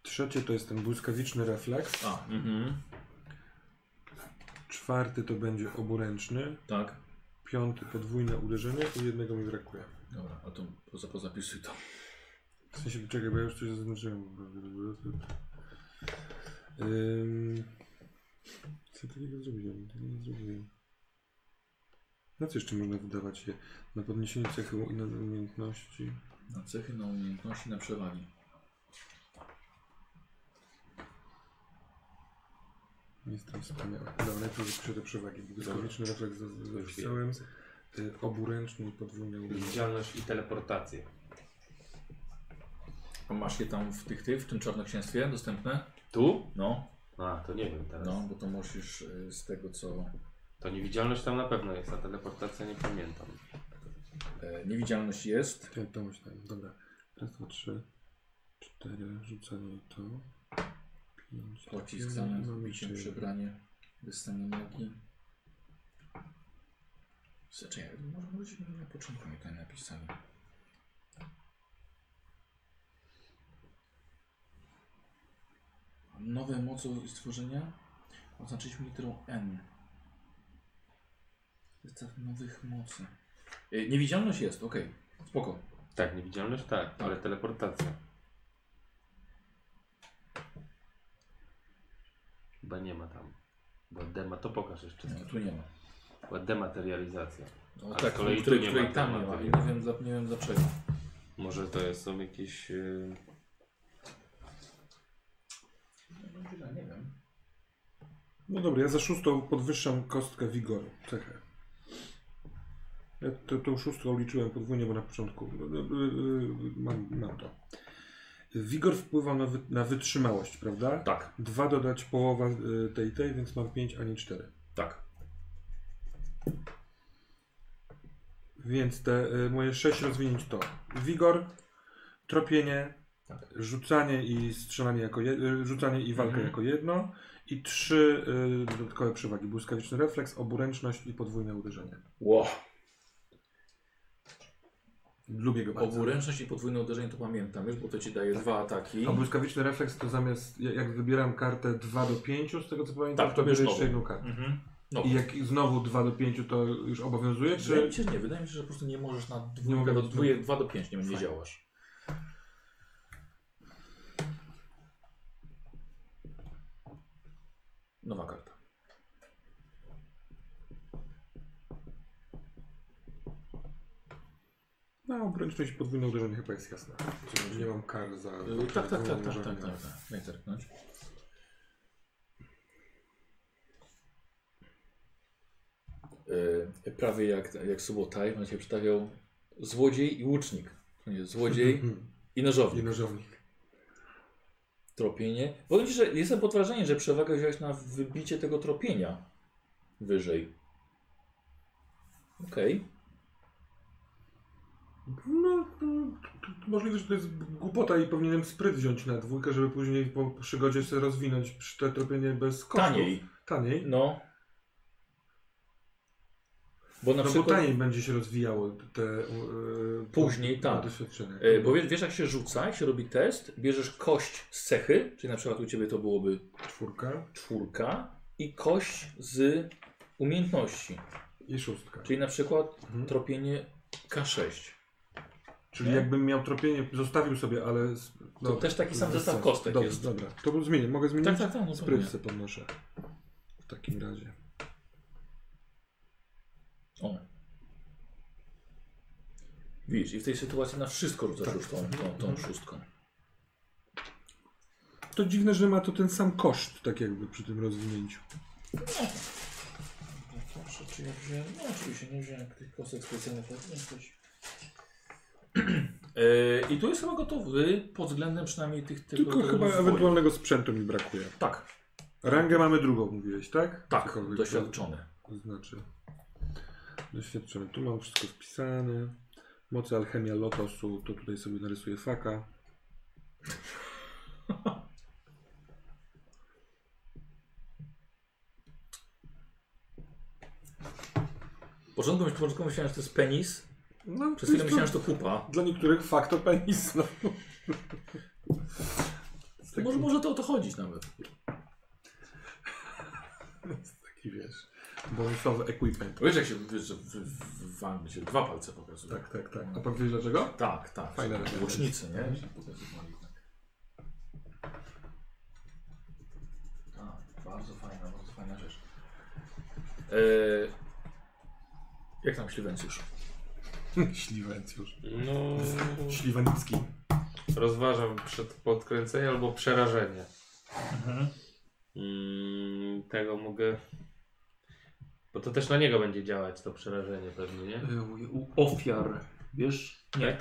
Speaker 3: Trzecie to jest ten błyskawiczny refleks.
Speaker 1: A, mhm.
Speaker 3: Czwarty to będzie oburęczny.
Speaker 1: Tak.
Speaker 3: Piąty podwójne uderzenie i jednego mi brakuje.
Speaker 1: Dobra, a to poza, pozapisuj to.
Speaker 3: W sensie, czekaj, bo ja już coś zaznaczyłem. Ym... Co takiego zrobiłem? Nie zrobiłem. Na co jeszcze można wydawać je? Na podniesienie cechy i na umiejętności.
Speaker 1: Na cechy, na umiejętności, na przewagi.
Speaker 3: Jestem wspaniały. Dobra, najpierw te przewagi. Błyskawiczny refleks. Y, Oburęczny i uderzenie.
Speaker 2: Widzialność i teleportację.
Speaker 1: A masz je tam w tych, tych, w tym czarnoksięstwie dostępne?
Speaker 2: Tu?
Speaker 1: No,
Speaker 2: A, to nie wiem teraz.
Speaker 1: no, bo to musisz y, z tego co...
Speaker 2: To niewidzialność tam na pewno jest, a teleportacja nie pamiętam.
Speaker 1: E, niewidzialność jest.
Speaker 3: Ja to myślałem. Dobra. Raz, dwa, trzy, cztery. Rzucanie i to.
Speaker 1: Pocisk zamiast
Speaker 3: mamy
Speaker 1: biciem,
Speaker 3: trzy.
Speaker 1: przebranie, wyssanie magii. Czekaj, może może na początku mi tutaj napisali. Nowe moce i stworzenia oznaczyliśmy literą N. Zestaw nowych mocy. E, Niewidzialność jest, okej. Spoko.
Speaker 2: Tak, niewidzialność tak, ale teleportacja. Chyba nie ma tam. Bo dema to pokaż jeszcze.
Speaker 1: Nie, tu nie ma.
Speaker 2: Była dematerializacja.
Speaker 1: No,
Speaker 2: A z
Speaker 1: tak,
Speaker 2: kolei tu nie
Speaker 1: której
Speaker 2: ma
Speaker 1: tam nie ma. I nie wiem, dla- nie wiem dlaczego.
Speaker 2: Może to jest, są jakieś... Yy...
Speaker 1: Nie wiem.
Speaker 3: No dobra, ja za szóstą podwyższam kostkę wigoru. Cechę. Ja to, tą szóstą liczyłem podwójnie, bo na początku no, y, y, mam, mam to. Wigor wpływa na, wy, na wytrzymałość, prawda?
Speaker 1: Tak,
Speaker 3: Dwa dodać połowa y, tej, tej, więc mam pięć, a nie cztery.
Speaker 1: tak.
Speaker 3: Więc te y, moje sześć rozwinięć to wigor, tropienie,
Speaker 1: Tak.
Speaker 3: rzucanie i strzelanie jako je, y, rzucanie i walka
Speaker 1: Mhm.
Speaker 3: jako jedno i trzy y, dodatkowe przewagi. Błyskawiczny refleks, oburęczność i podwójne uderzenie.
Speaker 1: Wow.
Speaker 3: Lubię go bardzo.
Speaker 1: Oburęczność i podwójne uderzenie to pamiętam już, bo to ci daje dwa ataki.
Speaker 3: A błyskawiczny refleks to zamiast, ja- jak wybieram kartę 2 do 5, z tego co pamiętam,
Speaker 1: Tak,
Speaker 3: to
Speaker 1: to bierz
Speaker 3: bierze jeszcze jedną kartę.
Speaker 1: Mhm. No.
Speaker 3: I jak znowu 2 do 5 to już obowiązuje,
Speaker 1: Wydaje
Speaker 3: czy...
Speaker 1: mi się, nie, wydaje mi się, że po prostu nie możesz na
Speaker 3: Nie
Speaker 1: dwójkę do dwóje, 2 do 5 nie,
Speaker 3: Fajnie.
Speaker 1: działasz. Nowa karta.
Speaker 3: No, obręczność podwójne uderzenie chyba jest jasne. Że Nie mam kar za...
Speaker 1: Yy, tak, tak, tak, tak,
Speaker 3: uderzenie.
Speaker 1: tak, tak, tak. Daj zerknąć. Yy, prawie jak, jak Subotaj, on się przedstawiał złodziej i łucznik. To nie, Złodziej i nożownik.
Speaker 3: I nożownik.
Speaker 1: Tropienie. Powiem Ci, że jestem pod wrażeniem, że przewagę wziąłeś na wybicie tego tropienia wyżej. Okej.
Speaker 3: No, to, możliwe, że to jest głupota i powinienem spryt wziąć na dwójkę, żeby później po przygodzie sobie rozwinąć przy te tropienie bez kosztów.
Speaker 1: Taniej.
Speaker 3: Taniej.
Speaker 1: No. Bo na
Speaker 3: No bo
Speaker 1: przykład...
Speaker 3: taniej będzie się rozwijało te... Yy,
Speaker 1: Później, tak.
Speaker 3: Doświadczenia.
Speaker 1: E, bo wiesz, wiesz jak się rzuca, jak się robi test, bierzesz kość z cechy, czyli na przykład u Ciebie to byłoby
Speaker 3: Czwórka
Speaker 1: czwórka i kość z umiejętności,
Speaker 3: i szóstka.
Speaker 1: czyli na przykład
Speaker 3: Mhm.
Speaker 1: tropienie K6.
Speaker 3: Czyli
Speaker 1: nie?
Speaker 3: jakbym miał tropienie, zostawił sobie, ale... No, to
Speaker 1: też taki sam zestaw kostek
Speaker 3: dobra,
Speaker 1: jest.
Speaker 3: Dobra, to zmienię. Mogę zmienić?
Speaker 1: Tak, tak, tak. No
Speaker 3: podnoszę. W takim razie. O.
Speaker 1: Widzisz, i w tej sytuacji na wszystko rzucasz tak. już tą, tą, tą mhm. szóstką.
Speaker 3: To dziwne, że ma to ten sam koszt, tak jakby przy tym rozwinięciu. No.
Speaker 1: Proszę, czy ja wziąłem? No oczywiście nie wziąłem tych kostek specjalnych, coś. E, I tu jest chyba gotowy pod względem przynajmniej tych tego,
Speaker 3: Tylko
Speaker 1: tego
Speaker 3: chyba
Speaker 1: rozwoju.
Speaker 3: ewentualnego sprzętu mi brakuje.
Speaker 1: Tak,
Speaker 3: Rangę mamy drugą, mówiłeś, tak?
Speaker 1: tak,
Speaker 3: Cokolwiek
Speaker 1: doświadczony.
Speaker 3: To znaczy, doświadczony. Tu mam wszystko wpisane. Moce alchemia lotosu, to tutaj sobie narysuję faka.
Speaker 1: W początku myślałem, że to jest penis.
Speaker 3: No,
Speaker 1: Przez chwilę myślałem, że to kupa.
Speaker 3: Dla niektórych fakt to penis, no.
Speaker 1: To może, może to o to chodzić nawet.
Speaker 3: Taki wiesz, bonusowy equipment.
Speaker 1: Wiesz, jak się wiesz, w, w, w się dwa palce pokazuje.
Speaker 3: Tak, tak, tak. A pan wiesz dlaczego?
Speaker 1: tak. tak
Speaker 3: Fajne.
Speaker 1: Łucznicy, nie? Się pokazywali tak. Tak, bardzo fajna, bardzo fajna rzecz. E, jak tam śliwencjusz?
Speaker 3: Śliwencjusz.
Speaker 2: No,
Speaker 3: Śliwenicki.
Speaker 2: rozważam przed podkręcenie albo przerażenie. Mm, tego mogę. Bo to też na niego będzie działać to przerażenie pewnie, nie?
Speaker 1: U ofiar, wiesz? Nie.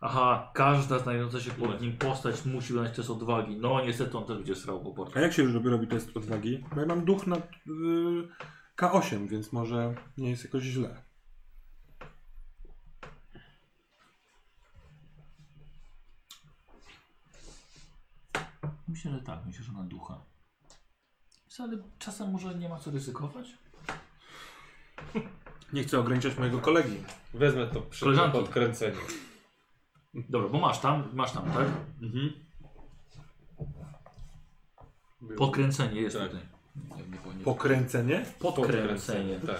Speaker 1: Aha, każda znajdująca się pod nim postać musi wykonać test odwagi. No niestety on też będzie srał po
Speaker 3: A
Speaker 1: portach.
Speaker 3: jak się już robi, robi test odwagi? Bo ja mam duch na y, K8, więc może nie jest jakoś źle.
Speaker 1: Myślę, że tak, myślę, że na ducha. Ale czasem może nie ma co ryzykować?
Speaker 3: Nie chcę ograniczać mojego kolegi.
Speaker 2: Wezmę to przy
Speaker 1: Koleżanki.
Speaker 2: podkręceniu.
Speaker 1: Dobra, bo masz tam, masz tam, tak?
Speaker 2: Mhm.
Speaker 1: Podkręcenie jest
Speaker 2: Tak.
Speaker 1: tutaj. Nie, nie, nie,
Speaker 3: Pokręcenie?
Speaker 1: podkręcenie.
Speaker 2: Tak.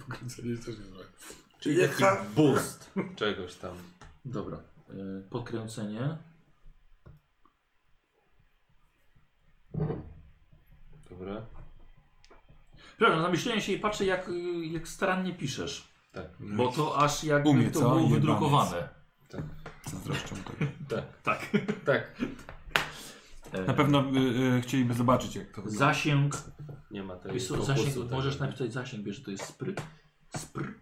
Speaker 3: Pokręcenie jest też niezłe.
Speaker 2: Czyli taki boost czegoś tam.
Speaker 1: Dobra. y, Podkręcenie.
Speaker 2: Dobra.
Speaker 1: Przepraszam, zamyśliłem się i patrzę jak, jak starannie piszesz.
Speaker 2: Tak.
Speaker 1: Bo to aż jakby
Speaker 3: Umie,
Speaker 1: to
Speaker 3: co?
Speaker 1: było
Speaker 3: Jebaniec.
Speaker 1: wydrukowane.
Speaker 3: Zazdroszczą tego.
Speaker 2: Tak.
Speaker 1: Tak.
Speaker 2: Tak.
Speaker 3: Na pewno y, y, chcieliby zobaczyć, jak to wygląda.
Speaker 1: Zasięg.
Speaker 2: Nie ma tej
Speaker 1: Wiesz co, zasięg
Speaker 2: tego.
Speaker 1: możesz napisać zasięg, wiesz, że to jest spry. Spr.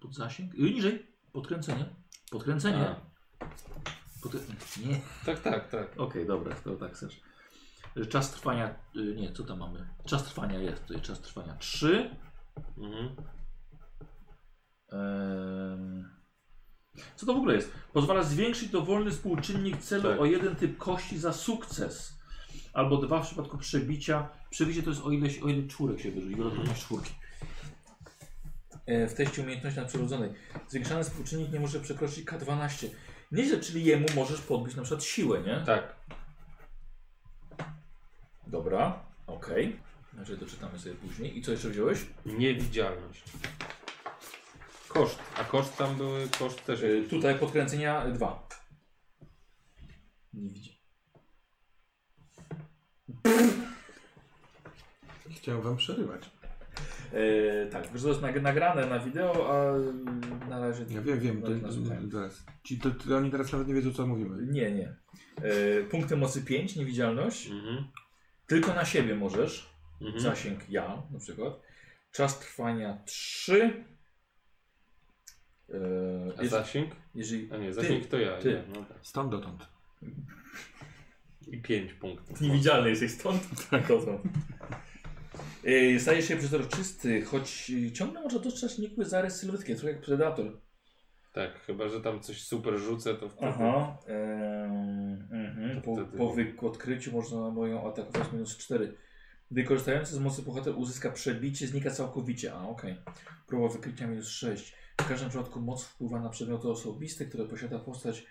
Speaker 1: Pod zasięg. Y, niżej. Podkręcenie. Podkręcenie.
Speaker 2: A,
Speaker 1: Pod... Nie.
Speaker 2: Tak, tak, tak.
Speaker 1: Okej, dobra, to tak chcesz. Czas trwania. y, Nie, co tam mamy? Czas trwania jest. Tutaj czas trwania 3.
Speaker 2: Mhm.
Speaker 1: Co to w ogóle jest? Pozwala zwiększyć dowolny współczynnik celu
Speaker 2: Tak.
Speaker 1: o jeden typ kości za sukces. Albo dwa w przypadku przebicia. Przebicie to jest o ile, o ile czwórek się wyrzuci, wielokrotność czwórki. E, W teście umiejętności nadprzyrodzonej. Zwiększany współczynnik nie może przekroczyć K12. Nieźle, czyli jemu możesz podbić na przykład siłę, nie?
Speaker 2: Tak.
Speaker 1: Dobra, okej. Znaczy doczytamy sobie później. I co jeszcze wziąłeś?
Speaker 2: Niewidzialność. Koszt. A koszt tam były, koszt też.
Speaker 1: Y, tutaj podkręcenia 2. Nie widzi.
Speaker 3: Chciałem wam przerywać.
Speaker 1: E, tak, wiesz, to jest nag- nagrane na wideo, a na razie.
Speaker 3: Ja wiem, wiem. To,
Speaker 1: na- na słuchaniu.
Speaker 3: teraz. Ci, to, to oni teraz nawet nie wiedzą, co mówimy.
Speaker 1: Nie, nie. E, punkty mocy 5, niewidzialność.
Speaker 2: Mhm.
Speaker 1: Tylko na siebie możesz.
Speaker 2: Mhm.
Speaker 1: Zasięg ja na przykład. Czas trwania 3. E,
Speaker 2: A
Speaker 1: jeżeli,
Speaker 2: zasięg?
Speaker 1: jeżeli
Speaker 2: A nie, zasięg to ja.
Speaker 1: ty.
Speaker 2: No tak.
Speaker 3: Stąd dotąd.
Speaker 2: I 5 punktów.
Speaker 1: Niewidzialny jesteś stąd. Tak, to są. Yy, Staje się przezroczysty, choć ciągle może dostrzec nikły zarys sylwetki, trochę jak predator.
Speaker 2: Tak, chyba że tam coś super rzucę, to wtedy.
Speaker 1: Aha. em, mhm. Po,
Speaker 2: Wtedy-
Speaker 1: po wy- odkryciu można moją atakować minus 4. Gdy korzystający z mocy bohater uzyska przebicie, znika całkowicie. A, okej. Próba wykrycia minus 6. W każdym przypadku moc wpływa na przedmioty osobiste, które posiada postać.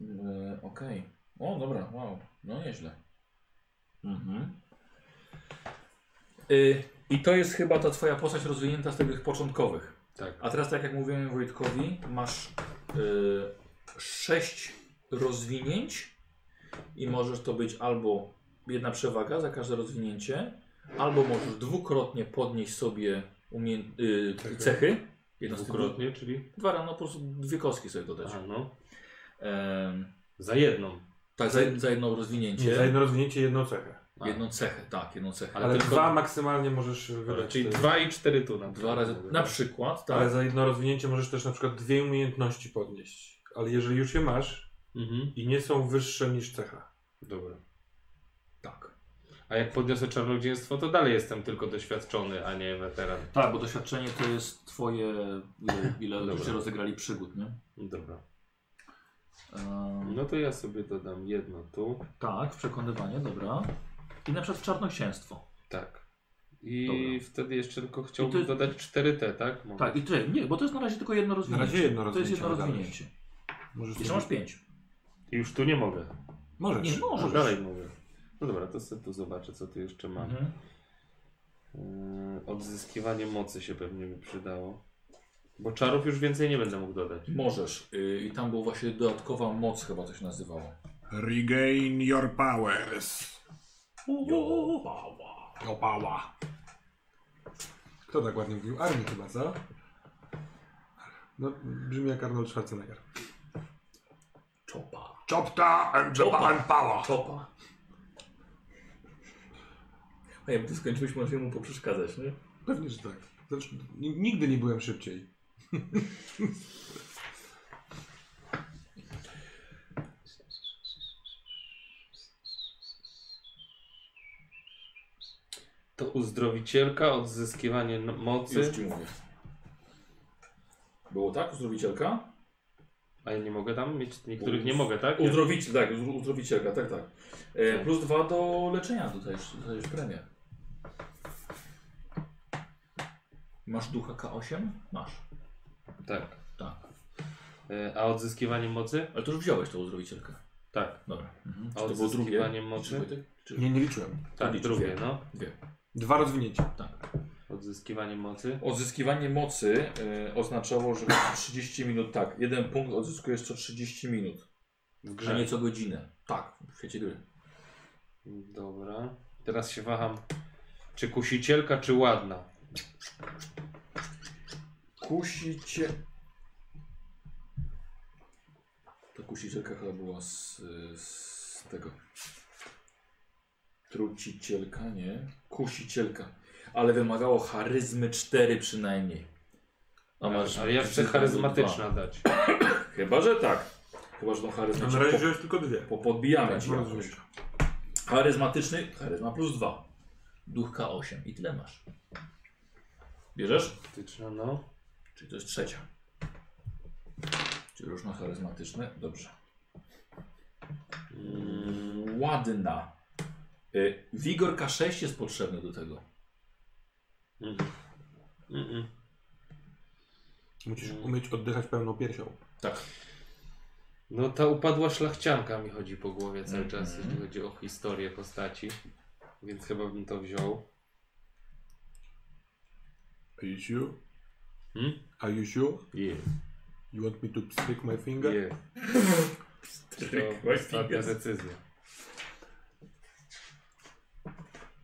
Speaker 1: Yy, okej. O, dobra, wow. No nieźle. Mhm. Y, I to jest chyba ta twoja postać rozwinięta z tych początkowych.
Speaker 2: Tak.
Speaker 1: A teraz, tak jak mówiłem Wojtkowi, masz y, sześć rozwinięć i możesz to być albo jedna przewaga za każde rozwinięcie, albo możesz dwukrotnie podnieść sobie umie- y,
Speaker 3: Cechy.
Speaker 2: Dwukrotnie, czyli?
Speaker 1: Dwa rano po prostu dwie kostki sobie dodać.
Speaker 2: A, no.
Speaker 1: Em,
Speaker 2: Za jedną.
Speaker 1: tak, za, za jedno rozwinięcie.
Speaker 3: Nie, za jedno rozwinięcie jedną cechę.
Speaker 2: A.
Speaker 1: Jedną cechę, tak, jedną cechę.
Speaker 2: Ale
Speaker 3: Ale,
Speaker 2: tylko-
Speaker 3: dwa maksymalnie możesz wydać.
Speaker 2: Czyli dwa i cztery tu na
Speaker 1: Dwa razy, na przykład, tak.
Speaker 3: Ale za jedno rozwinięcie możesz też na przykład dwie umiejętności podnieść. Ale jeżeli już je masz
Speaker 2: Mhm.
Speaker 3: i nie są wyższe niż cecha.
Speaker 2: Dobra.
Speaker 1: tak.
Speaker 2: A jak podniosę czarnodziejstwo, to dalej jestem tylko doświadczony, a nie weteran.
Speaker 1: Tak, bo doświadczenie to jest twoje, ile, ile ludzie rozegrali przygód, nie?
Speaker 2: Dobra. No to ja sobie dodam jedno tu.
Speaker 1: Tak, przekonywanie, dobra. I na przykład w czarnoksięstwo.
Speaker 2: Tak. I
Speaker 1: Dobra.
Speaker 2: wtedy jeszcze tylko chciałbym
Speaker 1: to-
Speaker 2: dodać 4T, tak? Mogę?
Speaker 1: Tak, i czekaj, nie, bo to jest na razie tylko jedno rozwinięcie.
Speaker 3: razie jedno
Speaker 1: To jest jedno
Speaker 3: rozwinięcie
Speaker 1: rozwinięcie.
Speaker 3: Możesz
Speaker 1: Jeszcze masz pięć.
Speaker 2: I już tu nie mogę.
Speaker 3: Możesz.
Speaker 1: Nie,
Speaker 2: No,
Speaker 1: możesz.
Speaker 2: dalej mogę. No dobra, to sobie tu zobaczę, co tu jeszcze mam.
Speaker 1: Mhm.
Speaker 2: Yy, odzyskiwanie mocy się pewnie mi przydało. Bo czarów już więcej nie będę mógł dodać.
Speaker 1: Możesz. Y, I tam była właśnie dodatkowa moc chyba to się nazywało.
Speaker 4: Regain your powers.
Speaker 1: Jopała.
Speaker 4: Opała.
Speaker 3: Kto tak ładnie mówił? Armii chyba, co? No, brzmi jak Arnold Schwarzenegger.
Speaker 1: Czopa.
Speaker 4: Chopta and
Speaker 1: Chopa.
Speaker 4: and power.
Speaker 1: Czopa. A jakby to skończyliśmy, możemy mu poprzeszkadzać, nie?
Speaker 3: Pewnie, że tak. Zresztą, ni- nigdy nie byłem szybciej.
Speaker 2: To uzdrowicielka, odzyskiwanie n- mocy.
Speaker 1: Już ci mówię. Było tak? Uzdrowicielka?
Speaker 2: A ja nie mogę tam mieć, niektórych nie mogę, tak?
Speaker 1: Uzdrowiciel, tak, uzdro- uzdrowicielka, tak, tak. E, plus dwa do leczenia, tutaj dostajesz premię. Masz ducha K8? Masz.
Speaker 2: Tak.
Speaker 1: Tak.
Speaker 2: E, A odzyskiwanie mocy?
Speaker 1: Ale to już wziąłeś tą uzdrowicielkę.
Speaker 2: Tak.
Speaker 1: Dobra. Mhm.
Speaker 2: A odzyskiwanie mocy?
Speaker 1: Czy? Czy...
Speaker 3: Nie, nie liczyłem.
Speaker 2: Tak, drugie, no.
Speaker 1: Dwie.
Speaker 3: Dwa rozwinięcia.
Speaker 1: Tak.
Speaker 2: Odzyskiwanie mocy.
Speaker 1: Odzyskiwanie mocy e, oznaczało, że co 30 minut, tak, jeden punkt odzyskujesz co 30 minut,
Speaker 2: W
Speaker 1: że
Speaker 2: grze.
Speaker 1: nie co godzinę. Tak, w świecie gry.
Speaker 2: Dobra. Teraz się waham. Czy kusicielka, czy ładna?
Speaker 1: Kusicie. Ta kusicielka chyba była z, z tego. Trucicielka, nie? Kusicielka. Ale wymagało charyzmy 4 przynajmniej. A masz.
Speaker 2: Ale ja chcę
Speaker 1: dwa.
Speaker 2: charyzmatyczna dać.
Speaker 1: Chyba, że tak. Chyba, że tą charyzmę
Speaker 3: A
Speaker 1: ci
Speaker 3: na razie
Speaker 1: po,
Speaker 3: wziąłeś tylko dwie.
Speaker 1: po, podbijamy
Speaker 3: Tak,
Speaker 1: ci jakoś. Charyzmatyczny, charyzma plus 2. Duch K8 i tyle masz. Bierzesz?
Speaker 2: Faktyczna, no.
Speaker 1: Czyli to jest trzecia. Czyli różno charyzmatyczne. Dobrze. Mm, Ładna. Y, Wigor K6 jest potrzebny do tego.
Speaker 2: Mm. Mm-mm.
Speaker 3: Musisz umieć oddychać pełną piersią.
Speaker 1: Tak.
Speaker 2: No ta upadła szlachcianka mi chodzi po głowie cały
Speaker 1: Mhm.
Speaker 2: czas, jeśli chodzi o historię postaci. Więc chyba bym to wziął.
Speaker 3: Are you sure?
Speaker 2: Hmm?
Speaker 3: Are you sure?
Speaker 2: Yeah.
Speaker 3: You want me to stick my finger?
Speaker 2: Yeah.
Speaker 1: Stryk,
Speaker 2: To ostatnia
Speaker 1: finger.
Speaker 2: decyzja.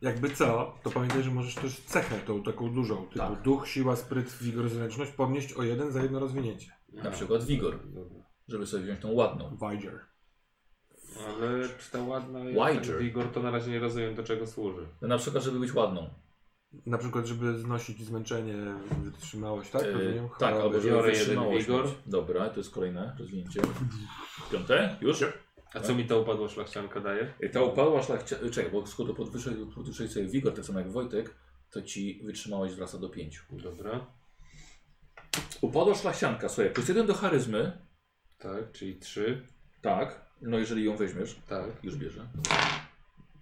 Speaker 3: Jakby co, to pamiętaj, że możesz też cechę tą taką dużą, typu
Speaker 1: Tak.
Speaker 3: duch, siła, spryt, wigor, zręczność podnieść o jeden za jedno rozwinięcie.
Speaker 1: Na przykład Wigor,
Speaker 2: Dobra.
Speaker 1: żeby sobie wziąć tą ładną.
Speaker 3: Viger.
Speaker 2: Ale czy ta ładna
Speaker 1: Wider.
Speaker 2: ten Wigor to na razie nie rozumiem do czego służy.
Speaker 1: No na przykład, żeby być ładną.
Speaker 3: Na przykład, żeby znosić zmęczenie, wytrzymałość, tak?
Speaker 1: E,
Speaker 3: Rozumiem?
Speaker 1: tak,
Speaker 3: Choroby.
Speaker 1: albo żeby
Speaker 2: Biorę jeden
Speaker 1: wytrzymałość
Speaker 2: wigor.
Speaker 1: mieć. Dobra, to jest kolejne rozwinięcie. Piąte? Już?
Speaker 2: A co mi ta upadła szlachcianka daje?
Speaker 1: I ta upadła szlachcia... Czekaj, bo skoro podwyższaj, podwyższaj sobie wigor, tak samo jak Wojtek, to ci wytrzymałość wraca do pięciu.
Speaker 2: Dobra.
Speaker 1: Upadła szlachcianka, słuchaj, plus jeden do charyzmy,
Speaker 2: Tak, czyli trzy.
Speaker 1: tak, no jeżeli ją weźmiesz,
Speaker 2: Tak.
Speaker 1: już bierze.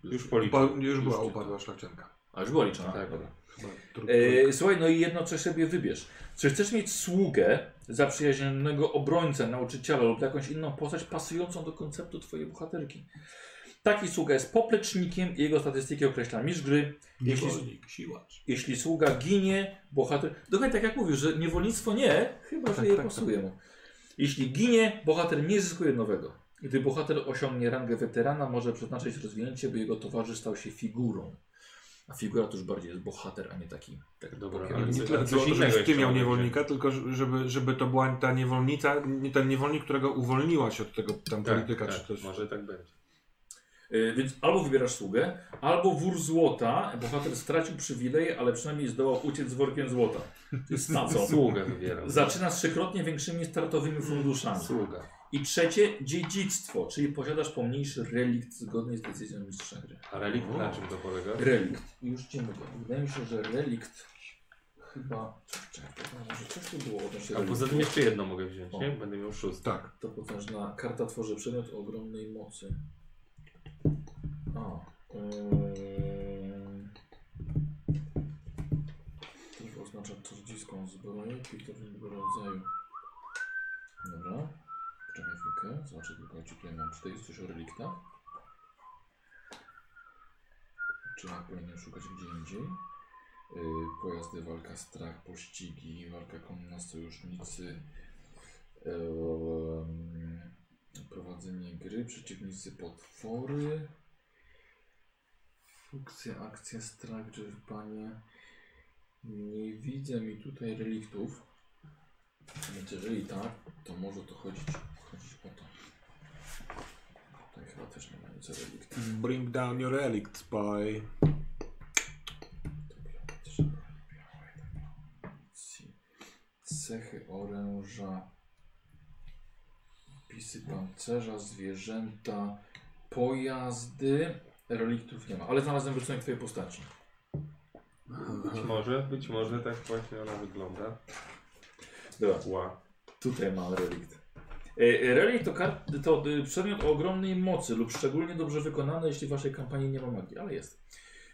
Speaker 2: Już policzę.
Speaker 3: Upa- już była
Speaker 1: Już
Speaker 3: upadła szlachcianka.
Speaker 1: A już była liczona?
Speaker 2: Tak.
Speaker 1: Dobra. E, słuchaj, no i jedno coś sobie wybierz. Czy chcesz mieć sługę zaprzyjaźnionego obrońcę, nauczyciela lub jakąś inną postać pasującą do konceptu twojej bohaterki? Taki sługa jest poplecznikiem i jego statystyki określa mistrz gry. Jeśli,
Speaker 3: Niewolnik, siłacz.
Speaker 1: jeśli sługa ginie, bohater... Dokładnie tak jak mówisz, że niewolnictwo nie, chyba że
Speaker 3: Tak,
Speaker 1: je
Speaker 3: tak,
Speaker 1: pasuje mu. Jeśli ginie, bohater nie zyskuje nowego. Gdy bohater osiągnie rangę weterana, może przeznaczyć rozwinięcie, by jego towarzysz stał się figurą. A figura to już bardziej jest bohater, a nie taki. taki
Speaker 2: Dobra, ale
Speaker 3: Nie
Speaker 2: co-
Speaker 3: tyle
Speaker 2: coś
Speaker 3: co
Speaker 2: innego
Speaker 3: żebyś ty miał niewolnika, tylko żeby, żeby to była ta niewolnica, nie ten niewolnik, którego uwolniłaś od tego tam
Speaker 2: Tak,
Speaker 3: polityka,
Speaker 2: tak,
Speaker 3: czy też...
Speaker 2: może tak będzie.
Speaker 1: Y, Więc albo wybierasz sługę, albo wór złota. Bohater stracił przywileje, ale przynajmniej zdołał uciec z workiem złota. To jest stacą.
Speaker 2: Sługę wybieram.
Speaker 1: Zaczyna z trzykrotnie większymi startowymi funduszami.
Speaker 2: Sługa.
Speaker 1: I trzecie, dziedzictwo, czyli posiadasz pomniejszy relikt zgodnie z decyzją mistrza gry.
Speaker 2: A relikt na czym to polega?
Speaker 1: Relikt. Już ci mówię. Wydaje mi się, że relikt chyba... Czekaj, może coś tu było odnośnie
Speaker 2: A poza tym jeszcze jedno mogę wziąć,
Speaker 1: O.
Speaker 2: nie? Będę miał szóstkę.
Speaker 3: Tak.
Speaker 1: To potężna karta tworzy przedmiot o ogromnej mocy. A. Yy... Też oznacza czardziską zbroję, piktowego rodzaju. Dobra. Poczekaj chwilkę. Zobaczę tylko, czy tutaj jest coś o reliktach? Czy ja powinienem szukać gdzie indziej? Yy, pojazdy, walka, strach, pościgi, walka konna, sojusznicy. Em, prowadzenie gry, przeciwnicy potwory. Funkcje, akcje, strach, czerpanie. Nie widzę mi tutaj reliktów. Więc jeżeli tak, to może to chodzić, to. Chyba też nie ma nic o reliktach.
Speaker 3: Bring down your
Speaker 1: dobra. Ci- Cechy oręża. Opisy pancerza, zwierzęta, pojazdy. Reliktów nie ma, ale znalazłem rysunek twojej postaci.
Speaker 2: Być może, być może tak właśnie ona wygląda.
Speaker 1: Dobra,
Speaker 2: Ła.
Speaker 1: tutaj mam relikt. E, e, Relikt to, kart, to y, przedmiot o ogromnej mocy lub szczególnie dobrze wykonany, jeśli w waszej kampanii nie ma magii, ale jest.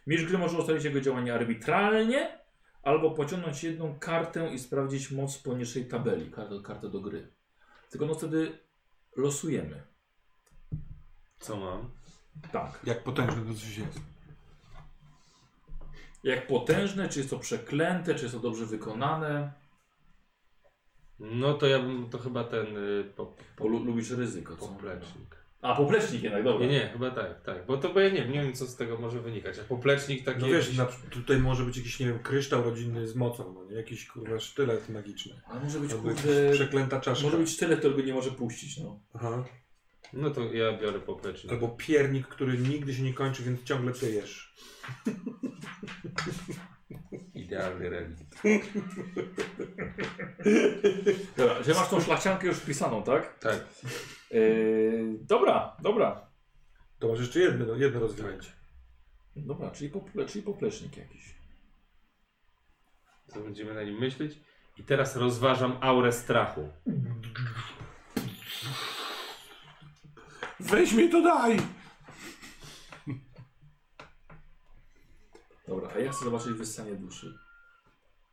Speaker 1: Mistrz gry może ustalić jego działanie arbitralnie albo pociągnąć jedną kartę i sprawdzić moc poniższej tabeli, kartę, kartę do gry. Tylko no wtedy losujemy.
Speaker 2: Co mam?
Speaker 1: Tak.
Speaker 3: Jak potężny to coś jest.
Speaker 1: Jak potężne, czy jest to przeklęte, czy jest to dobrze wykonane.
Speaker 2: No to ja bym, to chyba ten y, po,
Speaker 1: Bo lu- lubisz ryzyko, co?
Speaker 2: poplecznik.
Speaker 1: A, poplecznik jednak, dobra.
Speaker 2: Nie, nie, chyba tak, tak. Bo to bo ja nie, wiem, nie wiem co z tego może wynikać. A poplecznik taki
Speaker 3: No wiesz,
Speaker 2: jakiś-
Speaker 3: na, tutaj może być jakiś, nie wiem, kryształ rodzinny z mocą, no nie? Jakiś kurwa sztylet magiczny.
Speaker 1: Ale może być,
Speaker 3: Albo
Speaker 1: kurde,
Speaker 3: jakaś przeklęta czaszka.
Speaker 1: może być tyle, którego nie może puścić, no.
Speaker 3: Aha.
Speaker 2: No to ja biorę poplecznik.
Speaker 3: Albo piernik, który nigdy się nie kończy, więc ciągle pijesz.
Speaker 2: Idealny relikt.
Speaker 1: Dobra, że masz tą szlachciankę już wpisaną, tak?
Speaker 2: Tak.
Speaker 1: Yy, dobra, dobra.
Speaker 3: To masz jeszcze jedno, jedno rozwinięcie.
Speaker 1: Dobra, czyli, pople, czyli poplecznik jakiś.
Speaker 2: Co będziemy na nim myśleć? I teraz rozważam aurę strachu.
Speaker 4: Weź mi to daj!
Speaker 1: Dobra, a ja chcę zobaczyć wyssanie duszy.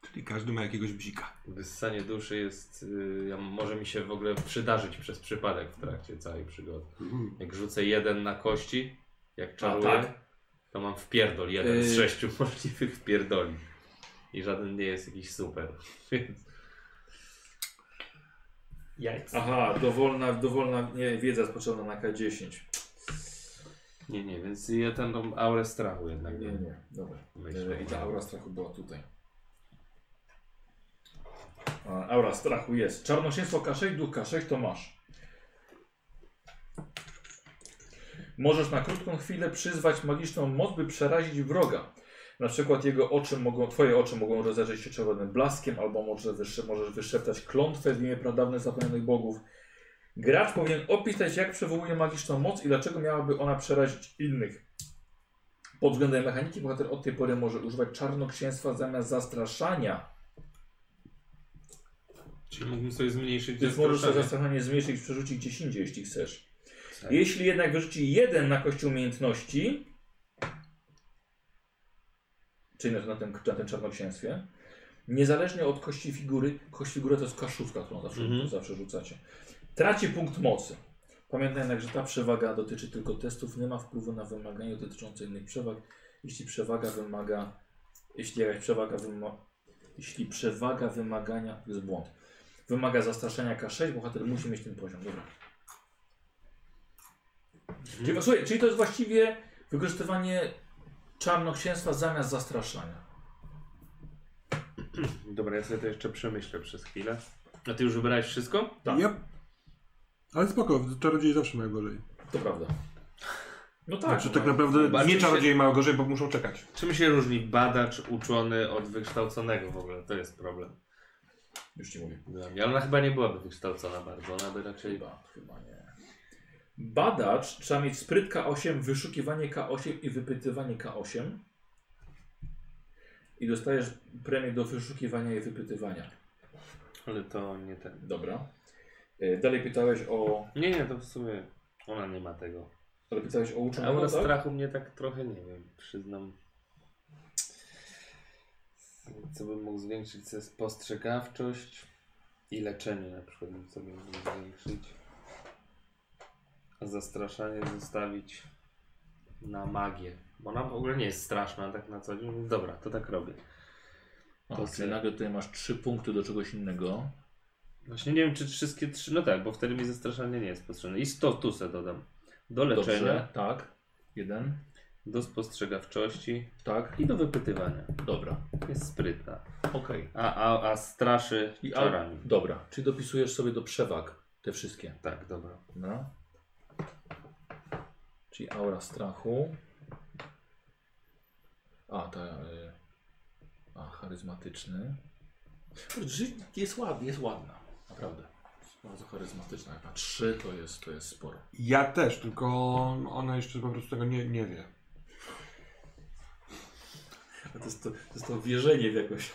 Speaker 3: Czyli każdy ma jakiegoś bzika.
Speaker 2: Wyssanie duszy jest. y, ja, może mi się w ogóle przydarzyć przez przypadek w trakcie całej przygody. Jak rzucę jeden na kości, jak czaruję,
Speaker 1: tak?
Speaker 2: to mam wpierdol jeden z
Speaker 1: Yy.
Speaker 2: sześciu możliwych wpierdoli. I żaden nie jest jakiś super. Więc. Jajca.
Speaker 1: Aha, dowolna, dowolna nie, wiedza spoczęła na K10.
Speaker 2: Nie, nie, więc ja tą aurę strachu jednak.
Speaker 1: Nie, nie, dobra.
Speaker 2: Myślę,
Speaker 1: Yy, I ta aura strachu była tutaj. A, aura strachu jest. Czarnoksięstwo K6, duch K6 to masz. Możesz na krótką chwilę przyzwać magiczną moc, by przerazić wroga. Na przykład jego oczy mogą, twoje oczy mogą rozejrzeć się czerwonym blaskiem, albo może wysze, możesz wyszeptać klątwę w imię pradawnych zapomnianych bogów. Gracz powinien opisać, jak przywołuje magiczną moc i dlaczego miałaby ona przerazić innych. Pod względem mechaniki bohater od tej pory może używać czarnoksięstwa zamiast zastraszania.
Speaker 2: Czyli mógłbym sobie zmniejszyć
Speaker 1: Więc możesz sobie
Speaker 2: zastraszanie.
Speaker 1: zmniejszyć i przerzucić gdzieś indziej, jeśli chcesz.
Speaker 2: Tak.
Speaker 1: Jeśli jednak wyrzuci jeden na kości umiejętności, czyli na, na, tym, na tym czarnoksięstwie, niezależnie od kości figury, kość figury to jest kaszówka, którą zawsze,
Speaker 2: Mhm.
Speaker 1: zawsze rzucacie, traci punkt mocy. Pamiętaj jednak, że ta przewaga dotyczy tylko testów, nie ma wpływu na wymagania dotyczące innych przewag. Jeśli przewaga wymaga, jeśli jakaś przewaga wymaga, jeśli przewaga wymagania, to jest błąd, wymaga zastraszenia K6, bohater musi mieć ten poziom. Dobra. Czyli, słuchaj, czyli to jest właściwie wykorzystywanie czarnoksięstwa zamiast zastraszania.
Speaker 2: Dobra, ja sobie to jeszcze przemyślę przez chwilę. A ty już wybrałeś wszystko?
Speaker 1: Tak.
Speaker 3: Yep. Ale spoko, czarodzieje zawsze mają gorzej.
Speaker 1: To prawda. No tak.
Speaker 3: Znaczy
Speaker 1: no,
Speaker 3: tak
Speaker 1: no.
Speaker 3: naprawdę
Speaker 2: Bardziej
Speaker 3: nie
Speaker 2: się-
Speaker 3: czarodzieje mają gorzej, bo muszą czekać.
Speaker 2: Czym się różni badacz, uczony od wykształconego w ogóle? To jest problem
Speaker 1: Już ci mówię.
Speaker 2: dla mnie. Ale ona chyba nie byłaby wykształcona bardzo. Ona by raczej...
Speaker 1: Chyba, chyba nie. Badacz trzeba mieć spryt K8, wyszukiwanie K8 i wypytywanie K8. I dostajesz premię do wyszukiwania i wypytywania.
Speaker 2: Ale to nie ten.
Speaker 1: Dobra. E, Dalej pytałeś o.
Speaker 2: Nie, nie, to w sumie ona nie ma tego.
Speaker 1: Ale pytałeś o uczonego,
Speaker 2: Aura
Speaker 1: tak?
Speaker 2: strachu mnie tak trochę, nie wiem, przyznam. Co bym mógł zwiększyć? To jest spostrzegawczość i leczenie na przykład bym sobie mógł zwiększyć. A zastraszanie zostawić na magię. Bo ona w ogóle nie jest straszna tak na co dzień. Dobra, to tak robię.
Speaker 1: A,
Speaker 2: To
Speaker 1: czyli
Speaker 2: se-
Speaker 1: nagle tutaj masz trzy punkty do czegoś innego.
Speaker 2: Właśnie nie wiem, czy wszystkie trzy. No tak, bo wtedy mi zastraszanie nie jest potrzebne. I 100 tu se dodam. Do leczenia,
Speaker 1: Dobrze, tak. Jeden.
Speaker 2: do spostrzegawczości
Speaker 1: Tak.
Speaker 2: i do wypytywania.
Speaker 1: Dobra.
Speaker 2: Jest sprytna.
Speaker 1: Okej.
Speaker 2: A, a, a straszy
Speaker 1: I a-
Speaker 2: czarami.
Speaker 1: Dobra. Czyli dopisujesz sobie do przewag te wszystkie.
Speaker 2: Tak, dobra.
Speaker 1: No. Czyli aura strachu. A, ta. Y, a, charyzmatyczny. Ży- Jest ładna, jest ładna. Naprawdę. Jest bardzo charyzmatyczna. Jak na trzy to jest, to jest sporo.
Speaker 3: Ja też, tylko ona jeszcze po prostu tego nie, nie wie.
Speaker 1: To, jest to, to jest to wierzenie w jakoś.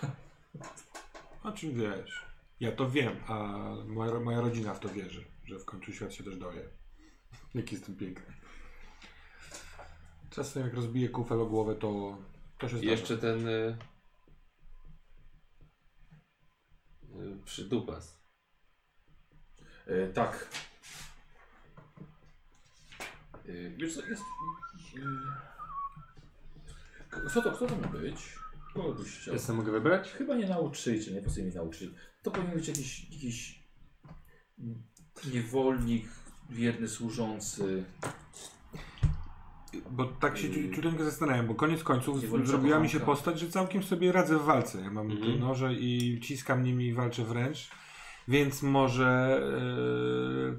Speaker 3: A czy wiesz? Ja to wiem, a moja, moja rodzina w to wierzy, że w końcu świat się też dowie. Jaki jestem piękny. Czasem jak rozbiję kufel o głowę, to to się zdarza.
Speaker 2: jeszcze ten y, y, przydupas.
Speaker 1: E, tak. E, wiesz co, jest... E, kto to, kto to ma być? Kogo byś chciał?
Speaker 2: Ja sam mogę wybrać?
Speaker 1: Chyba nie nauczyciel, nie powiedzmy mi nauczyciel. To powinien być jakiś, jakiś niewolnik, wierny służący.
Speaker 3: Bo tak się ciu- ciuteńko zastanawiam, bo koniec końców
Speaker 1: Niewolnicza
Speaker 3: zrobiła mi się
Speaker 1: kochanka.
Speaker 3: postać, że całkiem sobie radzę w walce. Ja mam
Speaker 2: Mhm.
Speaker 3: te noże i ciskam nimi i walczę wręcz. Więc może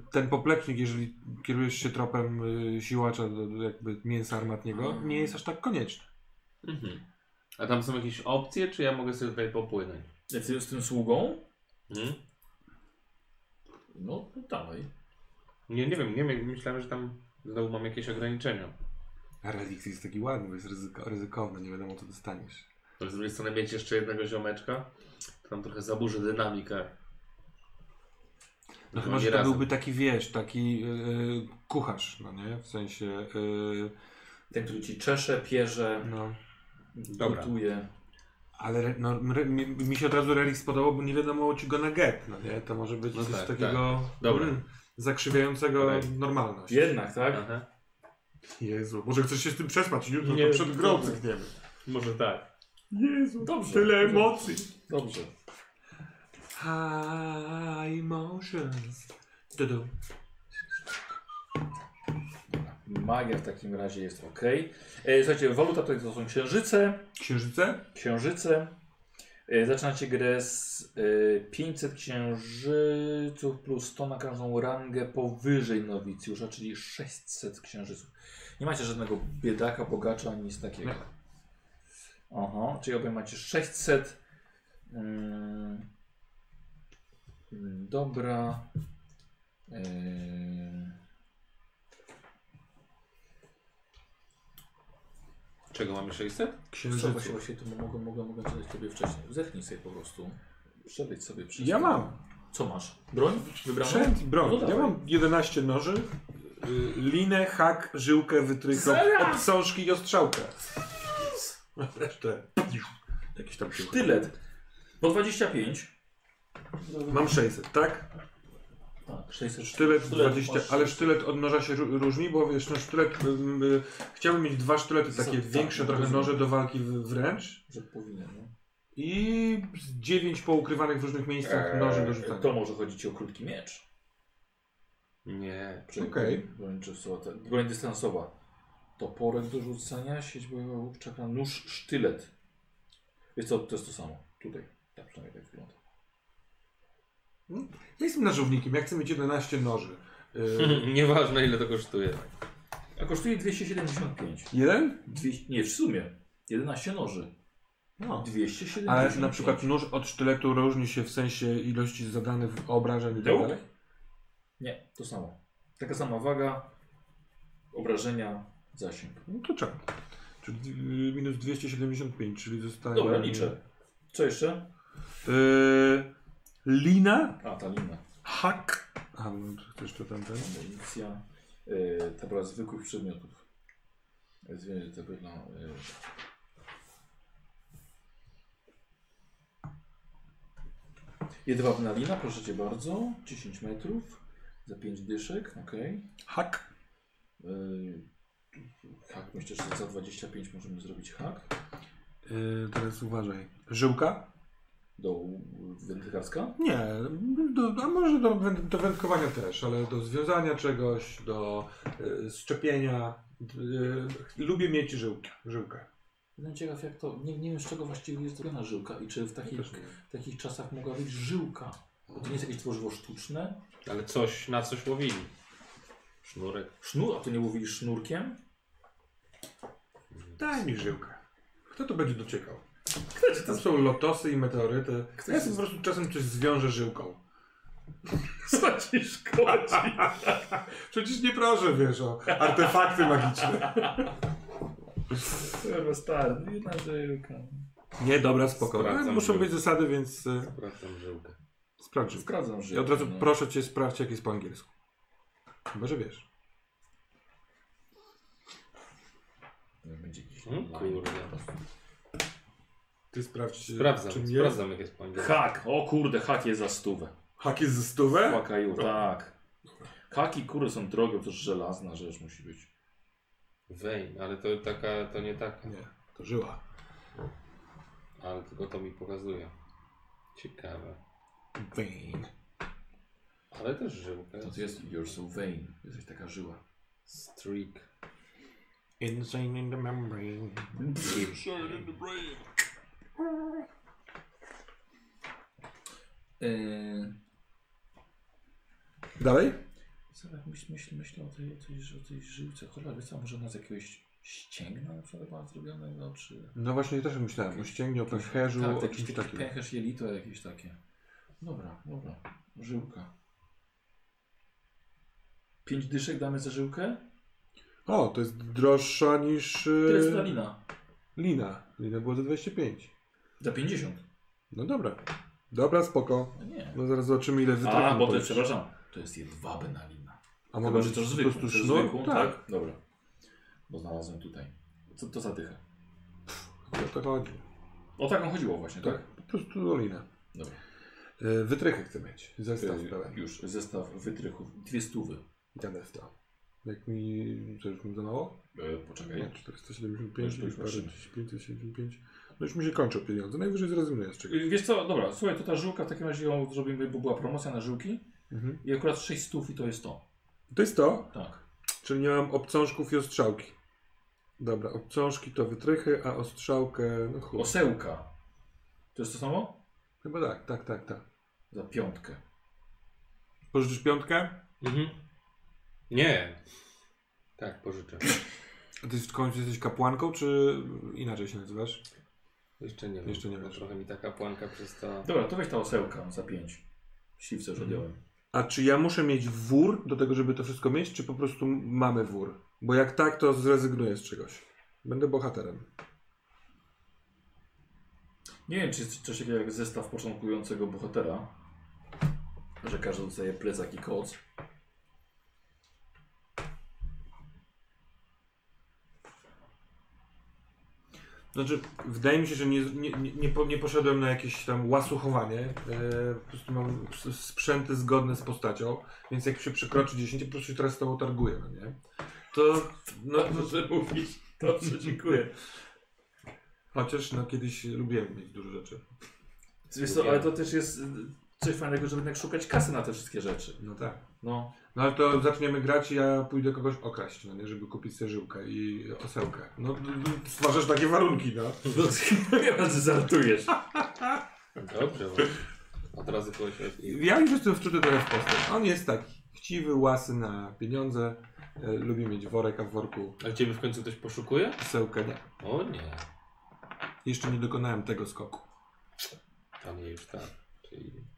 Speaker 3: e, ten poplecznik, jeżeli kierujesz się tropem e, siłacza, do- do jakby mięsa armatniego, nie jest aż tak konieczny.
Speaker 2: Mhm. A tam są jakieś opcje, czy ja mogę sobie tutaj popłynąć?
Speaker 1: Ty z tym sługą?
Speaker 2: Mhm.
Speaker 1: No, to dawaj.
Speaker 2: Nie, nie wiem, nie wiem, myślałem, że tam znowu mam jakieś ograniczenia.
Speaker 3: A relikt jest taki ładny, bo jest ryzyko, ryzykowny, nie wiadomo co dostaniesz.
Speaker 2: Ale z drugiej strony mieć jeszcze jednego ziomeczka, to tam trochę zaburzy dynamikę.
Speaker 3: No
Speaker 2: No,
Speaker 3: chyba, że to
Speaker 2: razem.
Speaker 3: byłby taki, wiesz, taki e, kucharz, no nie? W sensie, e,
Speaker 1: Ten, który ci czesze, pierze,
Speaker 3: no... Dobra.
Speaker 1: gotuje.
Speaker 3: Ale no, mi, mi się od razu relikt spodobał, bo nie wiadomo ci go na get, no nie? To może być
Speaker 2: No
Speaker 3: coś
Speaker 2: tak,
Speaker 3: takiego
Speaker 2: Dobra.
Speaker 3: mm, zakrzywiającego
Speaker 2: Right.
Speaker 3: normalność.
Speaker 1: Jednak, tak?
Speaker 2: Aha.
Speaker 3: Jezu, może chcesz się z tym przespać, jutro
Speaker 2: Nie,
Speaker 3: to przed grą
Speaker 2: dobra.
Speaker 3: cykniemy.
Speaker 2: Może tak.
Speaker 3: Jezu,
Speaker 1: Dobrze.
Speaker 3: tyle
Speaker 1: Dobrze.
Speaker 3: emocji.
Speaker 1: Dobrze.
Speaker 3: High emotions. Tudu.
Speaker 1: Magia w takim razie jest ok. E, słuchajcie, waluta to, to są księżyce.
Speaker 3: Księżyce?
Speaker 1: Księżyce. E, zaczynacie grę z e, 500 księżyców plus 100 na każdą rangę powyżej nowicjusza, czyli 600 księżyców. Nie macie żadnego biedaka, bogacza, ani nic takiego. Aha, czyli obaj macie 600. Mm, mm, dobra. Eee,
Speaker 2: Czego mamy 600?
Speaker 1: Co właśnie, właśnie to mogę, mogę, mogę zadać tobie wcześniej. Zerknij sobie po prostu. Przebyć sobie przez
Speaker 3: Ja mam.
Speaker 1: Co masz? Broń? Wybraną?
Speaker 3: Sprzęt i broń.
Speaker 1: No
Speaker 3: ja mam 11 noży, y, linę, hak, żyłkę, wytrychop,
Speaker 1: Zaraz!
Speaker 3: obsążki i ostrzałkę. Resztę. Jakiś tam się...
Speaker 1: Sztylet. Po 25.
Speaker 3: Mam 600, tak?
Speaker 1: Tak, 600
Speaker 3: Sztylet
Speaker 1: Sztylet
Speaker 3: 20,
Speaker 1: masz
Speaker 3: ale
Speaker 1: 600.
Speaker 3: sztylet od noża się ró- różni, bo wiesz, no sztylet, ym, y, chciałbym mieć dwa sztylety,
Speaker 1: Są-
Speaker 3: takie
Speaker 1: tak,
Speaker 3: większe trochę
Speaker 1: rozumiem.
Speaker 3: noże do walki w- wręcz
Speaker 1: Że powinien, no.
Speaker 3: i z dziewięć poukrywanych w różnych miejscach noży do rzucania.
Speaker 1: Eee, To może chodzi ci o krótki miecz.
Speaker 2: Nie.
Speaker 1: Czyli
Speaker 3: Okej.
Speaker 1: Broń, ta- broń dystansowa. Toporek do rzucania, sieć bojowa, łuk, czakra, nóż, sztylet. Wiesz co, to jest to samo. Tutaj. Tak przynajmniej tak wygląda.
Speaker 3: Ja jestem narzownikiem, ja chcę mieć 11 noży. Yy,
Speaker 2: Nieważne ile to kosztuje.
Speaker 1: A kosztuje 275.
Speaker 3: jeden?
Speaker 1: Dwie, nie, w sumie. 11 noży.
Speaker 3: No.
Speaker 1: 275.
Speaker 3: Ale na przykład nóż od sztyletu różni się w sensie ilości zadanych obrażeń i tak dalej?
Speaker 1: Nie, to samo. Taka sama waga, obrażenia, zasięg.
Speaker 3: No to czemu? Czyli minus 275, czyli zostaje...
Speaker 1: Dobra, liczę. Co jeszcze?
Speaker 3: Yy, lina?
Speaker 1: A, ta lina.
Speaker 3: Hak. A, no to chcesz to tamten?
Speaker 1: Amunicja. Yy, tabela zwykłych przedmiotów. Zwierzę tabela. Yy. Jedwabna lina, proszę cię bardzo. 10 metrów. Za 5 dyszek, ok.
Speaker 3: Hak.
Speaker 1: Yy, hak, myślę, że za 25 możemy zrobić hak.
Speaker 3: Yy, teraz uważaj. Żyłka?
Speaker 1: Do wędkarska.
Speaker 3: Nie, do, a może do, do wędkowania też, ale do związania czegoś, do y, szczepienia. Y, lubię mieć żyłkę. żyłkę.
Speaker 1: Jestem ciekaw jak to, nie, nie wiem z czego właściwie jest zrobiona żyłka i czy w takich, w takich czasach mogła być żyłka. Bo to nie jest jakieś tworzywo sztuczne.
Speaker 2: Ale coś, na coś łowili. Sznurek.
Speaker 1: Sznur, a to nie mówili sznurkiem?
Speaker 3: Daj mi żyłkę. Kto to będzie dociekał? Tam są lotosy i meteoryty.
Speaker 1: Kto
Speaker 3: ja sobie po prostu czasem coś zwiążę żyłką.
Speaker 1: Co ci szkodzi?
Speaker 3: Przecież nie proszę, wiesz, o artefakty magiczne.
Speaker 1: Kurwa stary, jedna żyłka.
Speaker 3: Nie, dobra, spoko.
Speaker 2: Sprawdzam
Speaker 3: Ale muszą
Speaker 2: żyłkę.
Speaker 3: być zasady, więc y,
Speaker 2: Sprawdzam żyłkę.
Speaker 3: sprawdź. żyłkę.
Speaker 1: Sprawdzam
Speaker 3: I
Speaker 1: żyłkę.
Speaker 3: od razu
Speaker 1: no.
Speaker 3: proszę cię, sprawdź, jak jest po angielsku. Chyba, że wiesz.
Speaker 1: Będzie jakiś
Speaker 2: Hmm, kurde.
Speaker 3: Ty sprawdź, y,
Speaker 2: Sprawdzam,
Speaker 3: czym
Speaker 2: sprawdzam jak jest po angielsku.
Speaker 1: Hak, o kurde, hak jest za stówę.
Speaker 3: jest. Hak jest ze stówę?
Speaker 1: Hakaju, tak. Haki kurde są drogie, to żelazna rzecz musi być.
Speaker 2: Vein, ale to taka, to nie taka.
Speaker 3: Nie, to żyła.
Speaker 2: Ale tylko to mi pokazuje. Ciekawe.
Speaker 3: Vein.
Speaker 2: Ale też żyłka.
Speaker 1: To, to jest you're so vain. Jesteś taka żyła.
Speaker 2: Streak.
Speaker 3: Insane in the membrane.
Speaker 1: Yy,
Speaker 3: Dalej?
Speaker 1: Zaraz myśl, myśl, myślę o tej, o tej, o tej żyłce. Cholera, co, może ona z jakiegoś ścięgna na przykład była zrobionego, czy...
Speaker 3: No właśnie też myślałem o ścięgnie, o pęcherzu,
Speaker 1: tak,
Speaker 3: o
Speaker 1: jakiś
Speaker 3: czymś
Speaker 1: taki
Speaker 3: takim.
Speaker 1: pęcherz jelito jakieś takie. Dobra, dobra. Żyłka. Pięć dyszek damy za żyłkę?
Speaker 3: O, to jest droższa niż
Speaker 1: Tyle jest ta
Speaker 3: yy,
Speaker 1: lina.
Speaker 3: lina. Lina była za 25.
Speaker 1: Za 50.
Speaker 3: No dobra. Dobra, spoko.
Speaker 1: No nie.
Speaker 3: No zaraz zobaczymy ile wytrafimy.
Speaker 1: A, bo to, jest, przepraszam, to jest jedwabna lina.
Speaker 3: A
Speaker 1: Chyba,
Speaker 3: może
Speaker 1: że to zwykłą,
Speaker 3: prostu sznur?
Speaker 1: Zwykłą,
Speaker 3: tak.
Speaker 1: tak. Dobra. Bo znalazłem tutaj. Co to za dycha?
Speaker 3: O to chodzi.
Speaker 1: O taką chodziło właśnie, tak?
Speaker 3: tak? Po prostu dolinę.
Speaker 1: Dobra.
Speaker 3: E, wytrychy chcę mieć. Zestaw e.
Speaker 1: Już, zestaw wytrychów. Dwie stówy.
Speaker 3: Janesta. Jak mi... to już mi za mało?
Speaker 1: E, poczekaj.
Speaker 3: Nie, 475, 45, no już mi się kończą pieniądze. Najwyżej zrezygnuję z czegoś.
Speaker 1: Y, Wiesz co, dobra, słuchaj, to ta żyłka w takim razie ją zrobimy, bo była promocja na żyłki
Speaker 3: Mhm.
Speaker 1: i akurat 6 stów i to jest to.
Speaker 3: To jest to,
Speaker 1: Tak.
Speaker 3: czyli nie mam obcążków i ostrzałki. Dobra, obcążki to wytrychy, a ostrzałkę, no chuj.
Speaker 1: Osełka. To jest to samo?
Speaker 3: Chyba tak, tak, tak, tak.
Speaker 1: Za piątkę.
Speaker 3: Pożyczysz piątkę?
Speaker 2: Mhm. Nie. Tak, pożyczę.
Speaker 3: A ty w końcu jesteś kapłanką, czy inaczej się nazywasz?
Speaker 2: Jeszcze nie wiem.
Speaker 3: Jeszcze nie wiesz.
Speaker 2: Trochę mi taka płanka przez to...
Speaker 1: Dobra, to weź ta osełka za 5. Śliwce już
Speaker 3: Mhm.
Speaker 1: odjąłem.
Speaker 3: A czy ja muszę mieć wór do tego, żeby to wszystko mieć, czy po prostu mamy wór? Bo jak tak, to zrezygnuję z czegoś. Będę bohaterem.
Speaker 1: Nie wiem, czy jest coś takiego jak zestaw początkującego bohatera. Że każdy dostaje plecak i koc.
Speaker 3: Znaczy, wydaje mi się, że nie, nie, nie, nie, po, nie poszedłem na jakieś tam łasuchowanie. E, po prostu mam sprzęty zgodne z postacią, więc jak się przekroczy 10, po prostu się teraz z tobą targuję, no nie? To, no,
Speaker 1: Dobrze mówisz. Dobrze, dziękuję.
Speaker 3: chociaż no kiedyś lubiłem mieć dużo rzeczy.
Speaker 1: Wiesz co, ale to też jest... coś fajnego, żeby jednak szukać kasy na te wszystkie rzeczy.
Speaker 3: No tak.
Speaker 1: No.
Speaker 3: No ale to zaczniemy grać i ja pójdę kogoś okraść, no nie, żeby kupić sobie żyłkę i osełkę. No stwarzasz takie warunki, no.
Speaker 1: no Chyba, że żartujesz.
Speaker 2: Dobrze. Od razu kogoś
Speaker 3: Ja już jestem wczuty trochę w postać. On jest taki chciwy, łasy na pieniądze, e, lubi mieć worek, a w worku
Speaker 2: A ciebie w końcu ktoś poszukuje?
Speaker 3: osełkę nie.
Speaker 2: O nie.
Speaker 3: Jeszcze nie dokonałem tego skoku.
Speaker 2: Nie już tak. Czyli...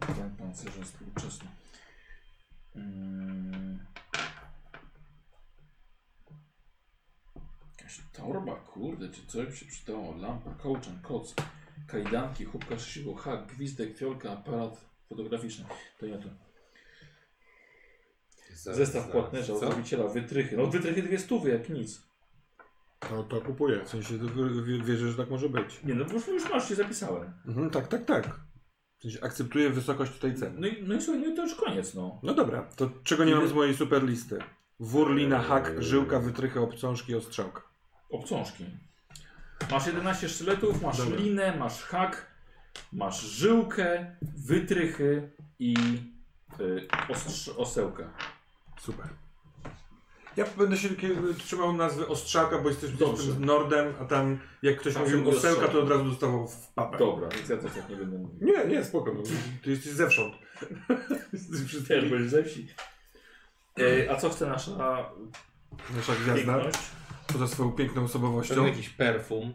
Speaker 1: Ten pancerze współczesny. Mm. Jakaś torba, kurde, czy coś by się przydało? Lampa, kołczan, koc, kajdanki, chłopka szysiło, hak, gwizdek, fiolka, aparat fotograficzny. To nie to.
Speaker 2: Zaraz,
Speaker 1: Zestaw płatnerza,
Speaker 2: Co?
Speaker 1: odrobiciela, wytrychy. No wytrychy dwie stówy, jak nic.
Speaker 3: To, to kupuję. W sensie wierzę, że tak może być.
Speaker 1: Nie no, bo już, już masz, się zapisałem.
Speaker 3: Mhm, tak, tak, tak. Sensie akceptuję wysokość tej ceny.
Speaker 1: No i, no i słuchaj, no to już koniec, no.
Speaker 3: No dobra, to czego nie mam z mojej super listy? Wór, lina, hak, żyłka, wytrychy, obcążki, ostrzałka.
Speaker 1: Obcążki. Masz 11 sztyletów, masz
Speaker 3: Dobra.
Speaker 1: linę, masz hak, masz żyłkę, wytrychy i y, ostrz- osełkę.
Speaker 3: Super. Ja będę się trzymał nazwy ostrzałka, bo jesteś z Nordem, a tam jak ktoś
Speaker 1: Tam
Speaker 3: mówił osełka, to od razu dostawał w papę.
Speaker 1: Dobra, więc ja też tak nie będę mówił.
Speaker 3: Nie, nie, spoko. No. Ty jesteś zewsząd. Jesteś
Speaker 1: Też będziesz ze wsi. E, a co chce nasza
Speaker 3: Nasza gwiazda,
Speaker 1: piękność?
Speaker 3: poza swoją piękną
Speaker 2: Pewnie
Speaker 3: osobowością.
Speaker 2: jakiś perfum.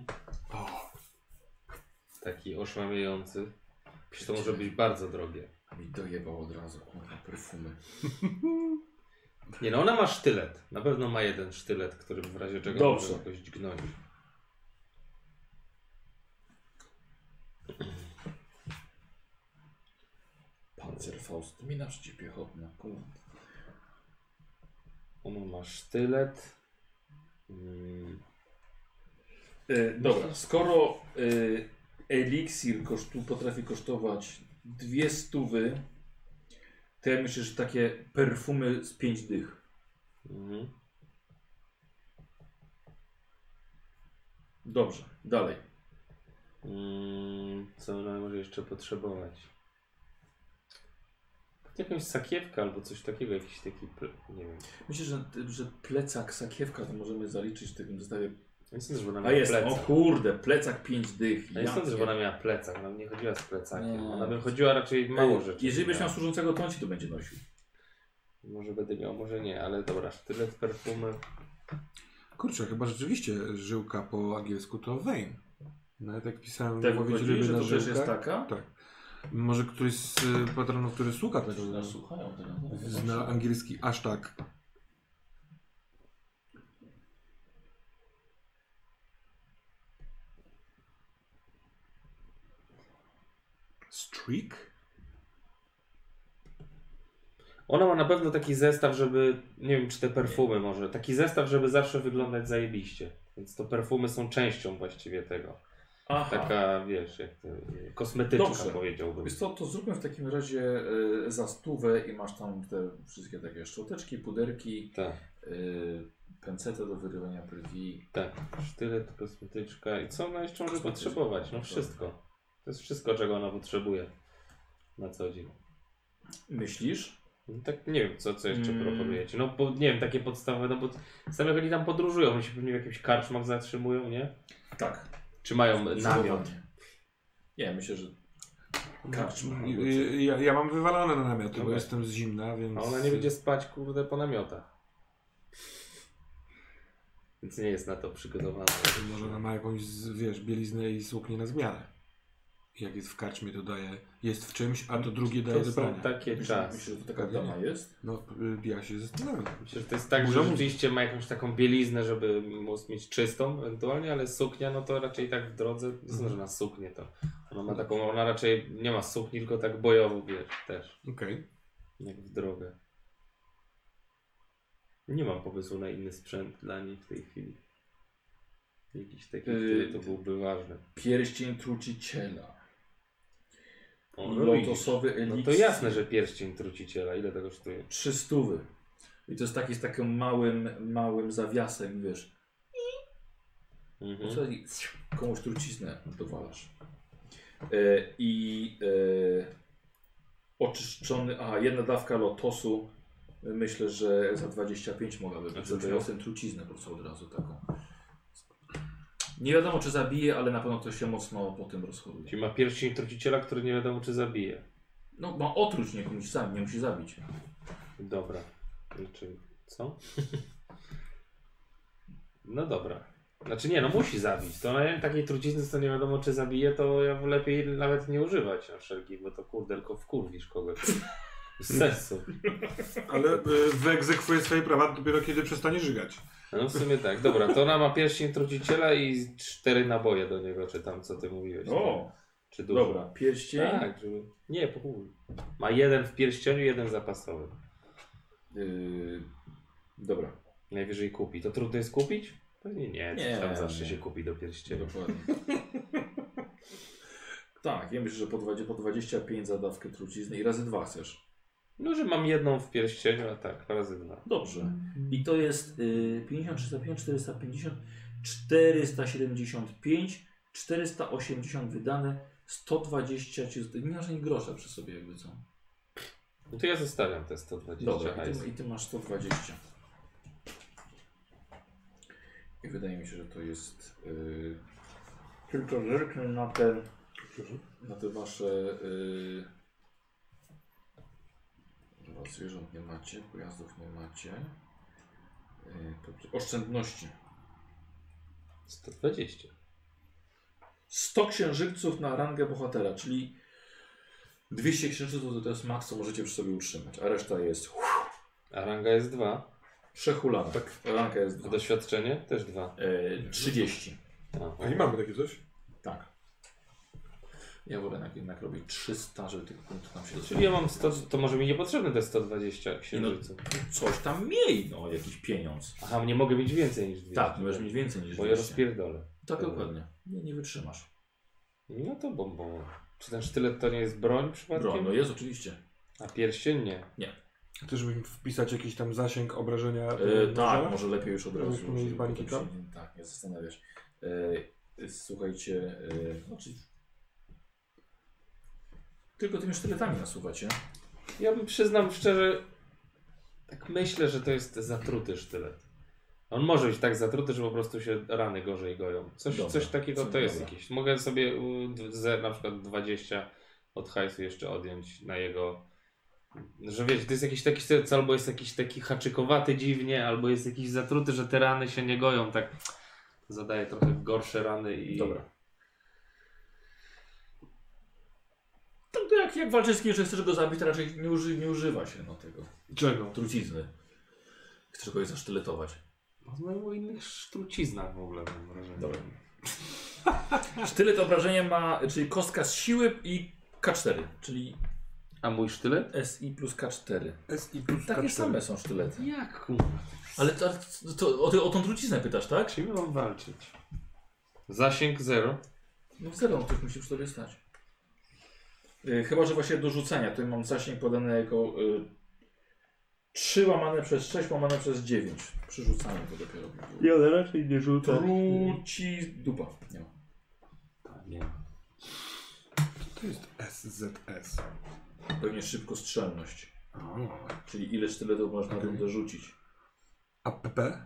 Speaker 3: O,
Speaker 2: Taki oszłamiający. Przecież to może być bardzo drogie.
Speaker 1: Mi dojebał od razu, kurwa, perfumy.
Speaker 2: Nie no, ona ma sztylet. Na pewno ma jeden sztylet, który w razie czego
Speaker 1: Dobrze.
Speaker 2: może jakoś dźgnąć.
Speaker 1: Panzerfaust, mina przeciwpiechotna, kurwa.
Speaker 2: Ona ma sztylet. Mm,
Speaker 1: E, dobra, skoro e, eliksir kosztu, potrafi kosztować dwie stówy, to ja myślę, że takie perfumy z pięć dych.
Speaker 2: mhm.
Speaker 1: Dobrze, dalej.
Speaker 2: Mm, co ona może jeszcze potrzebować? Jakąś sakiewkę albo coś takiego, jakiś taki, nie wiem.
Speaker 1: Myślę, że, że plecak, sakiewka to możemy zaliczyć w takim zestawie.
Speaker 2: Ja nie sądzę, że ona
Speaker 1: A
Speaker 2: miała
Speaker 1: jest, o
Speaker 2: plecak.
Speaker 1: kurde, plecak pięć dych.
Speaker 2: Ja nie sądzę, że
Speaker 1: jakie.
Speaker 2: ona miała plecak. Ona nie chodziła z plecakiem.
Speaker 1: Nie.
Speaker 2: Ona by chodziła raczej mało
Speaker 1: Ej,
Speaker 2: rzeczy.
Speaker 1: Jeżeli byś
Speaker 2: miała.
Speaker 1: miał służącego, to on ci to będzie nosił.
Speaker 2: Może będę miał, może nie, ale dobra, sztylet, perfumy.
Speaker 3: kurczę, chyba rzeczywiście żyłka po angielsku to vein. Nawet jak pisałem
Speaker 1: Tak
Speaker 3: łowić
Speaker 1: wychodzi,
Speaker 3: ryby
Speaker 1: że
Speaker 3: na
Speaker 1: to też
Speaker 3: żyłkach.
Speaker 1: jest taka?
Speaker 3: Tak. Może któryś z y, patronów, który słucha tego,
Speaker 1: Nas słuchają teraz.
Speaker 3: zna angielski aż tak. Streak?
Speaker 2: Ona ma na pewno taki zestaw, żeby, nie wiem czy te perfumy może, taki zestaw, żeby zawsze wyglądać zajebiście. Więc to perfumy są częścią właściwie tego.
Speaker 1: Aha.
Speaker 2: Taka, wiesz, jak to, kosmetyczka
Speaker 1: Dobrze.
Speaker 2: powiedziałbym.
Speaker 1: Wiesz co, to zróbmy w takim razie y, za stówę i masz tam te wszystkie takie szczoteczki, puderki,
Speaker 2: Tak,
Speaker 1: y, pencetę do wyrywania brwi.
Speaker 2: tak. Sztylet, kosmetyczka i co ona jeszcze może potrzebować? No wszystko. To jest wszystko, czego ona potrzebuje na co dzień.
Speaker 1: Myślisz?
Speaker 2: No Tak, nie wiem, co, co jeszcze
Speaker 1: Mm.
Speaker 2: proponujecie. No, bo, nie wiem, takie podstawowe, no bo sami jak oni tam podróżują, oni się pewnie w jakimś karczmach zatrzymują, nie?
Speaker 1: Tak.
Speaker 2: Czy mają namiot?
Speaker 1: Nie, myślę, że karczma.
Speaker 3: Y, y, Ja, ja mam wywalone na namioty, bo
Speaker 2: Dobra.
Speaker 3: jestem z zimna, więc...
Speaker 2: A ona nie będzie spać, kurde, po namiotach. Więc nie jest na to przygotowana.
Speaker 3: Może ona ma jakąś, wiesz, bieliznę i suknię na zmianę. Jak jest w karczmie, to daje, jest w czymś, a to drugie daje
Speaker 2: To
Speaker 3: do
Speaker 2: są takie
Speaker 1: myślę,
Speaker 2: czasy.
Speaker 1: myślę, że to taka dama jest.
Speaker 3: No, y, ja się zastanawiam.
Speaker 2: Myślę, że to jest tak,
Speaker 3: Burza
Speaker 2: że rzeczywiście ma jakąś taką bieliznę, żeby móc mieć czystą ewentualnie, ale suknia, no to raczej tak w drodze, nie
Speaker 3: Mhm.
Speaker 2: sądzę, że na suknię to. Ona ma taką, ona raczej nie ma sukni, tylko tak bojowo, wiesz, też.
Speaker 3: Okej.
Speaker 2: Jak w drogę. Nie mam pomysłu na inny sprzęt dla niej w tej chwili. Jakiś taki, który to byłby ważny.
Speaker 1: Pierścień truciciela.
Speaker 2: No.
Speaker 1: Lotosowy
Speaker 2: No
Speaker 1: eliksir.
Speaker 2: to jasne, że pierścień truciciela. Ile tego kosztuje?
Speaker 1: Trzy stówy. I to jest taki z takim małym, małym zawiasem, wiesz.
Speaker 2: Mhm.
Speaker 1: Co komuś truciznę dowalasz. E, I e, oczyszczony, aha, jedna dawka lotosu, myślę, że za 25 mogłaby
Speaker 2: A
Speaker 1: być.
Speaker 2: to
Speaker 1: Przyniosłem truciznę po prostu od razu taką. Nie wiadomo czy zabije, ale na pewno ktoś się mocno po tym rozchoruje.
Speaker 2: Czyli ma pierścień truciciela, który nie wiadomo czy zabije.
Speaker 1: No ma otruć, nie musi zabić, nie musi zabić.
Speaker 2: Dobra. Czy co? No dobra. Znaczy nie, no musi zabić. To na takiej trucizny, co nie wiadomo czy zabije, to ja lepiej nawet nie używać na wszelki, bo to kurde, tylko wkurwisz kogoś. Sensu.
Speaker 3: Ale y, wyegzekwuje swoje prawa dopiero kiedy przestanie żygać.
Speaker 2: No w sumie tak. Dobra, to ona ma pierścień truciciela i cztery naboje do niego, czy tam co ty mówiłeś.
Speaker 1: O,
Speaker 2: Czy dużo?
Speaker 1: dobra, pierścień.
Speaker 2: Tak, żeby... Nie, po chuj. Ma jeden w pierścieniu, jeden zapasowy.
Speaker 1: Yy, dobra,
Speaker 2: Najwyżej kupi. To trudno jest kupić? Pewnie nie.
Speaker 1: Nie,
Speaker 2: Nie tam zawsze
Speaker 1: nie.
Speaker 2: się kupi do pierścienia.
Speaker 1: dokładnie. tak, ja myślę, że po, 20, po 25 za dawkę trucizny i razy dwa chcesz.
Speaker 2: No, że mam jedną w pierścieniu, a tak, razy dwa.
Speaker 1: Dobrze. I to jest y, 50, 305, 450, 475, 480 wydane, 120, ci- nie masz ani grosza przy sobie jakby co.
Speaker 2: No to ja zostawiam te 120
Speaker 1: Dobra, i ty, i ty masz 120. I wydaje mi się, że to jest y, tylko zerknę na te, na te wasze y, zwierząt nie macie, pojazdów nie macie. To- oszczędności.
Speaker 2: 120.
Speaker 1: 100 księżyców na rangę bohatera, czyli 200 księżyców to jest maks, co możecie przy sobie utrzymać, a reszta jest
Speaker 2: A ranga jest 2.
Speaker 1: przehulana. Tak. Ranga jest
Speaker 2: A
Speaker 1: dwa.
Speaker 2: doświadczenie? Też 2.
Speaker 1: E, 30.
Speaker 2: A,
Speaker 3: A nie mamy takie coś?
Speaker 1: Tak. Ja wolę jednak, jednak robić 300, żeby tych punktów nam się
Speaker 2: Czyli ja mam 100, to może mi niepotrzebne te 120 księżyców.
Speaker 1: Coś tam miej, no, jakiś pieniądz.
Speaker 2: Aha, nie mogę mieć więcej niż 200.
Speaker 1: Tak, możesz mieć więcej niż
Speaker 2: Bo ja
Speaker 1: 200.
Speaker 2: rozpierdolę.
Speaker 1: Tak, dokładnie. Nie, nie wytrzymasz.
Speaker 2: No to bombo. Czy ten sztylet to nie jest broń przypadkiem?
Speaker 1: Broń, no jest oczywiście.
Speaker 2: A pierścień nie.
Speaker 3: Też bym wpisać jakiś tam zasięg obrażenia.
Speaker 1: E, tak, może lepiej już od razu. Się- Tak, nie zastanawiać. E, słuchajcie, e, znaczy... Tylko tymi sztyletami nasuwacie.
Speaker 2: Ja bym przyznam szczerze, tak myślę, że to jest zatruty sztylet. On może być tak zatruty, że po prostu się rany gorzej goją. Coś,
Speaker 1: Dobra,
Speaker 2: coś takiego to jest
Speaker 1: dobra.
Speaker 2: jakieś. Mogę sobie ze, na przykład 20 od hajsu jeszcze odjąć na jego. Że wiecie, to jest jakiś taki serc, albo jest jakiś taki haczykowaty dziwnie, albo jest jakiś zatruty, że te rany się nie goją. Tak zadaje trochę gorsze rany i.
Speaker 1: Dobra. To, to jak, kimś, że chcesz go zabić, to raczej nie, uży, nie używa się no, tego
Speaker 3: Czego?
Speaker 1: trucizny. Chcesz kogoś zasztyletować.
Speaker 2: Rozmawiamy o innych sztruciznach w ogóle, mam wrażenie.
Speaker 1: Dobra. Sztylet obrażenia ma, czyli kostka z siły i K4, czyli
Speaker 2: A mój sztylet?
Speaker 1: SI plus K4.
Speaker 3: SI plus
Speaker 1: Takie
Speaker 3: K4.
Speaker 1: same są sztylety.
Speaker 2: Jak kurwa?
Speaker 1: Ale to, to, o, ty- o tą truciznę pytasz, tak?
Speaker 2: Czym mam walczyć? Zasięg 0.
Speaker 1: No zero, no ktoś musi przy tobie stać. Yy, chyba, że właśnie do rzucenia. Tutaj mam zasięg podany jako y, 3 łamane przez 6 łamane przez 9. Przy rzucaniu to dopiero by było.
Speaker 2: Ja ale raczej nie rzucam.
Speaker 1: Truci... dupa. Nie ma.
Speaker 2: Nie.
Speaker 3: To jest SZS.
Speaker 1: Pewnie szybkostrzelność.
Speaker 3: O.
Speaker 1: Czyli ile sztyletów można okay. dorzucić.
Speaker 3: A PP?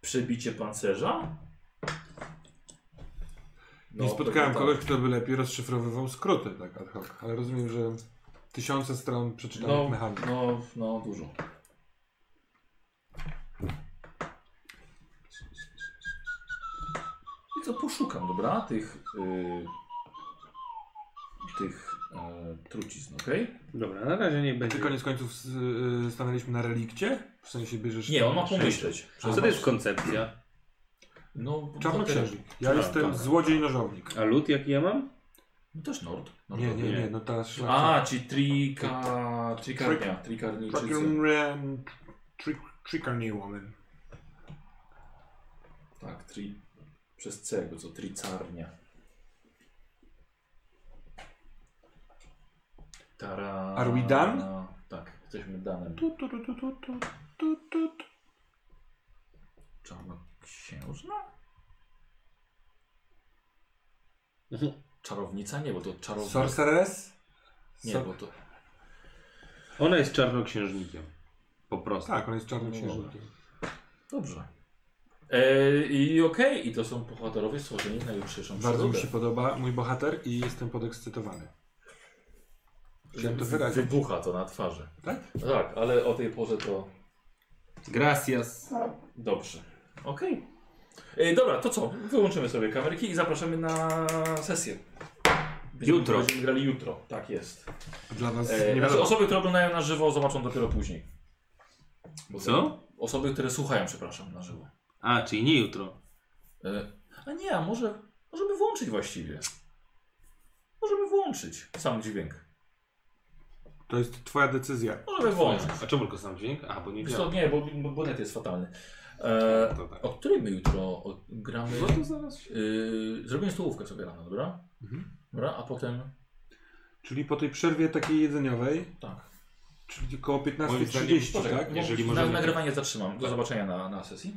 Speaker 1: Przebicie pancerza?
Speaker 3: Nie spotkałem kogoś, kto by lepiej rozszyfrowywał skróty tak ad hoc, ale rozumiem, że tysiące stron przeczytanych
Speaker 1: No,
Speaker 3: mechanik.
Speaker 1: no, no, dużo. I co poszukam, dobra? Tych. Yy, tych yy, trucizn, okej?
Speaker 2: Dobra, na razie nie będzie.
Speaker 3: Czy koniec końców s- y, stanęliśmy na relikcie? W sensie bierzesz...
Speaker 1: Nie, on ma pomyśleć.
Speaker 2: Co to jest koncepcja?
Speaker 1: No,
Speaker 3: Czarnoksiężnik. Ja
Speaker 2: A,
Speaker 3: jestem
Speaker 1: tak.
Speaker 3: złodziej nożownik.
Speaker 2: A lód jaki ja mam?
Speaker 1: No też Nord. Nord
Speaker 3: Nie, nie,
Speaker 2: nie.
Speaker 3: nie, no ta szlachta...
Speaker 1: A, ci trika... trikarnia, trikarniczycy.
Speaker 4: Trickery woman.
Speaker 1: Tak, tri... Przez C, jakby co, tricarnia. Tara...
Speaker 3: Are we done?
Speaker 1: Tak, jesteśmy danem.
Speaker 3: Tu, tu, tu, tu, tu, tu, tu, tu.
Speaker 1: Czarno, Księżna?
Speaker 2: Mhm.
Speaker 1: Czarownica? Nie, bo to czarownica.
Speaker 3: Sorceress?
Speaker 1: Nie,
Speaker 3: Sor-
Speaker 1: bo to...
Speaker 2: Ona jest czarnoksiężnikiem. Po prostu.
Speaker 3: Tak, on jest czarnym
Speaker 1: No. Dobrze. E, I okej, i to są bohaterowie stworzeni na jutrzejszą
Speaker 3: Bardzo mi
Speaker 1: przygodę.
Speaker 3: się podoba mój bohater i jestem podekscytowany. Chciałem to wyrazić.
Speaker 1: Wybucha to na twarzy.
Speaker 3: Tak?
Speaker 1: No tak, ale o tej porze to
Speaker 2: Gracias.
Speaker 1: dobrze. Okej. E, Dobra, to co? Wyłączymy sobie kamerki i zapraszamy na sesję. Będziemy-
Speaker 2: Jutro.
Speaker 1: Będziemy grali jutro. Tak jest.
Speaker 3: Dla was
Speaker 1: E,
Speaker 3: nie
Speaker 1: znaczy,
Speaker 3: wiadomo.
Speaker 1: osoby, które oglądają na żywo, zobaczą dopiero później. Bo
Speaker 2: Co?
Speaker 1: Osoby, które słuchają, przepraszam, na żywo.
Speaker 2: A, czyli nie jutro.
Speaker 1: E, a nie, a może możemy włączyć właściwie. Możemy włączyć sam dźwięk.
Speaker 3: To jest twoja decyzja.
Speaker 1: Możemy włączyć.
Speaker 2: A czemu tylko sam dźwięk? A, bo nie
Speaker 1: Wiesz
Speaker 2: działa.
Speaker 1: co, nie, bo, bo, bo net jest fatalny. E,
Speaker 2: To tak.
Speaker 1: o której my jutro gramy?
Speaker 2: No to zaraz się...
Speaker 1: Yy, zrobimy stołówkę sobie rano, dobra?
Speaker 3: Mhm.
Speaker 1: Dobra, a potem...
Speaker 3: Czyli po tej przerwie takiej jedzeniowej,
Speaker 1: Tak.
Speaker 3: czyli około
Speaker 2: Moim
Speaker 3: 15.30,
Speaker 2: zdaniem-
Speaker 3: tak?
Speaker 2: Jeżeli
Speaker 1: na,
Speaker 2: możemy-
Speaker 1: nagrywanie zatrzymam. Do
Speaker 2: Tak.
Speaker 1: zobaczenia na, na sesji.